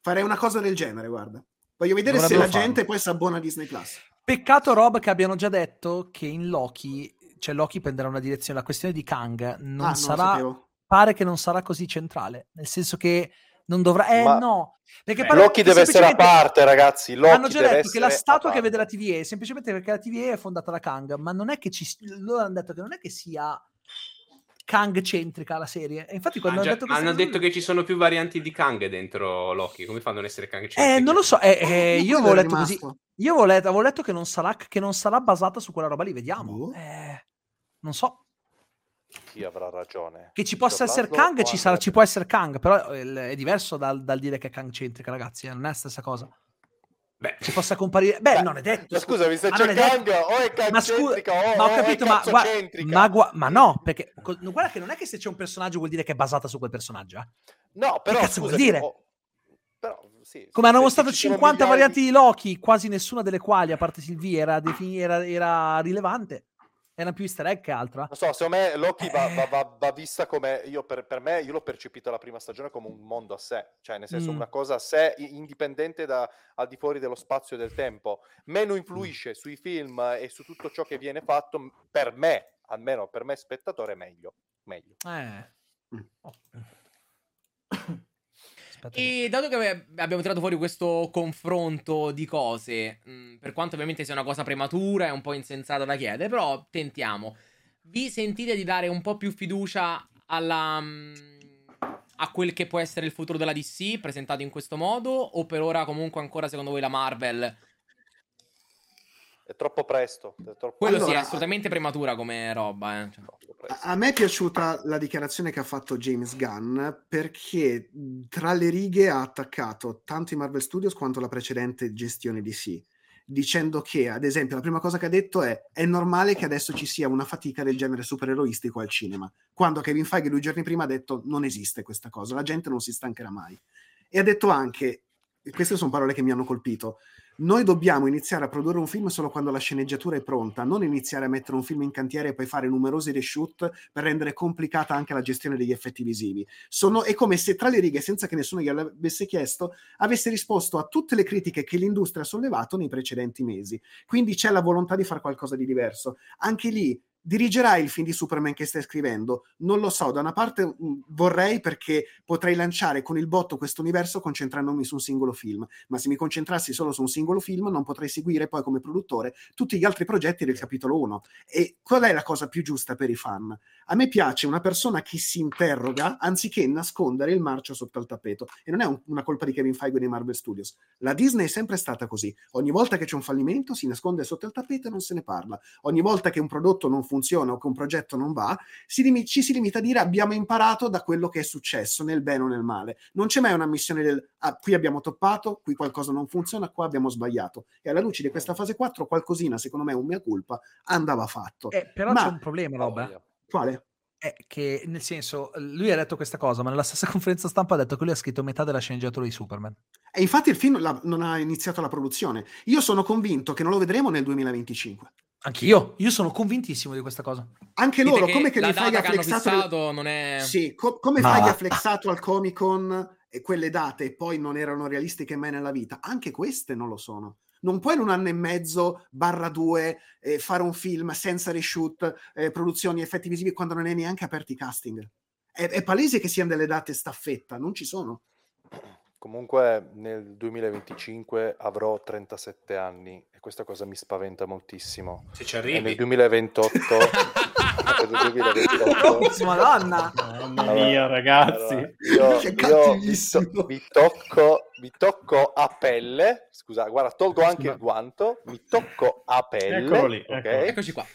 Farei una cosa del genere, guarda. Voglio vedere se la farlo. gente poi si abbona a Disney Plus. Peccato, Rob, che abbiano già detto che in Loki, cioè Loki prenderà una direzione. La questione di Kang non ah, sarà. Non pare che non sarà così centrale. Nel senso che non dovrà. Eh, Ma... no. Perché pare... Loki deve essere a parte, ragazzi. Loki hanno già detto che la statua che vede la TVA è semplicemente perché la TVA è fondata da Kang. Ma non è che ci. Loro hanno detto che non è che sia Kang centrica la serie. E infatti quando ah, già, hanno detto, hanno detto che ci sono più varianti di Kang dentro Loki, come fanno ad essere Kang centrica? Eh, non lo so, eh, eh, io avevo letto così. Io avevo letto, avevo letto che, non sarà, che, non sarà, basata su quella roba lì, vediamo. Uh. Eh, non so. Chi avrà ragione? Che ci possa essere Kang, ci, sarà, ci, può essere Kang, però è diverso dal, dal dire che è Kang centrica, ragazzi, non è la stessa cosa. Beh, ci possa comparire. Beh, non è detto. Ma scusa, mi sta cercando o è cancentrica ma, scu- ma ho capito, ma, gua- ma, gua- ma, no, perché guarda che non è che se c'è un personaggio vuol dire che è basata su quel personaggio. Eh? No, però. Che cazzo vuol dire? Oh, però, sì, Come hanno mostrato 50 miliardi... varianti di Loki, quasi nessuna delle quali, a parte Sylvie, era, defin- era, era rilevante era più easter egg che altro. Non so, secondo me Loki va, va, va, va vista come io per, per, me, io l'ho percepito la prima stagione come un mondo a sé, cioè nel senso mm. una cosa a sé indipendente da, al di fuori dello spazio e del tempo. Meno influisce mm. sui film e su tutto ciò che viene fatto, per me, almeno per me spettatore, meglio. meglio. Eh. Mm. Oh. E dato che abbiamo tirato fuori questo confronto di cose, mh, mm, per quanto ovviamente sia una cosa prematura e un po' insensata da chiedere, però tentiamo. Vi sentite di dare un po' più fiducia alla, mh, mm, a quel che può essere il futuro della DC presentato in questo modo? O per ora comunque ancora secondo voi la Marvel è troppo presto. È troppo... Quello allora, sì, è assolutamente prematura come roba. Eh. Cioè. A me è piaciuta la dichiarazione che ha fatto James Gunn perché tra le righe ha attaccato tanto i Marvel Studios quanto la precedente gestione di DC, dicendo che, ad esempio, la prima cosa che ha detto è è normale che adesso ci sia una fatica del genere supereroistico al cinema, quando Kevin Feige due giorni prima ha detto non esiste questa cosa, la gente non si stancherà mai. E ha detto anche, queste sono parole che mi hanno colpito, noi dobbiamo iniziare a produrre un film solo quando la sceneggiatura è pronta, non iniziare a mettere un film in cantiere e poi fare numerosi reshoot per rendere complicata anche la gestione degli effetti visivi. Sono, è come se tra le righe, senza che nessuno gliel'avesse chiesto, avesse risposto a tutte le critiche che l'industria ha sollevato nei precedenti mesi. Quindi c'è la volontà di fare qualcosa di diverso. Anche lì Dirigerà il film di Superman che stai scrivendo? Non lo so, da una parte mm, vorrei perché potrei lanciare con il botto questo universo concentrandomi su un singolo film, ma se mi concentrassi solo su un singolo film non potrei seguire poi come produttore tutti gli altri progetti del capitolo 1. E qual è la cosa più giusta per i fan? A me piace una persona che si interroga anziché nascondere il marcio sotto al tappeto. E non è un, una colpa di Kevin Feige dei Marvel Studios. La Disney è sempre stata così. Ogni volta che c'è un fallimento si nasconde sotto il tappeto e non se ne parla. Ogni volta che un prodotto non funziona o che un progetto non va, si limi- ci si limita a dire abbiamo imparato da quello che è successo, nel bene o nel male. Non c'è mai una missione del ah, qui abbiamo toppato, qui qualcosa non funziona, qua abbiamo sbagliato. E alla luce di questa fase 4, qualcosina, secondo me, un mea culpa, andava fatto. Eh, però Ma- c'è un problema, Rob. eh. Quale? È che, nel senso, lui ha detto questa cosa, ma nella stessa conferenza stampa ha detto che lui ha scritto metà della sceneggiatura di Superman. E infatti il film la- non ha iniziato la produzione. Io sono convinto che non lo vedremo nel 2025. Anch'io. Io sono convintissimo di questa cosa. Anche Dite loro, che come che li fai ha flexato... non è... Sì, co- come Ma fai ha flexato al Comic Con e quelle date e poi non erano realistiche mai nella vita? Anche queste non lo sono. Non puoi in un anno e mezzo, barra due, eh, fare un film senza reshoot, eh, produzioni, effetti visivi, quando non è neanche aperti i casting. È, è palese che siano delle date staffetta, non ci sono. Comunque nel 2025 avrò 37 anni e questa cosa mi spaventa moltissimo. Se ci E nel arrivi. 2028... nel 2028 Madonna! Mamma mia, ragazzi. Allora, io, cattivissimo. to- tocco, tocco a pelle. Scusa, guarda, tolgo anche il guanto. Mi tocco a pelle. Eccolo lì, ok? eccolo. Eccoci qua.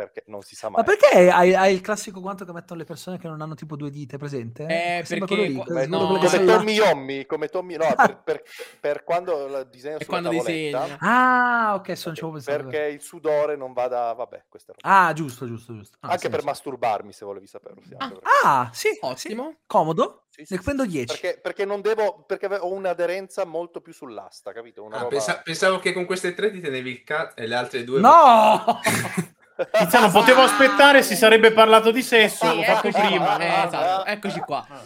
Perché non si sa Ma mai. perché hai, hai il classico guanto che mettono le persone che non hanno tipo due dita presente? Eh, perché quello lì, no, come Tommy. Yommi, come Tommy, no, per, per- per quando disegno E sulla quando tavoletta, disegna. Ah, ok, sono pensato. perché il sudore non vada, vabbè, queste robe. Ah, giusto, giusto, giusto. Ah, Anche sì, per sì. masturbarmi, se volevi saperlo. sì, per- Ah, sì, Ottimo. sì. Comodo. Sì, sì, Ne prendo sì, 10. Perché, perché non devo, perché ho un'aderenza molto più sull'asta, capito? Una Ah, roba... pensa- pensavo che con queste tre ti tenevi il cazzo e le altre due... No! Tiziano, potevo aspettare, si sarebbe parlato di sesso, Sì, l'ho fatto eccoci prima. qua, eh, esatto, eccoci qua. Ah.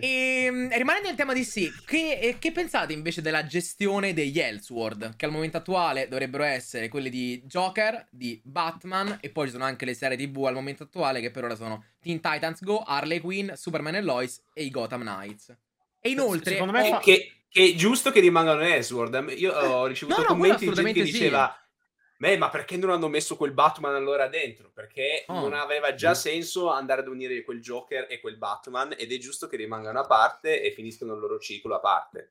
E mm, rimanendo nel tema di sì, che, eh, che pensate invece della gestione degli Elseworld? Che al momento attuale dovrebbero essere quelli di Joker, di Batman, e poi ci sono anche le serie TV al momento attuale che per ora sono Teen Titans Go, Harley Quinn, Superman e Lois e i Gotham Knights. E inoltre, Secondo me ho- fa- Che, che è giusto che rimangano in Elseworld. Io ho ricevuto No, no, commenti di gente che assolutamente sì. Beh, ma perché non hanno messo quel Batman allora dentro? Perché Oh. non aveva già senso andare ad unire quel Joker e quel Batman ed è giusto che rimangano a parte e finiscono il loro ciclo a parte.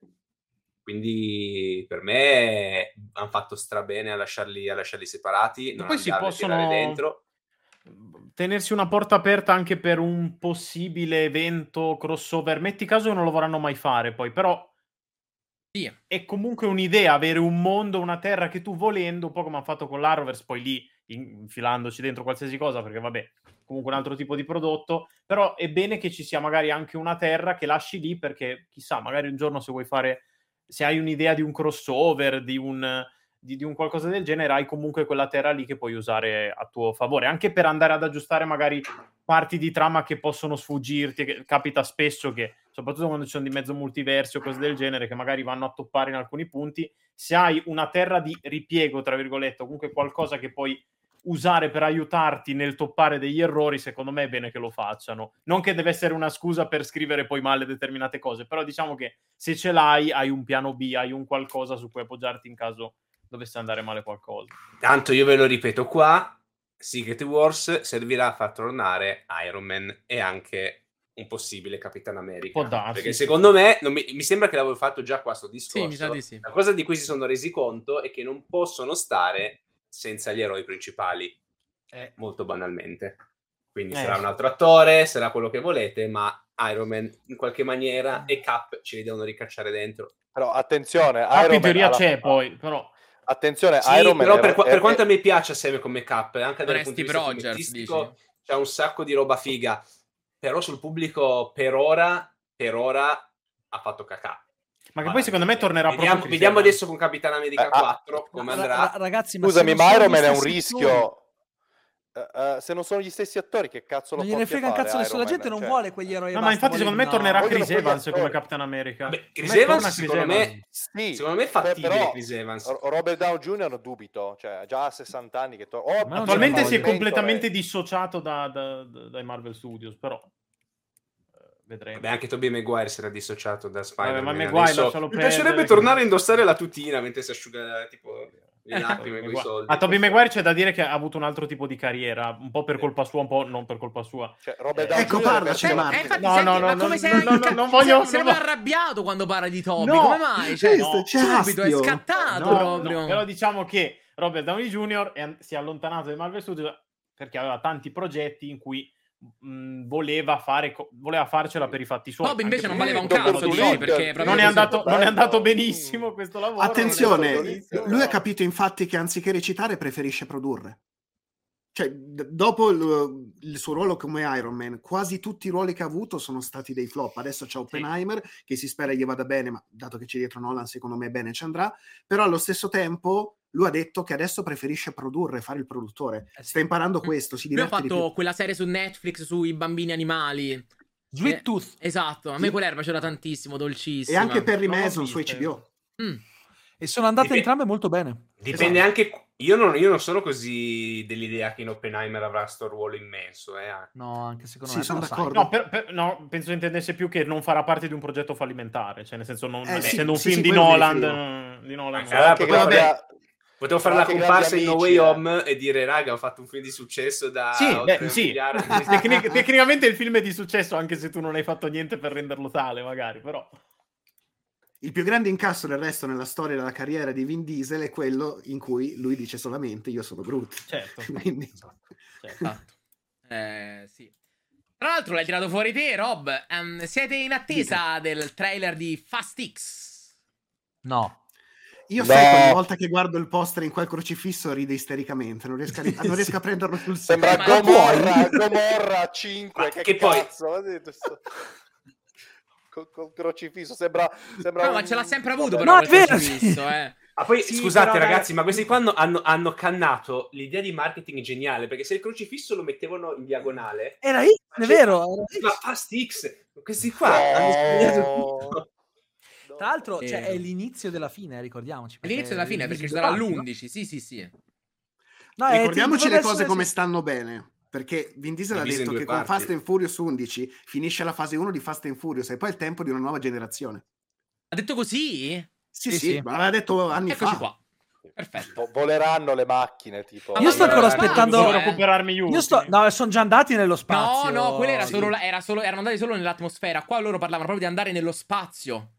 Quindi per me hanno fatto strabene a lasciarli, a lasciarli separati, non poi si possono- dentro. tenersi una porta aperta anche per un possibile evento crossover. Metti caso che non lo vorranno mai fare, poi, però Sì. è comunque un'idea avere un mondo, una terra che tu volendo, un po' come hanno fatto con l'Arrowverse, poi lì in- infilandoci dentro qualsiasi cosa, perché vabbè, comunque un altro tipo di prodotto, però è bene che ci sia magari anche una terra che lasci lì perché chissà, magari un giorno se vuoi fare se hai un'idea di un crossover, di un di, di un qualcosa del genere, hai comunque quella terra lì che puoi usare a tuo favore, anche per andare ad aggiustare magari parti di trama che possono sfuggirti, che capita spesso che, soprattutto quando ci sono di mezzo multiversi o cose del genere, che magari vanno a toppare in alcuni punti, se hai una terra di ripiego, tra virgolette, o comunque qualcosa che puoi usare per aiutarti nel toppare degli errori, secondo me è bene che lo facciano. Non che deve essere una scusa per scrivere poi male determinate cose, però diciamo che se ce l'hai, hai un piano B, hai un qualcosa su cui appoggiarti in caso dovesse andare male qualcosa. Tanto io ve lo ripeto qua, Secret Wars servirà a far tornare Iron Man e anche un possibile Capitan America. Può darsi, Perché secondo me, non mi, mi sembra che l'avevo fatto già qua sto discorso. Sì, mi sa di sì. La cosa di cui si sono resi conto è che non possono stare senza gli eroi principali, molto banalmente. Quindi Eh. sarà un altro attore, sarà quello che volete, ma Iron Man in qualche maniera e Cap ce li devono ricacciare dentro. Però attenzione, Ah, Iron in teoria Man alla- c'è poi, però... Attenzione, Sì, Iron Man però è- per, qua- è- per quanto è- a me piace assieme come Cap, anche Non dal punto di vista c'è un sacco di roba figa, però sul pubblico per ora, per ora ha fatto cacà. Ma che poi secondo me tornerà vediamo, proprio vediamo adesso con Capitan America Eh, ah, 4 come Ra- andrà. ra- ragazzi, ma Scusami, ma Iron Man è un rischio. Eh, eh, se non sono gli stessi attori, che cazzo lo Non gliene frega un cazzo nessuno. La gente Man? non Cioè, vuole quegli eroi. No, ma infatti secondo me vuole- tornerà vogliono Chris Evans come. Captain America. Beh, Chris me Evans, torna Chris secondo me- Evans. Sì, Secondo me è fattibile però Chris Evans. Ro- Robert Downey Jr. dubito, cioè già a 60 anni che... To- oh, Attualmente si è completamente dissociato da- da- da- dai Marvel Studios, però eh, vedremo. Beh, anche Tobey Maguire si era dissociato da Spider-Man. ma Maguire Adesso mi piacerebbe tornare a indossare la tutina mentre si asciuga tipo le lacrime con i soldi. A Tobey Maguire c'è da dire che ha avuto un altro tipo di carriera, un po' per colpa sua, un po' non per colpa sua. Cioè, Robert Eh, ecco, parlaci, Marco. Eh, infatti, No, senti, no, no, ma no, come no, sei, no, no, non voglio- sei, arrabbiato quando parla di Toby? No, come mai? Cioè, questo c'è subito è scattato No, proprio. no, però diciamo che Robert Downey Jr. è- si è allontanato dai Marvel Studios perché aveva tanti progetti in cui mh, voleva, fare, co- voleva farcela per i fatti suoi. Bob invece non valeva un cazzo di Twitter, lui perché non è, andato, non è andato benissimo questo lavoro. Attenzione, lui ha no. capito infatti che anziché recitare preferisce produrre. Cioè, d- dopo il, il suo ruolo come Iron Man, quasi tutti i ruoli che ha avuto sono stati dei flop. Adesso c'è Oppenheimer, che si spera gli vada bene, ma dato che c'è dietro Nolan, secondo me bene ci andrà. Però allo stesso tempo lui ha detto che adesso preferisce produrre, fare il produttore. Eh sì. Sta imparando questo, si Lui ha diverte di fatto più. quella serie su Netflix sui bambini animali. Sweet Eh, Tooth. Esatto, a me Sì. quella era piaceva tantissimo, E dolcissima. anche Perry l'ho Mason su HBO. Mm. E sono andate Dipende- entrambe molto bene. Dipende Esatto. anche. Io non, io non sono così dell'idea che in Oppenheimer avrà sto ruolo immenso. Eh. No, anche secondo Sì, me. sono d'accordo. No, per- per- no, penso intendesse più che non farà parte di un progetto fallimentare, cioè nel senso, non, Eh, sì, essendo un sì, film sì, di Nolan, eh, di Nolan, Eh, non- allora, Anche poteva- grandi a- Potevo fare la comparsa in No Way amici, Home e dire, raga, ho fatto un film di successo da Sì, beh, sì. miliardo." Tecnic- tecnicamente il film è di successo anche se tu non hai fatto niente per renderlo tale, magari, però. Il più grande incasso del resto nella storia della carriera di Vin Diesel è quello in cui lui dice solamente io sono Groot. Certo. Quindi, certo. Eh, sì. Tra l'altro l'hai tirato fuori te, Rob. Ehm, siete in attesa del trailer di Fast X? No. Io No. sai che ogni volta che guardo il poster in quel crocifisso rido istericamente, non riesco a, ri- non riesco a prenderlo sul serio. Sembra Ma Gomorra, Gomorra 5, Ma che, che poi- cazzo? Questo- Col, col crocifisso, sembra... sembra No, ma un- ce l'ha sempre avuto, però. No, vero, crocifisso, sì. eh. Ma poi, Sì, scusate però, ragazzi, dai. ma questi qua hanno, hanno- cannato l'idea di marketing geniale, perché se il crocifisso lo mettevano in diagonale, Era X, è vero. era ma. Fast X, questi qua hanno sbagliato tutto. No. Tra l'altro, Eh. cioè, è l'inizio della fine, ricordiamoci. All'inizio della fine, perché ci sarà party, no? l'11. Sì, sì, sì. No, Ricordiamoci le cose come stanno bene. Perché Vin Diesel ha detto che con parti. Fast and Furious 11 finisce la fase 1 di Fast and Furious e poi è il tempo di una nuova generazione. Ha detto così? Sì, Sì, sì, ma l'aveva detto anni Eccoci fa. qua. Perfetto. Vo- voleranno le macchine, tipo... Io sto ancora aspettando. Devo eh. recuperarmi. Io sto. No, sono già andati nello No, spazio. no, quello era Sì. solo, la- era solo- erano andati solo nell'atmosfera. Qua loro parlavano proprio di andare nello spazio.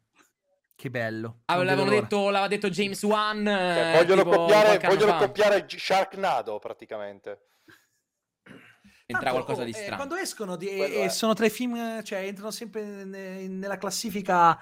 Che bello. Ah, detto, l'aveva detto James Wan. Cioè, eh, vogliono tipo copiare, vogliono copiare Sharknado, praticamente. Entra Tanto, qualcosa di eh, strano. quando escono di- e è. sono tra i film, eh, cioè entrano sempre ne- nella classifica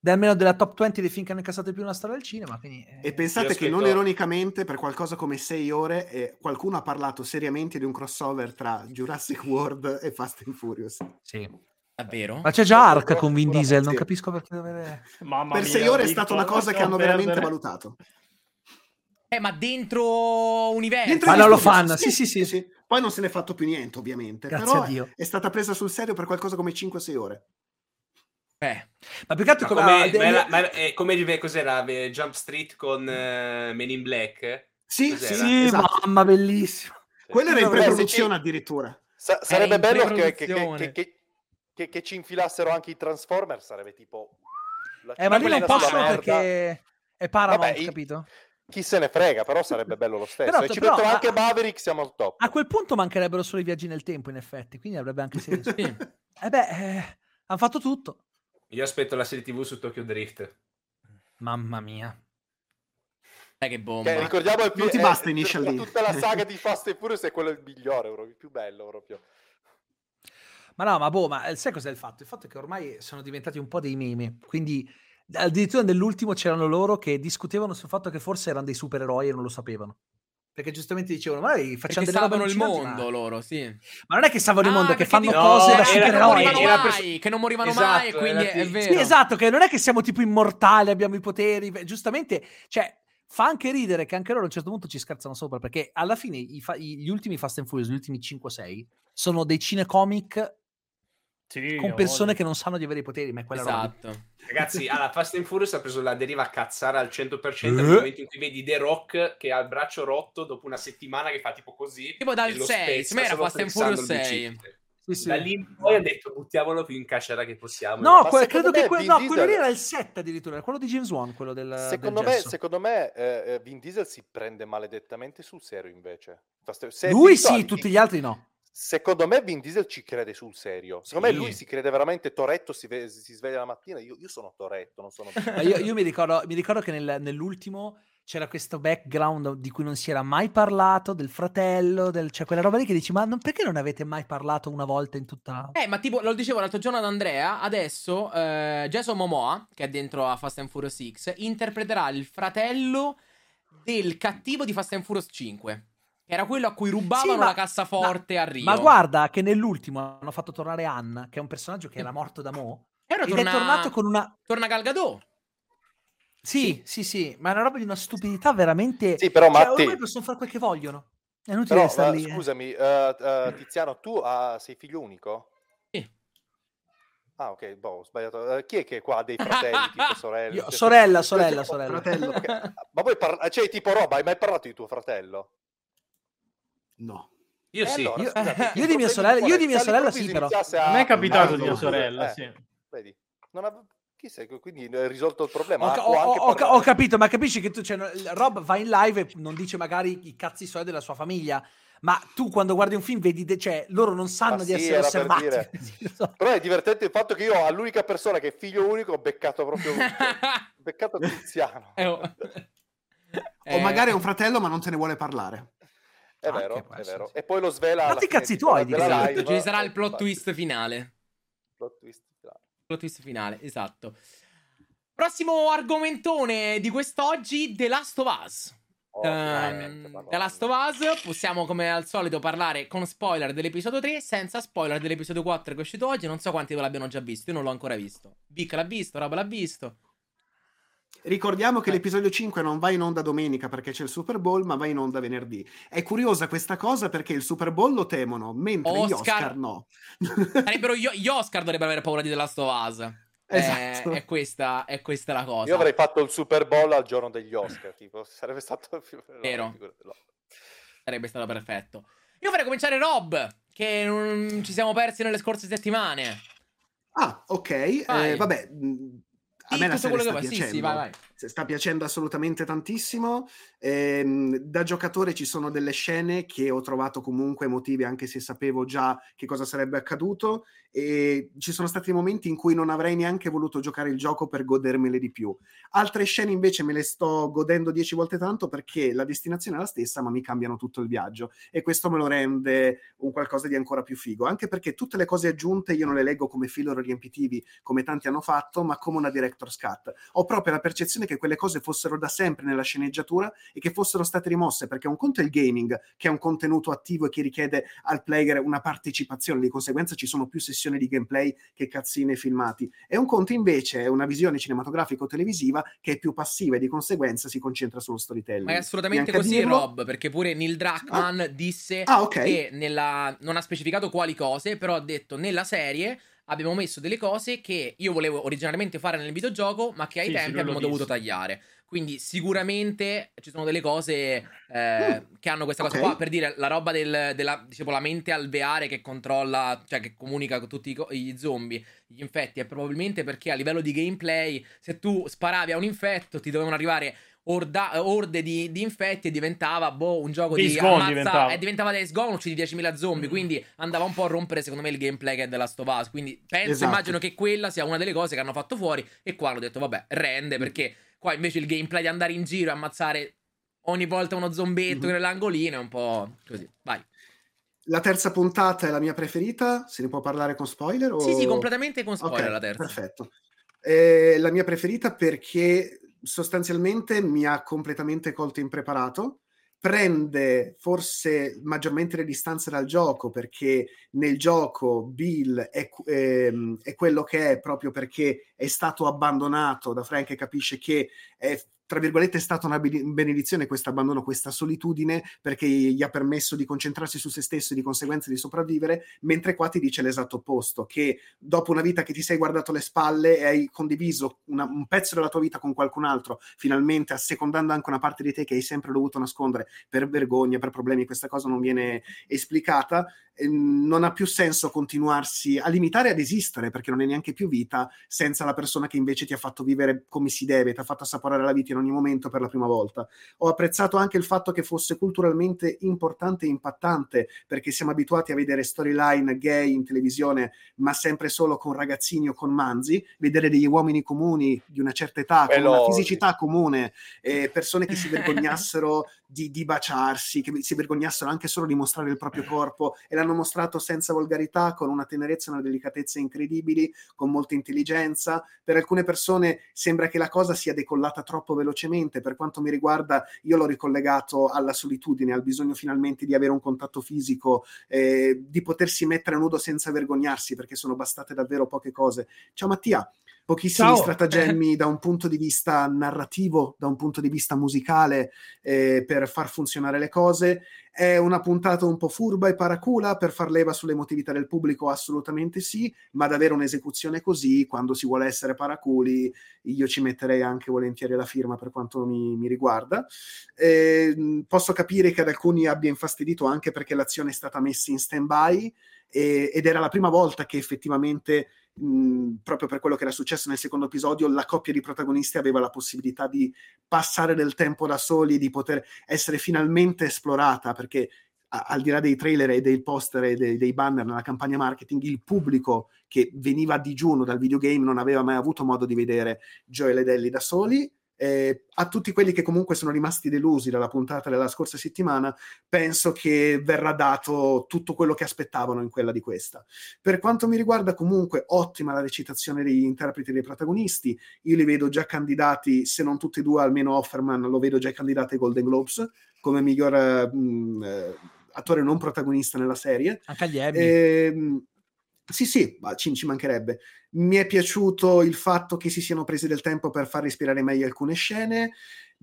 de- almeno della top 20 dei film che hanno incassato di più nella storia del cinema. Quindi, eh, E pensate che non ironicamente, per qualcosa come 6 ore, eh, qualcuno ha parlato seriamente di un crossover tra Jurassic World e Fast and Furious. sì. Davvero? Ma c'è già Ark con Vin Diesel, non Sì. capisco perché deve... Mamma per mia, 6 ore è stata una cosa che hanno veramente valutato. Eh, ma dentro universo. Dentro Ma gli non lo fanno, sì, sì, sì. Poi non se n'è fatto più niente, ovviamente. Grazie però a Dio. è stata presa sul serio per qualcosa come 5-6 ore. Eh, Ma più che altro Ma come- ah, ma ma è come rive- cos'era? eh, Jump Street con eh, Men in Black? Sì, Cos'era? sì, Sì, esatto. mamma, bellissimo. Quello era in pre-produzione addirittura. Sa- sarebbe in bello che, che- che- che- che- che ci infilassero anche i Transformers, sarebbe tipo... Eh, ma lì non possono perché è Paramount, Vabbè, capito? Chi se ne frega, però sarebbe bello lo stesso. Però- e ci però- mettono a- anche Maverick, siamo al top. A quel punto mancherebbero solo i viaggi nel tempo, in effetti, quindi avrebbe anche senso. sì. Eh beh, eh, hanno fatto tutto. Io aspetto la serie TV su Tokyo Drift. Mamma mia. Dai che bomba. Che, ricordiamo il Non ti eh, basta D. Tutta la saga di Fast and Furious è quello il migliore, proprio, il più bello proprio. Ma no, ma boh, ma eh, sai cos'è il fatto? Il fatto è che ormai sono diventati un po' dei meme, quindi addirittura nell'ultimo c'erano loro che discutevano sul fatto che forse erano dei supereroi e non lo sapevano. Perché giustamente dicevano, ma noi facciamo Perché delle il mondo ma... loro, sì. ma non è che salvano il Ah, mondo, è che fanno dicono- cose No, da era- che non supereroi. morivano mai, per- che non morivano Esatto, mai, e quindi è ti- vero. Sì, esatto, che non è che siamo tipo immortali, abbiamo i poteri, giustamente, cioè, fa anche ridere che anche loro a un certo punto ci scherzano sopra, perché alla fine i fa- gli ultimi Fast and Furious, gli ultimi 5-6, sono dei cinecomic Sì, con persone voglia. che non sanno di avere i poteri, ma è quella roba. Esatto. Ragazzi, alla Fast and Furious ha preso la deriva cazzara al 100% Eh. nel momento in cui vedi The Rock che ha il braccio rotto dopo una settimana che fa tipo così. Tipo dal e lo 6, spezza secondo me era Fast and Furious il 6. bicipite. Sì, sì. Da lì in poi ha detto buttiamolo più in cacciara che possiamo. No, Ma que- credo che que- no, Diesel- quello lì era il 7 addirittura, quello di James Wan, quello del Secondo del me, secondo me eh, eh, Vin Diesel si prende maledettamente sul serio invece. Lui sì, tutti gli altri no. Secondo me Vin Diesel ci crede sul serio. Secondo Sì. me lui si crede veramente Toretto, si, ve- si sveglia la mattina, io, io sono Toretto, non sono... Ma io, io mi, ricordo, mi ricordo che nel- nell'ultimo c'era questo background di cui non si era mai parlato, del fratello, del... cioè quella roba lì che dici, ma non- perché non avete mai parlato una volta in tutta... Eh, ma tipo, lo dicevo l'altro giorno ad Andrea, adesso eh, Jason Momoa, che è dentro a Fast and Furious 6, interpreterà il fratello del cattivo di Fast and Furious 5. Era quello a cui rubavano Sì, ma- la cassaforte a Rio. Ma guarda che nell'ultimo hanno fatto tornare Anna, che è un personaggio che era morto da mo', E ora ed torna, è tornato con una... torna Gal Gadot. Sì, sì, sì, ma è una roba di una stupidità veramente... Sì, però Cioè, Matti, ormai possono fare quel che vogliono. È inutile però, stare eh, lì. eh. scusami, eh, eh, Tiziano, tu ah, sei figlio unico? Sì. Ah, ok, boh, ho sbagliato. Eh, chi è che qua ha dei fratelli, tipo sorelle? Io- Cioè, sorella, se- sorella, sorella. Fratello, ok, Ma poi parla- cioè, tipo roba, hai mai parlato di tuo fratello? No. Io sì. allora, Io- scusate, io di mia sorella- io di mia Se sorella sì, però. A me è capitato di mia sorella, eh, sì. Vedi, non sei? Quindi hai risolto il problema. Ho, ho- ho- ho capito, ma capisci che tu, cioè, Rob va in live e non dice magari i cazzi suoi della sua famiglia, ma tu quando guardi un film vedi, de- cioè, loro non sanno Ma di sì, essere per osservati. dire. So. Però è divertente il fatto che io, all'unica persona che è figlio unico, ho beccato proprio beccato Tiziano. Eh, oh. O Eh, magari è un fratello ma non te ne vuole parlare. È Anche vero, è vero. sì. E poi lo svela. alla Fatti i fine, cazzi tuoi, dico. Esatto, live. ci sarà il plot twist finale. plot twist finale. Plot twist finale, esatto. Prossimo argomentone di quest'oggi, The Last of Us. Oh, madonna. The Last of Us, possiamo come al solito parlare con spoiler dell'episodio 3, senza spoiler dell'episodio 4 che è uscito oggi. Non so quanti ve l'abbiano già visto, io non l'ho ancora visto. Vic l'ha visto, Rob l'ha visto. Ricordiamo che Eh. l'episodio 5 non va in onda domenica perché c'è il Super Bowl, ma va in onda venerdì. È curiosa questa cosa perché il Super Bowl lo temono, mentre gli Oscar- Oscar no. Sarebbero gli, gli Oscar dovrebbero avere paura di The Last of Us. Eh, Esatto. è, questa, è questa la cosa. Io avrei fatto il Super Bowl al giorno degli Oscar, tipo, sarebbe stato no, Vero. no. Sarebbe stato perfetto. Io farei cominciare Rob, che non ci siamo persi nelle scorse settimane. Ah, ok. Eh, vabbè, a me la serie sta vuoi. Sì, piacendo. sì, vai, vai. Sta piacendo assolutamente tantissimo. Ehm, da giocatore ci sono delle scene che ho trovato comunque emotive, anche se sapevo già che cosa sarebbe accaduto. E ci sono stati momenti in cui non avrei neanche voluto giocare il gioco per godermele di più. Altre scene invece me le sto godendo dieci volte tanto perché la destinazione è la stessa, ma mi cambiano tutto il viaggio. E questo me lo rende un qualcosa di ancora più figo. Anche perché tutte le cose aggiunte io non le leggo come filler riempitivi, come tanti hanno fatto, ma come una director's cut. Ho proprio la percezione che quelle cose fossero da sempre nella sceneggiatura e che fossero state rimosse, perché un conto è il gaming, che è un contenuto attivo e che richiede al player una partecipazione, di conseguenza ci sono più sessioni di gameplay che cazzine filmati. E un conto invece è una visione cinematografica o televisiva che è più passiva e di conseguenza si concentra sullo storytelling. Ma è assolutamente Neanche così, dirlo. Rob, perché pure Neil Druckmann disse Ah, ok. che nella... non ha specificato quali cose, però ha detto nella serie abbiamo messo delle cose che io volevo originariamente fare nel videogioco, ma che ai Sì, tempi abbiamo l'ho dovuto visto. tagliare. Quindi sicuramente ci sono delle cose eh, che hanno questa cosa Mm. ok. qua. Per dire, la roba del, della diciamo, la mente alveare che controlla, cioè che comunica con tutti i gli zombie, gli infetti, è probabilmente perché a livello di gameplay, se tu sparavi a un infetto, ti dovevano arrivare orda- orde di, di infetti e diventava boh, un gioco Days di Gone ammazza, diventava. e diventava Days Gone, uccidi 10.000 zombie, quindi andava un po' a rompere secondo me il gameplay che è della Last of Us, quindi penso, Esatto. immagino che quella sia una delle cose che hanno fatto fuori e qua hanno detto vabbè, rende perché qua invece il gameplay di andare in giro e ammazzare ogni volta uno zombetto Mhm. nell'angolino è un po' così, vai. La terza puntata è la mia preferita, se ne può parlare con spoiler? O... Sì, sì, completamente con spoiler Ok, la terza. Perfetto. È la mia preferita perché sostanzialmente mi ha completamente colto impreparato. Prende forse maggiormente le distanze dal gioco perché nel gioco Bill è, ehm, è quello che è proprio perché è stato abbandonato da Frank e capisce che è tra virgolette è stata una bene- benedizione questo abbandono, questa solitudine perché gli ha permesso di concentrarsi su se stesso e di conseguenza di sopravvivere, mentre qua ti dice l'esatto opposto, che dopo una vita che ti sei guardato le spalle e hai condiviso una- un pezzo della tua vita con qualcun altro, finalmente assecondando anche una parte di te che hai sempre dovuto nascondere per vergogna, per problemi, questa cosa non viene esplicata, non ha più senso continuarsi a limitare ad esistere perché non è neanche più vita senza la persona che invece ti ha fatto vivere come si deve, ti ha fatto assaporare la vita in ogni momento per la prima volta. Ho apprezzato anche il fatto che fosse culturalmente importante e impattante, perché siamo abituati a vedere storyline gay in televisione, ma sempre solo con ragazzini o con manzi, vedere degli uomini comuni di una certa età, con una fisicità comune, eh, persone che si vergognassero di, di, baciarsi, che si vergognassero anche solo di mostrare il proprio corpo e l'hanno mostrato senza volgarità, con una tenerezza e una delicatezza incredibili, con molta intelligenza. Per alcune persone sembra che la cosa sia decollata troppo velocemente, per quanto mi riguarda io l'ho ricollegato alla solitudine, al bisogno finalmente di avere un contatto fisico, eh, di potersi mettere a nudo senza vergognarsi, perché sono bastate davvero poche cose. Ciao Mattia, pochissimi Ciao. stratagemmi da un punto di vista narrativo, da un punto di vista musicale eh, per far funzionare le cose. È una puntata un po' furba e paracula per far leva sull'emotività del pubblico? Assolutamente sì, ma ad avere un'esecuzione così, quando si vuole essere paraculi, io ci metterei anche volentieri la firma per quanto mi, mi riguarda. Eh, posso capire che ad alcuni abbia infastidito anche perché l'azione è stata messa in stand-by eh, ed era la prima volta che effettivamente proprio per quello che era successo nel secondo episodio, la coppia di protagonisti aveva la possibilità di passare del tempo da soli, di poter essere finalmente esplorata, perché a, al di là dei trailer e dei poster e dei, dei banner nella campagna marketing, il pubblico che veniva a digiuno dal videogame non aveva mai avuto modo di vedere Joel ed Ellie da soli eh, a tutti quelli che comunque sono rimasti delusi dalla puntata della scorsa settimana, penso che verrà dato tutto quello che aspettavano in quella di questa. Per quanto mi riguarda, comunque, ottima la recitazione degli interpreti dei protagonisti. Io li vedo già candidati, se non tutti e due, almeno Offerman lo vedo già candidato ai Golden Globes come miglior mh, mm, eh, attore non protagonista nella serie. Anche agli Emmy. Eh, sì, sì, ci, ci mancherebbe. Mi è piaciuto il fatto che si siano presi del tempo per far respirare meglio alcune scene.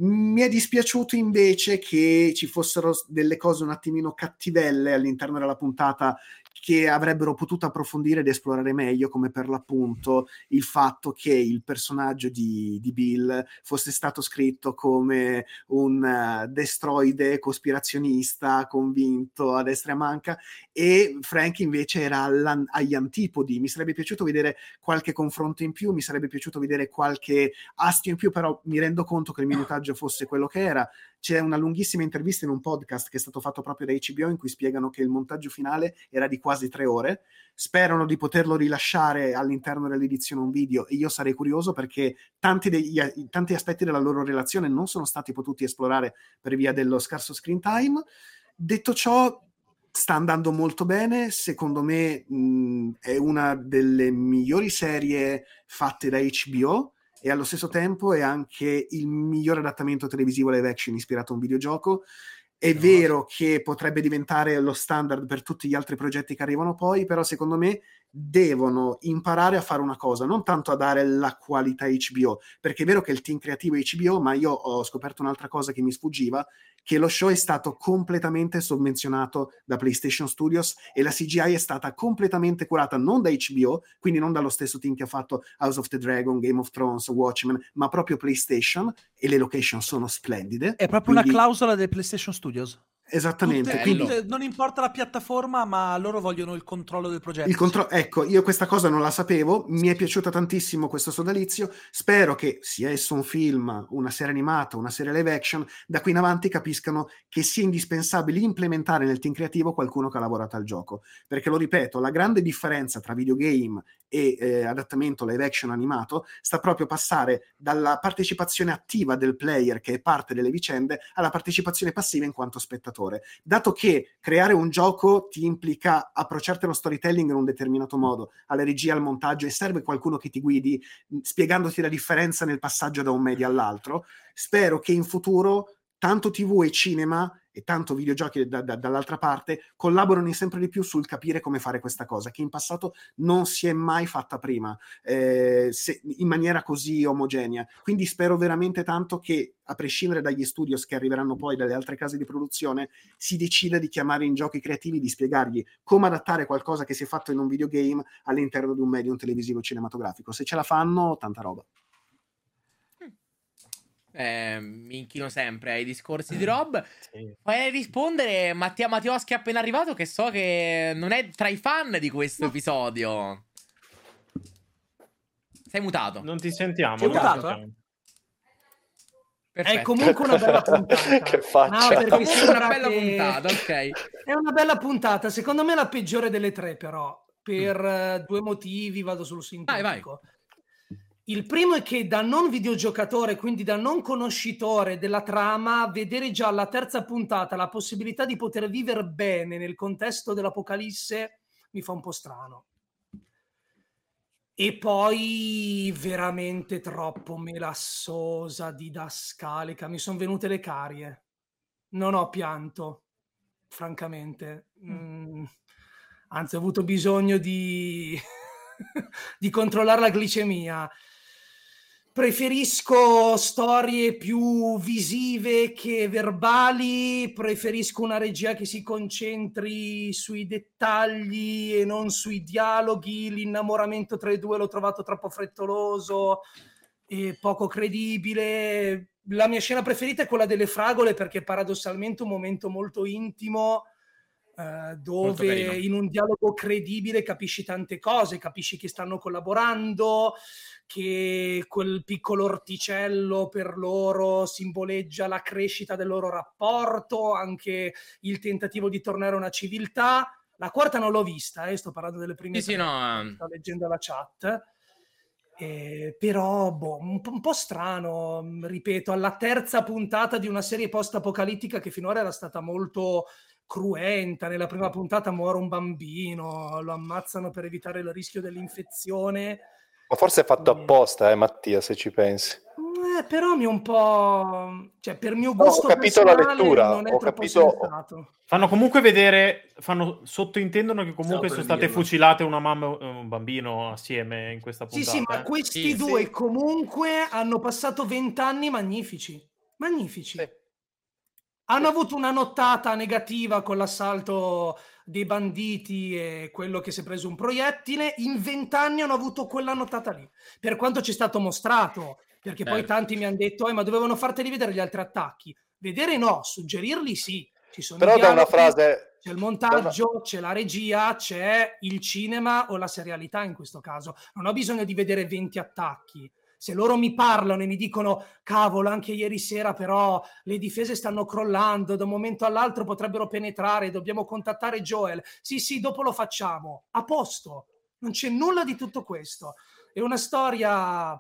Mi è dispiaciuto invece che ci fossero delle cose un attimino cattivelle all'interno della puntata che avrebbero potuto approfondire ed esplorare meglio, come per l'appunto il fatto che il personaggio di, di Bill fosse stato scritto come un uh, destroide cospirazionista convinto a destra e a manca e Frank invece era agli antipodi. Mi sarebbe piaciuto vedere qualche confronto in più, mi sarebbe piaciuto vedere qualche astio in più, però mi rendo conto che il minutaggio fosse quello che era. C'è una lunghissima intervista in un podcast che è stato fatto proprio da HBO in cui spiegano che il montaggio finale era di quasi tre ore. Sperano di poterlo rilasciare all'interno dell'edizione un video e io sarei curioso perché tanti, degli, tanti aspetti della loro relazione non sono stati potuti esplorare per via dello scarso screen time. Detto ciò, sta andando molto bene, secondo me mh, è una delle migliori serie fatte da HBO e allo stesso tempo è anche il miglior adattamento televisivo live action ispirato a un videogioco. È no. vero che potrebbe diventare lo standard per tutti gli altri progetti che arrivano poi, però secondo me devono imparare a fare una cosa, non tanto a dare la qualità HBO, perché è vero che il team creativo è HBO, ma io ho scoperto un'altra cosa che mi sfuggiva, che lo show è stato completamente sovvenzionato da PlayStation Studios e la CGI è stata completamente curata non da HBO, quindi non dallo stesso team che ha fatto House of the Dragon, Game of Thrones, Watchmen, ma proprio PlayStation e le location sono splendide. È proprio quindi... una clausola del PlayStation Studios? Esattamente. Tutte, quindi, tutte, non importa la piattaforma, ma loro vogliono il controllo del progetto. Il contro- ecco, io questa cosa non la sapevo, mi è piaciuta tantissimo questo sodalizio. Spero che sia esso un film, una serie animata, una serie live action, da qui in avanti capiscano che sia indispensabile implementare nel team creativo qualcuno che ha lavorato al gioco. Perché lo ripeto, la grande differenza tra videogame e eh, adattamento live action animato sta proprio passare dalla partecipazione attiva del player, che è parte delle vicende, alla partecipazione passiva in quanto spettatore. Dato che creare un gioco ti implica approcciarti allo storytelling in un determinato modo, alla regia, al montaggio, e serve qualcuno che ti guidi spiegandoti la differenza nel passaggio da un media all'altro, spero che in futuro tanto TV e cinema e tanto videogiochi da, da, dall'altra parte collaborano sempre di più sul capire come fare questa cosa, che in passato non si è mai fatta prima eh, se, in maniera così omogenea. Quindi spero veramente tanto che, a prescindere dagli studios che arriveranno poi dalle altre case di produzione, si decida di chiamare in giochi creativi, di spiegargli come adattare qualcosa che si è fatto in un videogame all'interno di un medium televisivo cinematografico. Se ce la fanno, tanta roba. Eh, mi inchino sempre ai discorsi di Rob. Sì. Rispondere Mattia Mattioschi appena arrivato che so che non è tra i fan di questo no. episodio. Sei mutato. Non ti sentiamo. Sei mutato? Perfetto. È comunque una bella puntata. Che faccia. No, perché Comunque una bella che- puntata, ok. È una bella puntata, secondo me la peggiore delle tre però, per eh, due motivi, vado sul Vai, vai. Il primo è che da non videogiocatore, quindi da non conoscitore della trama, vedere già alla terza puntata la possibilità di poter vivere bene nel contesto dell'Apocalisse mi fa un po' strano. E poi veramente troppo melassosa, didascalica, mi sono venute le carie. Non ho pianto, francamente. Mm, Anzi, ho avuto bisogno di, di controllare la glicemia. Preferisco storie più visive che verbali, preferisco una regia che si concentri sui dettagli e non sui dialoghi. L'innamoramento tra i due l'ho trovato troppo frettoloso e poco credibile. La mia scena preferita è quella delle fragole perché paradossalmente un momento molto intimo eh, dove in un dialogo credibile capisci tante cose, capisci che stanno collaborando, che quel piccolo orticello per loro simboleggia la crescita del loro rapporto, anche il tentativo di tornare a una civiltà. La quarta non l'ho vista, eh, sto parlando delle prime Sì, sì, no, ehm, sto leggendo la chat. Eh, però boh, un, po', un po' strano, ripeto, alla terza puntata di una serie post-apocalittica che finora era stata molto cruenta. Nella prima puntata muore un bambino, lo ammazzano per evitare il rischio dell'infezione. Ma forse è fatto apposta, eh, Mattia, se ci pensi. Eh, però mi è un po'... cioè per mio No, ho gusto capito la lettura, non è ho troppo capito- sensato. Fanno comunque vedere, fanno sottointendono che comunque sono state dirlo. fucilate una mamma e un bambino assieme in questa Sì, puntata. sì, ma eh. questi Sì, due sì. comunque hanno passato vent'anni magnifici. Magnifici. Sì. Hanno Sì. avuto una nottata negativa con l'assalto dei banditi e quello che si è preso un proiettile. In vent'anni hanno avuto quella nottata lì. Per quanto ci è stato mostrato, perché poi Certo. tanti mi hanno detto, "Eh, ma dovevano farteli vedere gli altri attacchi. Vedere no, suggerirli sì. Ci sono Però da una frase... c'è il montaggio, c'è la regia, c'è il cinema o la serialità in questo caso. Non ho bisogno di vedere 20 attacchi. Se loro mi parlano e mi dicono, cavolo, anche ieri sera però le difese stanno crollando, da un momento all'altro potrebbero penetrare, dobbiamo contattare Joel. Sì, sì, dopo lo facciamo. A posto. Non c'è nulla di tutto questo. È una storia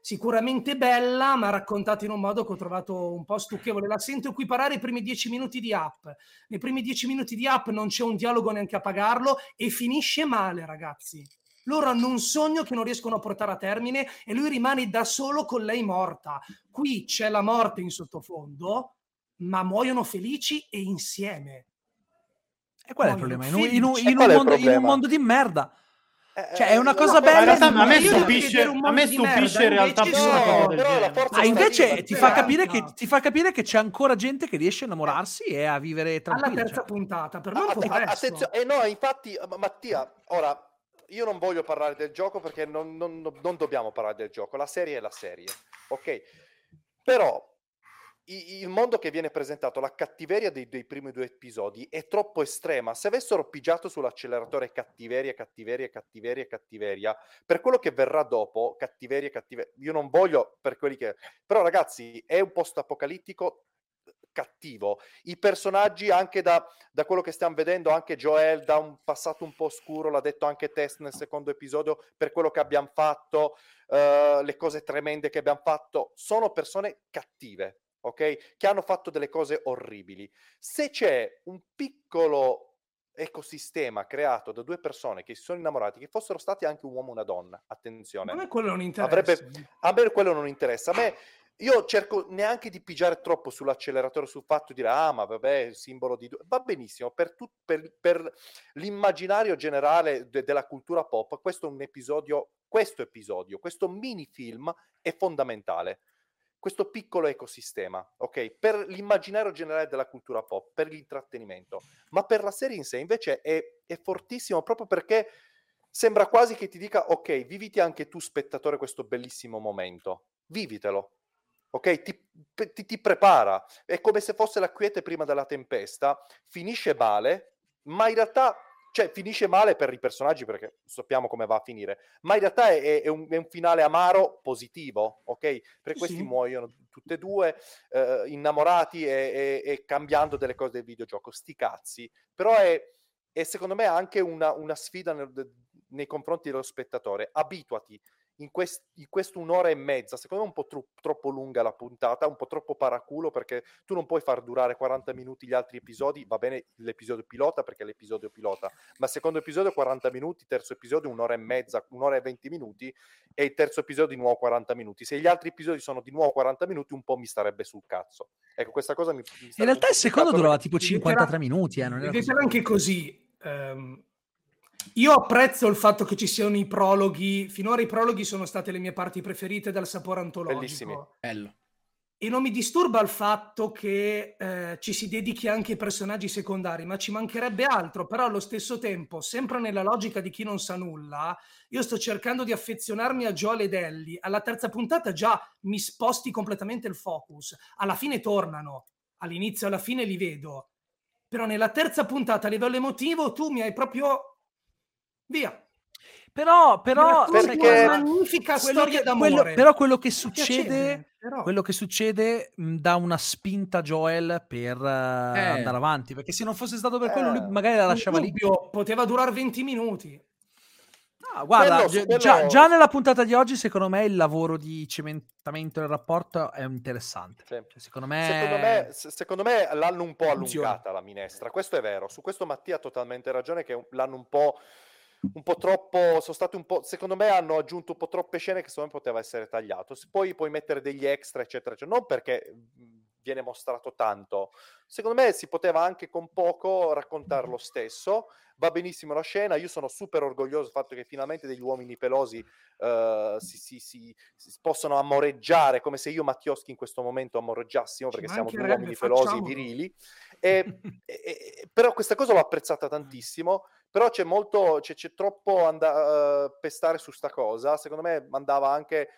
sicuramente bella, ma raccontata in un modo che ho trovato un po' stucchevole. La sento equiparare i primi dieci minuti di app. Nei primi dieci minuti di app non c'è un dialogo neanche a pagarlo e finisce male, ragazzi. Loro hanno un sogno che non riescono a portare a termine e lui rimane da solo con lei morta. Qui c'è la morte in sottofondo, ma muoiono felici e insieme. E qual è il problema? In un, in un- in un mondo, in un problema? mondo di merda. Cioè, è una cosa no, bella Ma realtà di- a me stupisce, a me stupisce merda, in realtà invece più una cosa del però la genere. forza Ma invece ti fa, capire che, ti fa capire che c'è ancora gente che riesce a innamorarsi e a vivere Alla tranquilla. terza cioè. puntata, per me è un po' presto. attenzione, eh no, infatti, Mattia, ora io non voglio parlare del gioco perché non, non- non dobbiamo parlare del gioco, la serie è la serie, ok? Però il mondo che viene presentato, la cattiveria dei, dei primi due episodi è troppo estrema. Se avessero pigiato sull'acceleratore cattiveria, cattiveria, cattiveria, cattiveria, per quello che verrà dopo, cattiveria, cattiveria, io non voglio per quelli che... Però ragazzi, è un post-apocalittico cattivo. I personaggi anche da, da quello che stiamo vedendo, anche Joel da un passato un po' oscuro, l'ha detto anche Test nel secondo episodio, per quello che abbiamo fatto, eh, le cose tremende che abbiamo fatto, sono persone cattive, ok? Che hanno fatto delle cose orribili. Se c'è un piccolo ecosistema creato da due persone che si sono innamorati, che fossero stati anche un uomo e una donna, attenzione. A me quello non interessa. Avrebbe- A me quello non interessa. A me io cerco neanche di pigiare troppo sull'acceleratore sul fatto di dire ah ma vabbè il simbolo di va benissimo per, tut- per, per l'immaginario generale de- della cultura pop questo è un episodio questo episodio questo mini film è fondamentale. Questo piccolo ecosistema ok? Per l'immaginario generale della cultura pop per l'intrattenimento. Ma per la serie in sé invece è, è fortissimo proprio perché sembra quasi che ti dica ok viviti anche tu spettatore questo bellissimo momento. Vivitelo ok? Ti, ti- ti prepara, è come se fosse la quiete prima della tempesta, finisce male, ma in realtà cioè finisce male per i personaggi perché sappiamo come va a finire, ma in realtà è, è, un, è un, finale amaro positivo, ok? Questi Sì. muoiono tutti e due eh, innamorati e, e- e cambiando delle cose del videogioco, sti cazzi. Però è, è secondo me anche una, una sfida nel- nei confronti dello spettatore. Abituati. In, quest, in questo un'ora e mezza, secondo me è un po' tro- troppo lunga la puntata, un po' troppo paraculo perché tu non puoi far durare 40 minuti gli altri episodi, va bene l'episodio pilota perché è l'episodio pilota, ma secondo episodio 40 minuti, terzo episodio un'ora e mezza, un'ora e 20 minuti e il terzo episodio di nuovo 40 minuti. Se gli altri episodi sono di nuovo 40 minuti, un po' mi starebbe sul cazzo. Ecco, questa cosa mi, mi In realtà il secondo durava tipo Diventerà- 53 minuti, eh, non era anche così. ehm, io apprezzo il fatto che ci siano i prologhi. Finora i prologhi sono state le mie parti preferite dal sapore antologico. Bellissimi. Bello. E non mi disturba il fatto che eh, ci si dedichi anche ai personaggi secondari, ma ci mancherebbe altro. Però allo stesso tempo, sempre nella logica di chi non sa nulla, io sto cercando di affezionarmi a Joel ed Ellie. Alla terza puntata già mi sposti completamente il focus. Alla fine tornano, all'inizio e alla fine li vedo. Però nella terza puntata a livello emotivo tu mi hai proprio... Via. Però, però, perché- magnifica Quello storia che- d'amore. quello- però quello che succede, però. quello che succede mh, dà una spinta a Joel per eh, andare avanti. Perché se non fosse stato per quello, lui Eh, magari la lasciava lì. Poteva durare 20 minuti. No, guarda, Quello- quello- già, già nella puntata di oggi, secondo me, il lavoro di cimentamento del rapporto è interessante. Sì. Cioè, secondo me, Secondo me, se- secondo me l'hanno un po' allungata la minestra, questo è vero. Su questo Mattia ha totalmente ragione che l'hanno un po', un po' troppo, sono stati un po', secondo me hanno aggiunto un po' troppe scene che secondo me poteva essere tagliato. Poi puoi mettere degli extra, eccetera, eccetera. non perché viene mostrato tanto. Secondo me si poteva anche con poco raccontare lo stesso. Va benissimo la scena, io sono super orgoglioso del fatto che finalmente degli uomini pelosi eh, si, si- si- si possono amoreggiare come se io Mattioschi in questo momento amoreggiassimo perché siamo due uomini pelosi facciamolo. virili e, e- e- però questa cosa l'ho apprezzata tantissimo però c'è molto c'è, c'è troppo anda- eh, pestare su sta cosa. Secondo me andava anche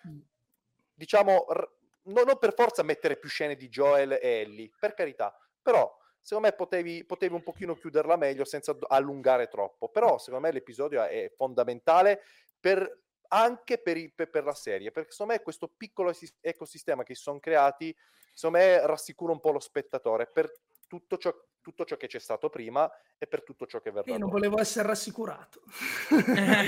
diciamo r- no- non per forza mettere più scene di Joel e Ellie per carità. Però secondo me potevi, potevi un pochino chiuderla meglio senza allungare troppo. Però secondo me l'episodio è fondamentale per anche per, i- per- la serie, perché secondo me questo piccolo ecosistema che si sono creati, secondo me rassicura un po' lo spettatore. Per tutto ciò, tutto ciò che c'è stato prima e per tutto ciò che verrà Io non dopo. volevo essere rassicurato.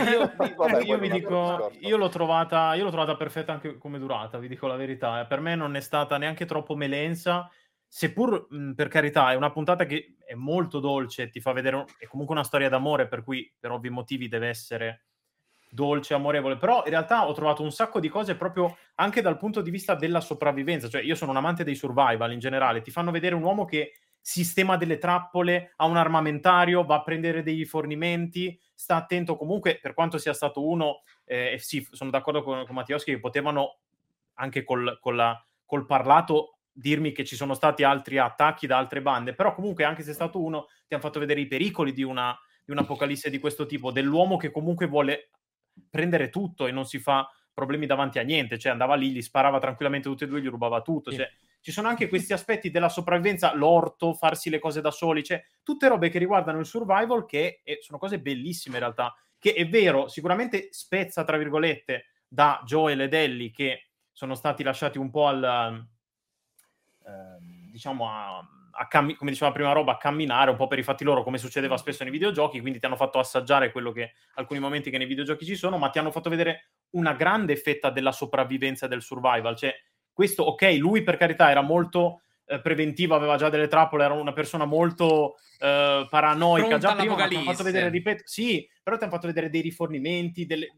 io, Vabbè, io vi dico, io l'ho trovata, io l'ho trovata perfetta anche come durata, vi dico la verità. eh. Per me non è stata neanche troppo melensa, seppur mh, per carità è una puntata che è molto dolce, ti fa vedere, un- è comunque una storia d'amore, per cui per ovvi motivi deve essere dolce, amorevole, però in realtà ho trovato un sacco di cose proprio anche dal punto di vista della sopravvivenza, cioè io sono un amante dei survival in generale, ti fanno vedere un uomo che sistema delle trappole, ha un armamentario, va a prendere dei fornimenti, sta attento comunque, per quanto sia stato uno, eh, sì, sono d'accordo con, con Mattioschi che potevano anche col, la- col parlato dirmi che ci sono stati altri attacchi da altre bande, però comunque anche se è stato uno, ti hanno fatto vedere i pericoli di, una, di un'apocalisse di questo tipo, dell'uomo che comunque vuole prendere tutto e non si fa problemi davanti a niente, cioè andava lì, gli sparava tranquillamente tutti e due, gli rubava tutto, Sì. cioè ci sono anche questi aspetti della sopravvivenza, l'orto, farsi le cose da soli, cioè tutte robe che riguardano il survival che eh, sono cose bellissime in realtà, che è vero, sicuramente spezza tra virgolette da Joel ed Ellie che sono stati lasciati un po' al ehm, diciamo a cammi- come diceva prima roba a camminare un po' per i fatti loro come succedeva spesso nei videogiochi quindi ti hanno fatto assaggiare quello che alcuni momenti che nei videogiochi ci sono ma ti hanno fatto vedere una grande fetta della sopravvivenza e del survival cioè questo ok lui per carità era molto eh, preventivo aveva già delle trappole era una persona molto eh, paranoica. Pronta già prima ma ti hanno fatto vedere ripeto sì però ti hanno fatto vedere dei rifornimenti delle,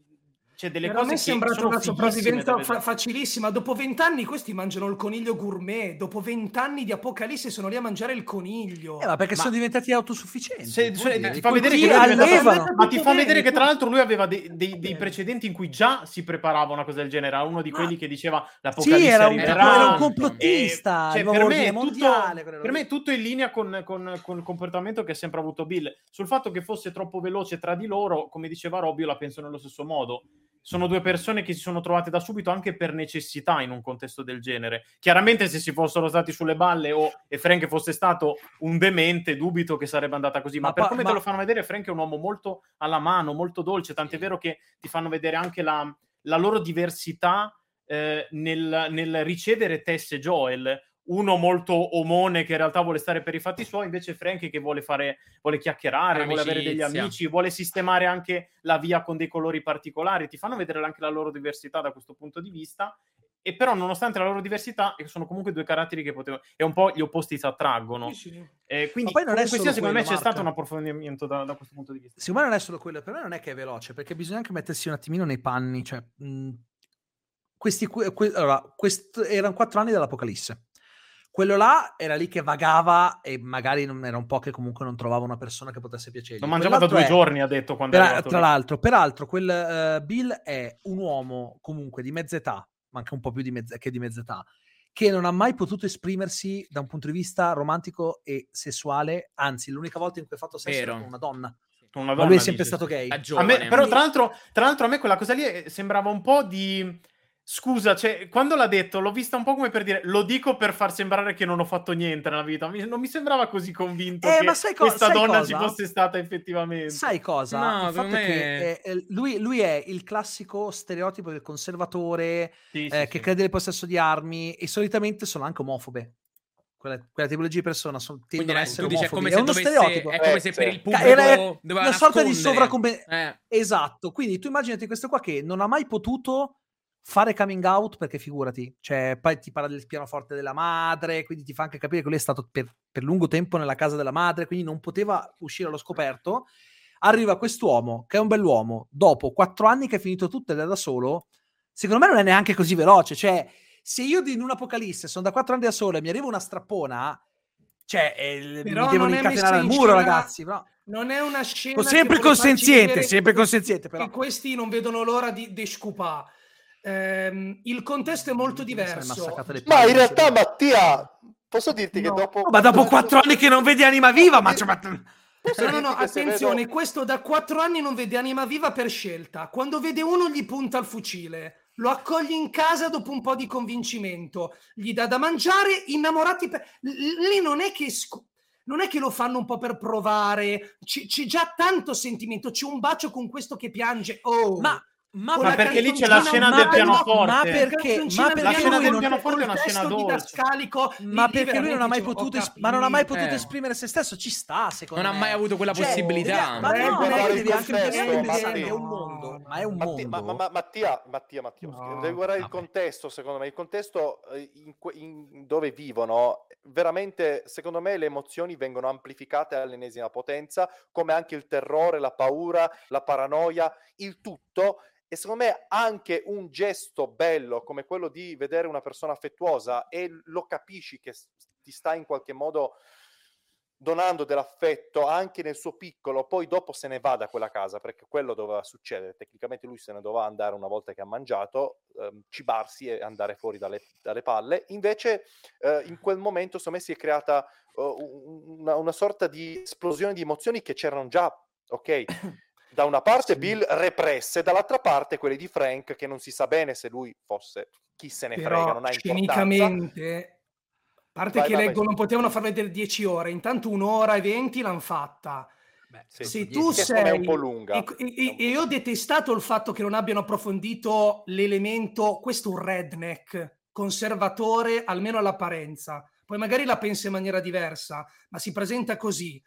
cioè delle Però a cose me è che sembrata sono una sopravvivenza fa- facilissima. Dopo vent'anni questi mangiano il coniglio gourmet. Dopo vent'anni di apocalisse sono lì a mangiare il coniglio. Eh, ma perché Ma- sono diventati autosufficienti. Se- cioè, dire. ti fa vedere che lui aveva- allevano. ma ti fa Tutto vedere che tra tutto- l'altro lui aveva dei, dei- dei bene. precedenti in cui già si preparava una cosa del genere. Era uno di Ma- quelli che diceva l'apocalisse Sì, era un, era un complottista, E, cioè, il nuovo per, me tutto, mondiale. quelle per me è tutto in linea con, con- con il comportamento che ha sempre avuto Bill. Sul fatto che fosse troppo veloce tra di loro, come diceva Robbio, la penso nello stesso modo. Sono due persone che si sono trovate da subito anche per necessità in un contesto del genere. Chiaramente se si fossero stati sulle balle o e Frank fosse stato un demente, dubito che sarebbe andata così, ma, Ma per come ma- te lo fanno vedere Frank è un uomo molto alla mano, molto dolce, tant'è vero che ti fanno vedere anche la, la loro diversità eh, nel, nel ricevere Tess e Joel. Uno molto omone che in realtà vuole stare per i fatti suoi, invece Frank che vuole fare, vuole chiacchierare, Fare vuole avere degli amicizia. amici, vuole sistemare anche la via con dei colori particolari. Ti fanno vedere anche la loro diversità da questo punto di vista. E però, nonostante la loro diversità, sono comunque due caratteri che potevano. E un po' gli opposti si attraggono. Sì, sì. Eh, quindi, Ma poi non è solo sia, secondo me quello, c'è stato Marco. un approfondimento da, da questo punto di vista. Secondo me non è solo quello, per me non è che è veloce, perché bisogna anche mettersi un attimino nei panni. Cioè, mh, questi, que- que- allora, quest- erano quattro anni dall'Apocalisse. Quello là era lì che vagava e magari non, era un po' che comunque non trovava una persona che potesse piacergli. Lo mangiava da due è- giorni, ha detto quando è per- arrivato tra lì. l'altro, peraltro, quel eh, Bill è un uomo comunque di mezza età, ma anche un po' più di mezza, che di mezza età, che non ha mai potuto esprimersi da un punto di vista romantico e sessuale, anzi, l'unica volta in cui ha fatto sesso era Vero. con una donna. Una Ma donna, lui è sempre dice. stato gay. Me- però, tra l'altro, tra l'altro, a me quella cosa lì eh, sembrava un po' di. Scusa, cioè, quando l'ha detto, l'ho vista un po' come per dire lo dico per far sembrare che non ho fatto niente nella vita. Mi- non mi sembrava così convinto Eh, che ma sai co- questa sai donna cosa? ci fosse stata effettivamente. Sai cosa? No, il fatto è me- che eh, lui, lui è il classico stereotipo del conservatore Sì, sì, eh, sì. che crede nel possesso di armi e solitamente sono anche omofobe. Quella, quella tipologia di persona sono, tendono a adesso essere dici è come se uno dovesse, stereotipo. è come Eh, se sì. per il pubblico era- doveva una sorta di nascondere. sovracompe- Eh. Esatto, quindi tu immaginati questo qua che non ha mai potuto fare coming out perché figurati, cioè poi ti parla del pianoforte della madre, quindi ti fa anche capire che lui è stato per, per lungo tempo nella casa della madre, quindi non poteva uscire allo scoperto. Arriva quest'uomo, che è un bell'uomo, dopo quattro anni che ha finito tutto ed è da solo, secondo me non è neanche così veloce, cioè se io in un'apocalisse sono da quattro anni da solo e mi arriva una strappona, cioè eh, Però mi devono è incatenare al muro scena- ragazzi, però... Non è una scena. Sempre consenziente, sempre consenziente, però. Questi non vedono l'ora di, di scoopare. Ehm, il contesto è molto diverso. Ma in realtà. Mattia, posso dirti No. che dopo. Ma dopo quattro anni che non vedi anima viva, ma, cioè, No, no, no, attenzione, vedo- questo da quattro anni non vede anima viva per scelta. Quando vede uno gli punta il fucile, lo accoglie in casa dopo un po' di convincimento, gli dà da mangiare, innamorati per... Lì non è che... sc- Non è che lo fanno un po' per provare, c- c'è già tanto sentimento, c'è un bacio con questo che piange. Oh, ma, ma, Ma perché lì c'è la scena del pianoforte. ma perché- ma perché La scena piano del pianoforte è una scena dolce. ma perché lui non ha mai potuto, es- ma non ha mai potuto Eh. esprimere se stesso, ci sta, secondo Non ha me. mai avuto quella Cioè, possibilità. Ma no, devi anche è un mondo, ma è un mondo. ma- ma- Mattia, Mattia, Mattia, No, devi guardare il contesto, secondo me. Il contesto eh, in in dove vivono, veramente, secondo me, le emozioni vengono amplificate all'ennesima potenza, come anche il terrore, la paura, la paranoia, il tutto. E secondo me anche un gesto bello come quello di vedere una persona affettuosa e lo capisci che ti sta in qualche modo donando dell'affetto anche nel suo piccolo, poi dopo se ne va da quella casa perché quello doveva succedere. Tecnicamente lui se ne doveva andare una volta che ha mangiato, ehm, cibarsi e andare fuori dalle, dalle palle. Invece, eh, in quel momento, secondo me, si è creata eh, un- una, una sorta di esplosione di emozioni che c'erano già, ok? Da una parte Sì. Bill represse, dall'altra parte quelli di Frank che non si sa bene se lui fosse chi se ne frega, Però non ha importanza. a parte Vai, che vai, vai, leggo, non scusa. potevano far vedere 10 ore, intanto un'ora e 20 l'hanno fatta. Beh, Se sì, tu è un sei- po' lunga. E, e- e io ho detestato il fatto che non abbiano approfondito l'elemento, questo è un redneck, conservatore, almeno all'apparenza. Poi magari la pensa in maniera diversa, ma si presenta così.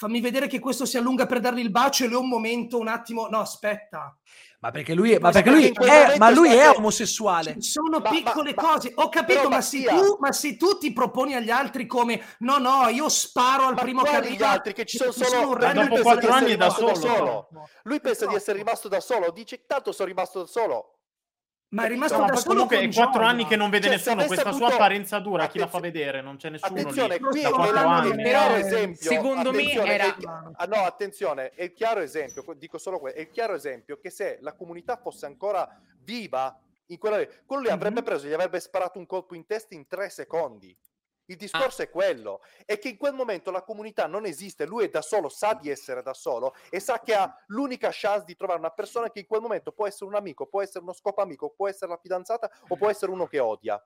Fammi vedere che questo si allunga per dargli il bacio e lui un momento, un attimo, no, aspetta. Ma perché lui, ma perché lui è, ma lui è omosessuale. Ci sono Ma- piccole ma- cose, ho capito, ma se, tu, ma se tu ti proponi agli altri come no, no, io sparo al Ma primo quali gli altri che ci sono solo- redneck dopo quattro di anni da rimasto solo. Lui pensa di No. essere rimasto da solo, dice tanto sono rimasto da solo. Ma è rimasto No, da solo comunque è quattro anni che non vede Cioè, nessuno. Questa sua apparenza dura, chi la fa vedere? Non c'è nessuno Attenzione, lì. qui è quattro la- anni. il chiaro Eh, esempio. secondo me era- è ah, no, attenzione, è il chiaro esempio, dico solo questo, è il chiaro esempio che se la comunità fosse ancora viva in quella quello lì avrebbe Mhm. preso, gli avrebbe sparato un colpo in testa in tre secondi. Il discorso Ah. è quello, è che in quel momento la comunità non esiste, lui è da solo, sa di essere da solo e sa che ha l'unica chance di trovare una persona che in quel momento può essere un amico, può essere uno scopo amico, può essere la fidanzata o può essere uno che odia.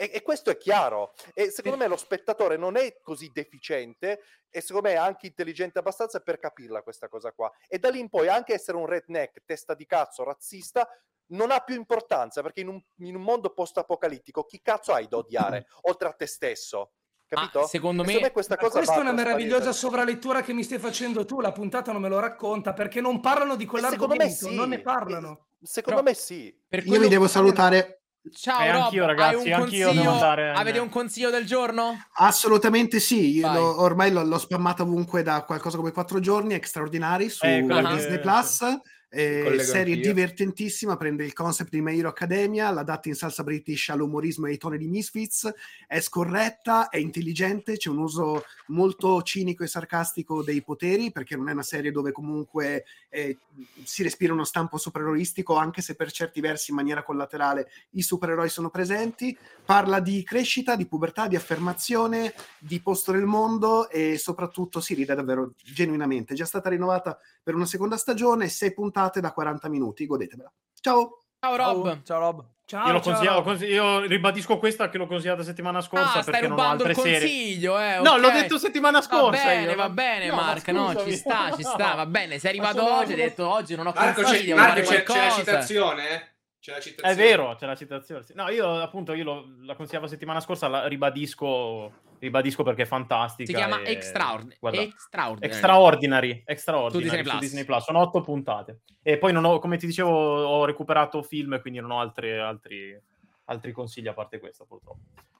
E, e questo è chiaro. E secondo me lo spettatore non è così deficiente e secondo me è anche intelligente abbastanza per capirla questa cosa qua. E da lì in poi anche essere un redneck, testa di cazzo, razzista, non ha più importanza perché in un, in un mondo post-apocalittico chi cazzo hai da odiare oltre a te stesso? Capito? Ah, secondo me- questa Ma cosa questa è una meravigliosa sovralettura che mi stai facendo tu, la puntata non me lo racconta perché non parlano di Secondo me quell'argomento, sì. non ne parlano. Secondo Però- me sì. Per Io quello- vi devo salutare. Ciao Eh, Rob, anch'io, hai ragazzi, un anch'io consiglio? devo andare- Avete un consiglio del giorno? Assolutamente sì, l'ho- ormai l'ho, l'ho spammato ovunque da qualcosa come quattro giorni, Extraordinari su Eh, che- Disney Plus. eh, collego serie anch'io. divertentissima, prende il concept di My Hero Academia, l'adatta in salsa british all'umorismo e ai toni di Misfits, è scorretta, è intelligente, c'è un uso molto cinico e sarcastico dei poteri, perché non è una serie dove comunque eh, si respira uno stampo supereroistico, anche se per certi versi in maniera collaterale i supereroi sono presenti, parla di crescita, di pubertà, di affermazione, di posto nel mondo e soprattutto si ride davvero genuinamente. È già stata rinnovata per una seconda stagione, sei puntate da 40 minuti, godetevela. Ciao! Ciao Rob. Ciao, ciao Rob. Ciao, Io, l'ho ciao, Rob. io ribadisco questa che l'ho consigliata settimana scorsa Ah, perché non ho rubando il altre serie. consiglio, eh. No, ok. l'ho detto settimana Va scorsa. bene, io. va bene, No, ma Mark. No, ci sta, ci sta. Va bene. Sei arrivato oggi. Hai detto oggi non ho Marco, c'è, consigli. devo Marco, c'è, c'è la citazione, eh? C'è la citazione. È vero, c'è la citazione. No, io appunto io lo- la consigliavo settimana scorsa, la ribadisco, ribadisco perché è fantastica. Si chiama e- Extraordinary. Guarda, Extraordinary. Extraordinary, Extraordinary Su Disney su Plus. Disney Plus. Sono otto puntate. E poi non ho, come ti dicevo, ho recuperato film, quindi non ho altre- altri, altri consigli a parte questo, purtroppo.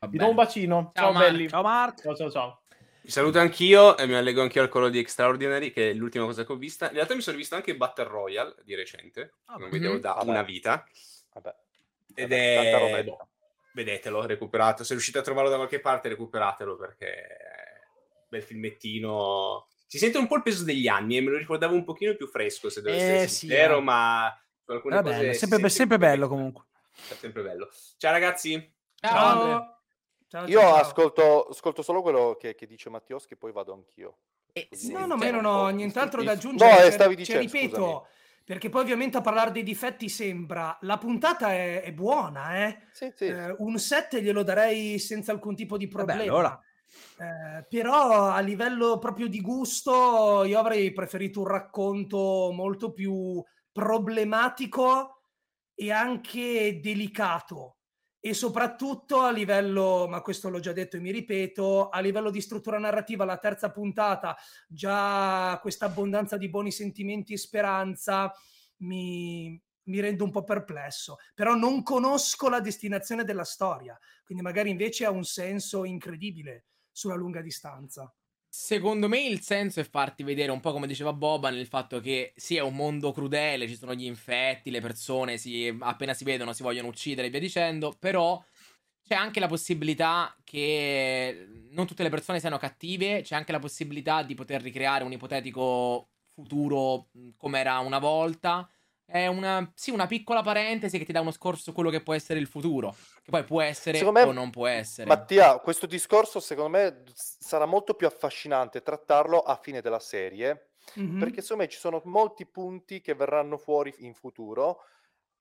Vi do un bacino. Ciao, Ciao, Mark. belli. Ciao Mark. Ciao, ciao, ciao. Vi saluto anch'io e mi allego anch'io al collo di Extraordinary, che è l'ultima cosa che ho vista. In realtà mi sono visto anche Battle Royale di recente, Ah, non vedevo mhm. da Vabbè. una vita. Vabbè. Ed Vabbè, è... boh, vedetelo, recuperato. Se riuscite a trovarlo da qualche parte, recuperatelo perché è un bel filmettino. Si sente un po' il peso degli anni e me lo ricordavo un pochino più fresco, se devo Eh, essere sì, sincero, eh. ma su alcune È cose bello, si sempre, sempre bello comunque. È sempre bello. Ciao ragazzi. Ciao. Ciao. Ciao, Io ciao, ciao. ascolto, ascolto solo quello che, che dice Mattioschi, poi vado anch'io. Eh, sì, No, no, ma io non ho nient'altro da aggiungere. No, eh, cioè- stavi cioè, dicendo, ripeto, scusami. perché poi ovviamente a parlare dei difetti sembra la puntata è, è buona, eh? Sì, sì. Eh, un 7 glielo darei senza alcun tipo di problema. allora. Eh, però a livello proprio di gusto io avrei preferito un racconto molto più problematico e anche delicato e soprattutto a livello, ma questo l'ho già detto e mi ripeto, a livello di struttura narrativa la terza puntata già questa abbondanza di buoni sentimenti e speranza mi, mi rende un po' perplesso, però non conosco la destinazione della storia, quindi magari invece ha un senso incredibile sulla lunga distanza. Secondo me il senso è farti vedere un po' come diceva Boba nel fatto che sì è un mondo crudele, ci sono gli infetti, le persone si, appena si vedono si vogliono uccidere e via dicendo, però c'è anche la possibilità che non tutte le persone siano cattive, c'è anche la possibilità di poter ricreare un ipotetico futuro come era una volta. È una, sì, una piccola parentesi che ti dà uno scorso su quello che può essere il futuro, che poi può essere me- o non può essere. Mattia, questo discorso secondo me sarà molto più affascinante trattarlo a fine della serie, Mhm. perché secondo me ci sono molti punti che verranno fuori in futuro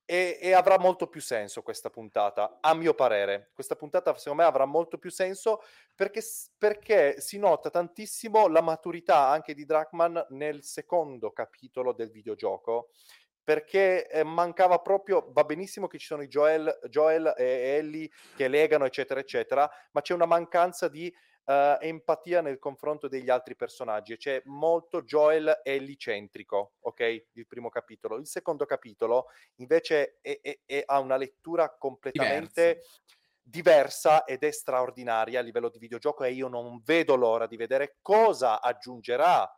e, e avrà molto più senso questa puntata, a mio parere. Questa puntata secondo me avrà molto più senso perché, perché si nota tantissimo la maturità anche di Drachman nel secondo capitolo del videogioco. Perché eh, mancava proprio, va benissimo che ci sono i Joel, Joel e Ellie che legano, eccetera, eccetera, ma c'è una mancanza di eh, empatia nel confronto degli altri personaggi. e C'è molto Joel Ellie-centrico, ok? Il primo capitolo. Il secondo capitolo invece è- è- è- ha una lettura completamente diversa ed è straordinaria a livello di videogioco e io non vedo l'ora di vedere cosa aggiungerà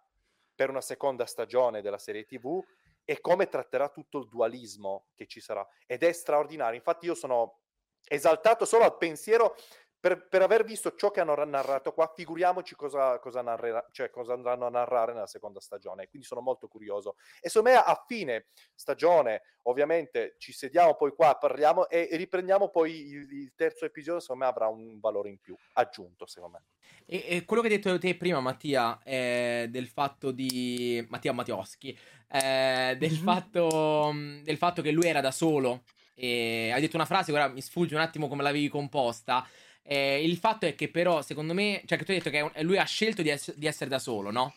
per una seconda stagione della serie TV e come tratterà tutto il dualismo che ci sarà ed è straordinario. Infatti io sono esaltato solo al pensiero per, per aver visto ciò che hanno ra- narrato qua, figuriamoci cosa, cosa, narrerà, cioè cosa andranno a narrare nella seconda stagione. Quindi sono molto curioso. E secondo me a fine stagione, ovviamente, ci sediamo poi qua, parliamo e, e riprendiamo poi il, il, terzo episodio. Secondo me avrà un valore in più aggiunto, secondo me. E, e quello che hai detto te prima, Mattia, è del fatto di Mattia Mattioschi, eh, del, mm-hmm. fatto, del fatto che lui era da solo. E hai detto una frase, ora mi sfugge un attimo come l'avevi composta. Eh, il fatto è che però, secondo me, cioè che tu hai detto che lui ha scelto di, ess- di essere da solo, no?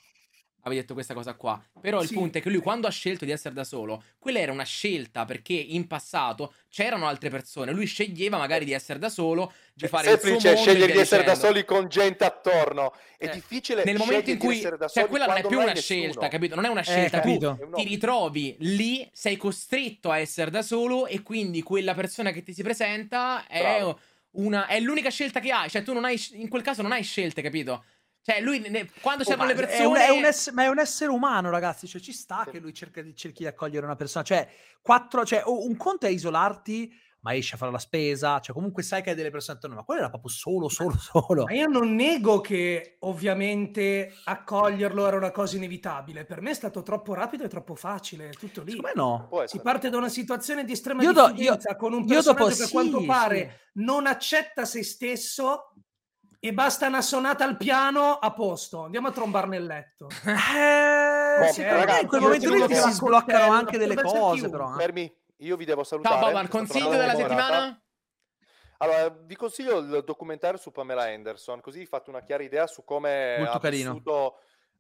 Avevi detto questa cosa qua. Però il punto è che lui quando ha scelto di essere da solo, quella era una scelta perché in passato c'erano altre persone. Lui sceglieva magari di essere da solo, di fare semplice, il suo mondo scegliere di essere da soli con gente attorno. È eh, difficile nel momento in cui cioè quella non è più una scelta, capito? Non è una eh, scelta, eh, tu ti ritrovi lì, sei costretto a essere da solo e quindi quella persona che ti si presenta è Bravo una, è l'unica scelta che hai. Cioè, tu non hai. In quel caso non hai scelte, capito? Cioè, lui ne, quando oh, c'erano le persone. È un, è un ess- ma è un essere umano, ragazzi. Cioè, ci sta sì. che lui cerca di, cerchi di accogliere una persona. Cioè, quattro, cioè, un conto è isolarti ma esci a fare la spesa, cioè comunque sai che hai delle persone attorno, ma quello era proprio solo, solo, solo. Ma io non nego che ovviamente accoglierlo era una cosa inevitabile, per me è stato troppo rapido e troppo facile, è tutto lì. Come no? Si parte da una situazione di estrema io diffidenza io, con un personaggio dopo, che a quanto sì, pare sì. non accetta se stesso e basta una sonata al piano a posto. Andiamo a trombar nel letto. Eh, oh, sì, ragazzi, in quel momento lì si sbloccano anche delle cose, però. Eh. Fermi, io vi devo salutare. Ciao Boban, consiglio della settimana? Allora, vi consiglio il documentario su Pamela Anderson, così fate una chiara idea su come Molto ha carino. vissuto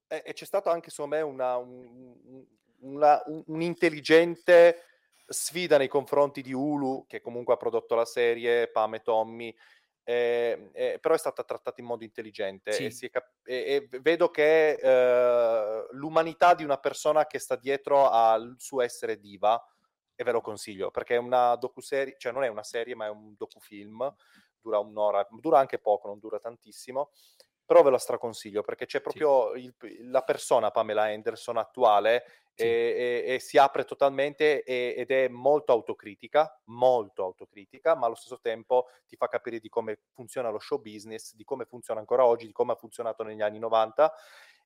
e, e c'è stato anche secondo me una, un, una, un'intelligente sfida nei confronti di Hulu, che comunque ha prodotto la serie, Pam e Tommy, eh, eh, però è stata trattata in modo intelligente sì. e, cap- e, e, vedo che eh, l'umanità di una persona che sta dietro al suo essere diva e ve lo consiglio perché è una docuserie, cioè non è una serie ma è un docufilm, dura un'ora, dura anche poco, non dura tantissimo, però ve lo straconsiglio perché c'è proprio sì. il, la persona Pamela Anderson attuale sì. e, e, e, si apre totalmente e, ed è molto autocritica, molto autocritica, ma allo stesso tempo ti fa capire di come funziona lo show business, di come funziona ancora oggi, di come ha funzionato negli anni 90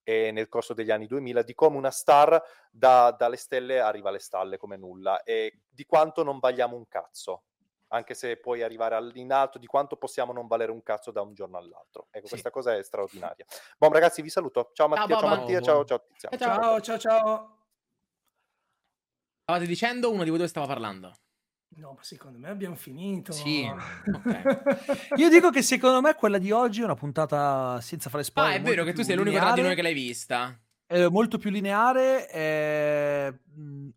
e nel corso degli anni 2000 di come una star da, dalle stelle arriva alle stalle come nulla e di quanto non valiamo un cazzo anche se puoi arrivare in alto, di quanto possiamo non valere un cazzo da un giorno all'altro. Ecco, sì. questa cosa è straordinaria. Buon ragazzi, vi saluto. Ciao Mattia, ciao, ciao Mattia, ciao, ciao Tiziano. Ciao, ciao, ciao. Stavate dicendo uno di voi dove stava parlando? No, ma secondo me abbiamo finito. Sì, okay. Io dico che secondo me quella di oggi è una puntata senza fare spoiler. Ah, è vero che tu sei l'unico tra di noi che l'hai vista. È molto più lineare, è...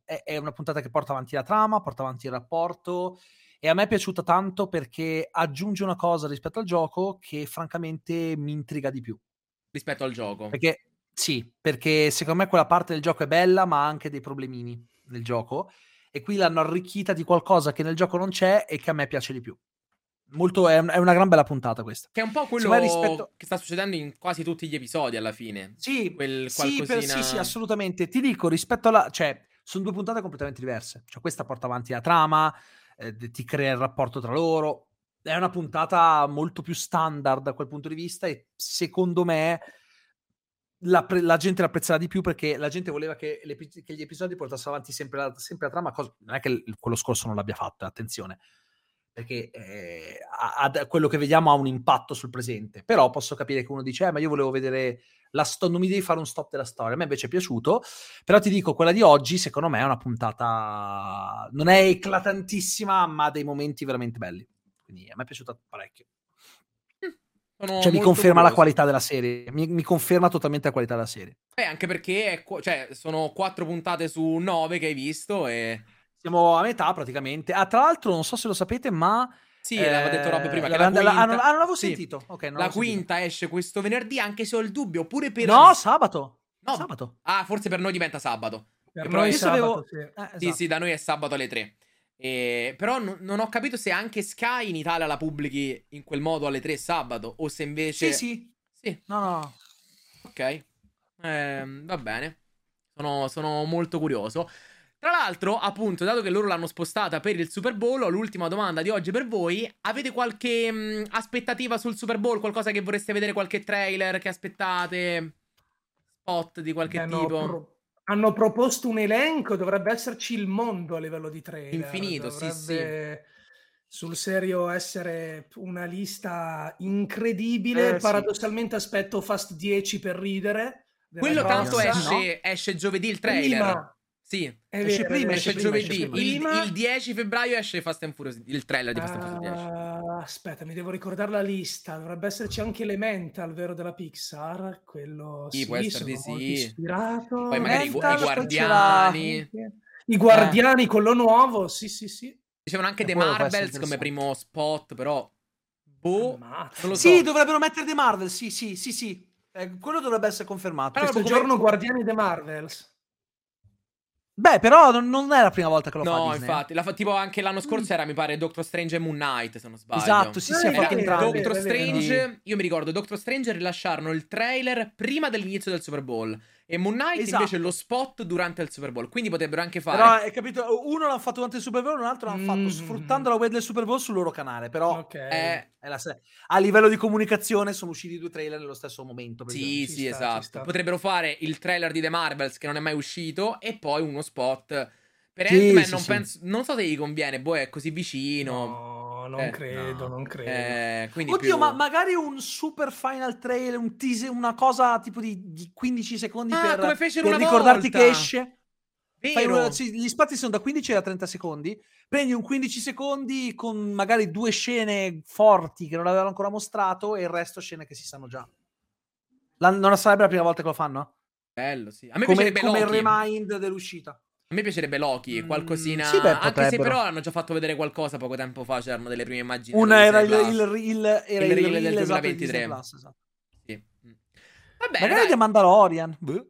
è, una puntata che porta avanti la trama, porta avanti il rapporto e a me è piaciuta tanto perché aggiunge una cosa rispetto al gioco che francamente mi intriga di più. Rispetto al gioco? Perché sì, perché secondo me quella parte del gioco è bella ma ha anche dei problemini nel gioco e qui l'hanno arricchita di qualcosa che nel gioco non c'è e che a me piace di più. Molto, è, un, è una gran bella puntata questa. Che è un po' quello rispetto... che sta succedendo in quasi tutti gli episodi alla fine. Sì, Quel sì, per, sì, sì, assolutamente. Ti dico, rispetto alla... cioè, sono due puntate completamente diverse. Cioè, questa porta avanti la trama, eh, ti crea il rapporto tra loro. È una puntata molto più standard da quel punto di vista e secondo me la, pre- la, gente l'apprezzerà di più perché la gente voleva che, che gli episodi portassero avanti sempre la, sempre la trama, cosa, non è che l- quello scorso non l'abbia fatto, attenzione, perché eh, a, quello che vediamo ha un impatto sul presente, però posso capire che uno dice, eh, ma io volevo vedere la storia, non mi devi fare un stop della storia, a me invece è piaciuto, però ti dico, quella di oggi secondo me è una puntata, non è eclatantissima, ma ha dei momenti veramente belli, quindi a me è piaciuta parecchio. Cioè, mi conferma curioso. la qualità della serie. Mi, mi, conferma totalmente la qualità della serie. Eh, anche perché cioè, sono quattro puntate su nove che hai visto e... Siamo a metà praticamente. Ah, tra l'altro, non so se lo sapete, ma... Sì, eh, l'avevo detto Rob prima. La, la, quinta... ah, non, ah, non l'avevo sì. sentito. Okay, non la quinta sentito. esce questo venerdì, anche se ho il dubbio. Pure per... No, sabato. No, sabato. Ah, forse per noi diventa sabato. Per noi sabato, avevo... sì. Eh, esatto. sì, sì, da noi è sabato alle tre. E, però n- non ho capito se anche Sky in Italia la pubblichi in quel modo alle 3 sabato o se invece... Sì, sì. Sì. No, no. Ok. Eh, va bene. Sono, sono molto curioso. Tra l'altro, appunto, dato che loro l'hanno spostata per il Super Bowl, ho l'ultima domanda di oggi per voi. Avete qualche mh, aspettativa sul Super Bowl? Qualcosa che vorreste vedere? Qualche trailer che aspettate? Spot di qualche Hanno tipo? pro- hanno proposto un elenco, dovrebbe esserci il mondo a livello di trailer. Infinito, sì, dovrebbe sul serio essere una lista incredibile. Eh, sì. Paradossalmente aspetto Fast 10 per ridere. Quello tanto esce, esce giovedì il trailer. Prima, Sì, è Esce vero, prima, esce esce prima, giovedì. esce Il, prima. il 10 febbraio esce Fast and Furious, il trailer di Fast and Furious 10. Ah, aspetta, mi devo ricordare la lista. Dovrebbe esserci anche Elemental, vero, della Pixar. Quello Sì, sì, può essere sì. ispirato. Poi magari i, gu- i guardiani. I Guardiani, quello nuovo, sì, sì, sì. Dicevano anche E The può essere Marvels come primo spot, però. Boh. Ammazza. Non lo so. Sì, dovrebbero mettere The Marvel, sì, sì, sì, sì. Eh, quello dovrebbe essere confermato. Allora, Questo come- giorno Guardiani The Marvels. Beh, però non, non è la prima volta che lo fa No, Disney, eh. infatti, la fa- tipo anche l'anno scorso era, mi pare, Doctor Strange e Moon Knight, se non sbaglio. Esatto, sì, sì, Eh, Era fatto entrambi. Doctor. Strange, io mi ricordo, Doctor Strange rilasciarono il trailer prima dell'inizio del Super Bowl e Moon Knight Esatto. invece lo spot durante il Super Bowl, quindi potrebbero anche fare... Però hai capito, uno l'hanno fatto durante il Super Bowl, un altro l'hanno fatto Mm. sfruttando la web del Super Bowl sul loro canale. Però Ok. Eh, è la se- a livello di comunicazione sono usciti due trailer nello stesso momento. Sì, sì, sta, esatto. Potrebbero fare il trailer di The Marvels che non è mai uscito e poi uno spot. Per Sì, Ant-Man sì, non, sì. penso- non so se gli conviene, boh, è così vicino. No, non Eh, credo, no. non credo. Eh, quindi Oddio, più- ma magari un super final trailer, un teaser, una cosa tipo di, di 15 secondi Ah, per, per una ricordarti volta. che esce. Una- sì, gli spazi sono da 15 a 30 secondi. Prendi un 15 secondi con magari due scene forti che non avevano ancora mostrato e il resto scene che si sanno già. La- non sarebbe la prima volta che lo fanno? Bello, sì. A me Come, come il remind dell'uscita. A me piacerebbe Loki, Mm, qualcosina. sì, beh, Anche se però hanno già fatto vedere qualcosa poco tempo fa, c'erano delle prime immagini. Una era il, il, il, era Il il reel reel, del esatto, di 2023. Disney Plus, esatto. Sì. Mm. Vabbè, Magari dai. The Mandalorian. Boh.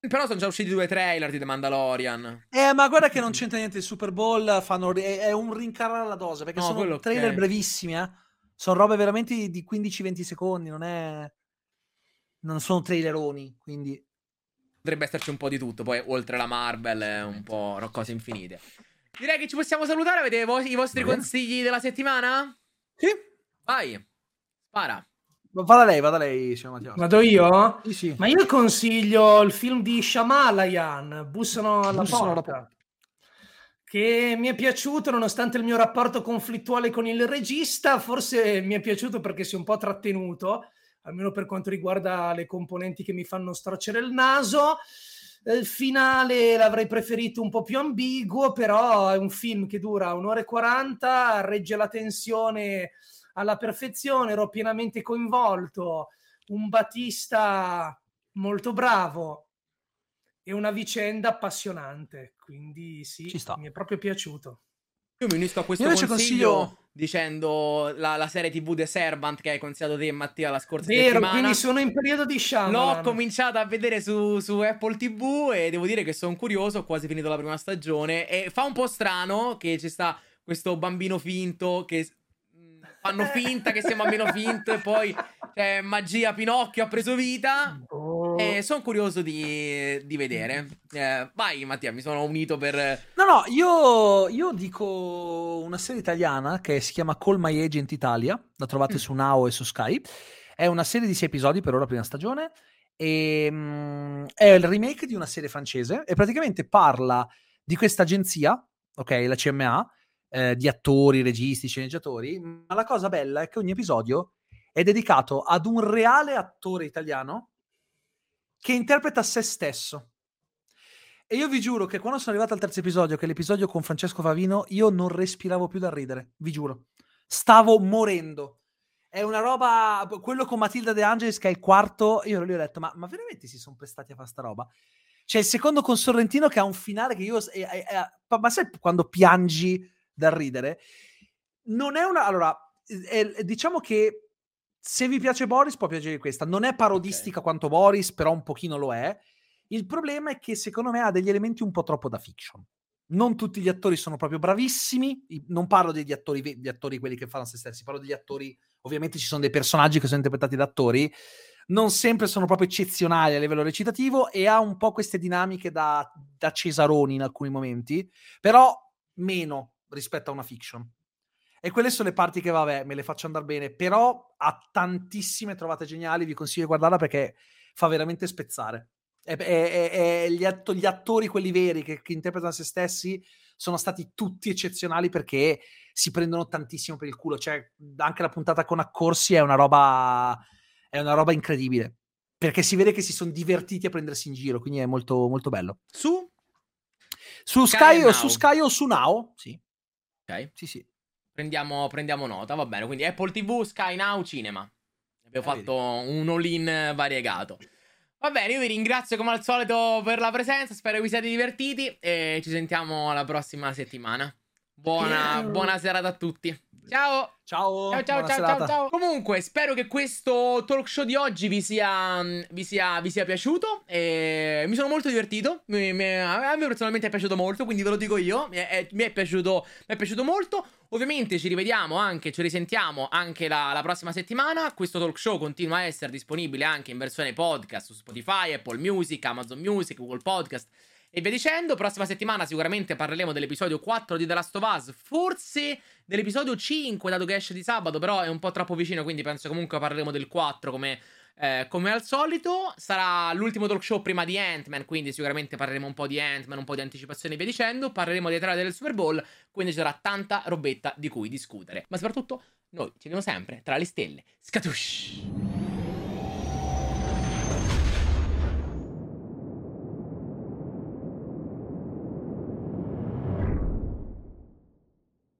però sono già usciti due trailer di The Mandalorian. Eh, ma guarda che non c'entra niente il Super Bowl, fanno, è, è un rincarare la dose, perché No, sono quello trailer ok. brevissimi, eh. Sono robe veramente di- di 15-20 secondi, non è... Non sono traileroni, quindi... Potrebbe esserci un po' di tutto. Poi, oltre la Marvel, è un po' cose infinite. Direi che ci possiamo salutare. Avete i vo- i vostri consigli della settimana? Sì, Vai, spara. vada lei, vada lei, signor Mattia. Vado io? Sì, sì. Ma io consiglio il film di Shamalayan, Bussano alla Bussano alla porta. Che mi è piaciuto nonostante il mio rapporto conflittuale con il regista, forse mi è piaciuto perché si è un po' trattenuto, almeno per quanto riguarda le componenti che mi fanno storcere il naso. Il finale l'avrei preferito un po' più ambiguo, però è un film che dura un'ora e 40, regge la tensione alla perfezione, ero pienamente coinvolto, un Batista molto bravo e una vicenda appassionante, quindi sì, mi è proprio piaciuto. Io mi unisco a questo Io invece consiglio, consiglio- dicendo la, la serie TV The Servant che hai consigliato te, Mattia, la scorsa Vero, settimana. quindi sono in periodo di L'ho Shyamalan. cominciata a vedere su, su Apple TV e devo dire che sono curioso, ho quasi finito la prima stagione e fa un po' strano che ci sta questo bambino finto che fanno finta che sia un bambino finto e poi cioè, magia Pinocchio ha preso vita Oh. e sono curioso di, di vedere. Eh, vai Mattia, mi sono unito per... No, no, io, io dico una serie italiana che si chiama Call My Agent Italia, la trovate Mm. su Now e su Sky. È una serie di sei episodi per ora, prima stagione. E, mm, è il remake di una serie francese e praticamente parla di questa agenzia, ok, la CMA, eh, di attori, registi, sceneggiatori. Ma la cosa bella è che ogni episodio è dedicato ad un reale attore italiano che interpreta se stesso. E io vi giuro che quando sono arrivato al terzo episodio, che è l'episodio con Francesco Favino, io non respiravo più dal ridere, vi giuro. Stavo morendo. È una roba, quello con Matilda De Angelis che è il quarto, io lì ho detto, ma, ma veramente si sono prestati a fare sta roba? C'è il secondo con Sorrentino che ha un finale che io... è- è- è- ma sai quando piangi dal ridere? Non è una... Allora, è- è- diciamo che se vi piace Boris può piacere questa. Non è parodistica quanto Boris, però un pochino lo è. Il problema è che secondo me ha degli elementi un po' troppo da fiction. Non tutti gli attori sono proprio bravissimi. Non parlo degli attori, ve- gli attori quelli che fanno se stessi, parlo degli attori. Ovviamente ci sono dei personaggi che sono interpretati da attori. non sempre sono proprio eccezionali a livello recitativo e ha un po' queste dinamiche da, da Cesaroni in alcuni momenti, però meno rispetto a una fiction. E quelle sono le parti che, vabbè, me le faccio andare bene, però ha tantissime trovate geniali, vi consiglio di guardarla perché fa veramente spezzare. E, e, e gli, att- gli, attori, quelli veri, che, che interpretano se stessi, sono stati tutti eccezionali perché si prendono tantissimo per il culo. Cioè, anche la puntata con Accorsi è una roba, è una roba incredibile. Perché si vede che si sono divertiti a prendersi in giro, quindi è molto, molto bello. Su? Su Sky Sky, o su Sky o su Now? Sì, Ok. sì, sì. Prendiamo, prendiamo nota, va bene. Quindi Apple TV, Sky Now, Cinema. Abbiamo Eh, fatto un all-in variegato. Va bene, io vi ringrazio come al solito per la presenza, spero vi siate divertiti e ci sentiamo la prossima settimana. Buona, buona serata a tutti. Ciao! Ciao, Ciao ciao ciao, ciao ciao. Comunque spero che questo talk show di oggi vi sia, vi sia, vi sia piaciuto. E Mi sono molto divertito. Mi, mi- A me personalmente è piaciuto molto Quindi ve lo dico io. Mi è, mi è piaciuto, mi è piaciuto molto. Ovviamente ci rivediamo anche Ci risentiamo anche la, la prossima settimana. Questo talk show continua a essere disponibile Anche in versione podcast su Spotify, Apple Music, Amazon Music, Google Podcast e via dicendo. Prossima settimana sicuramente parleremo dell'episodio 4 di The Last of Us. Forse dell'episodio 5, dato che esce di sabato, però è un po' troppo vicino, quindi penso comunque parleremo del 4 come, eh, come al solito. Sarà l'ultimo talk show prima di Ant-Man, quindi sicuramente parleremo un po' di Ant-Man, un po' di anticipazioni e via dicendo. Parleremo dei trailer del Super Bowl, quindi ci sarà tanta robetta di cui discutere. Ma soprattutto noi ci vediamo sempre tra le stelle. Scatush!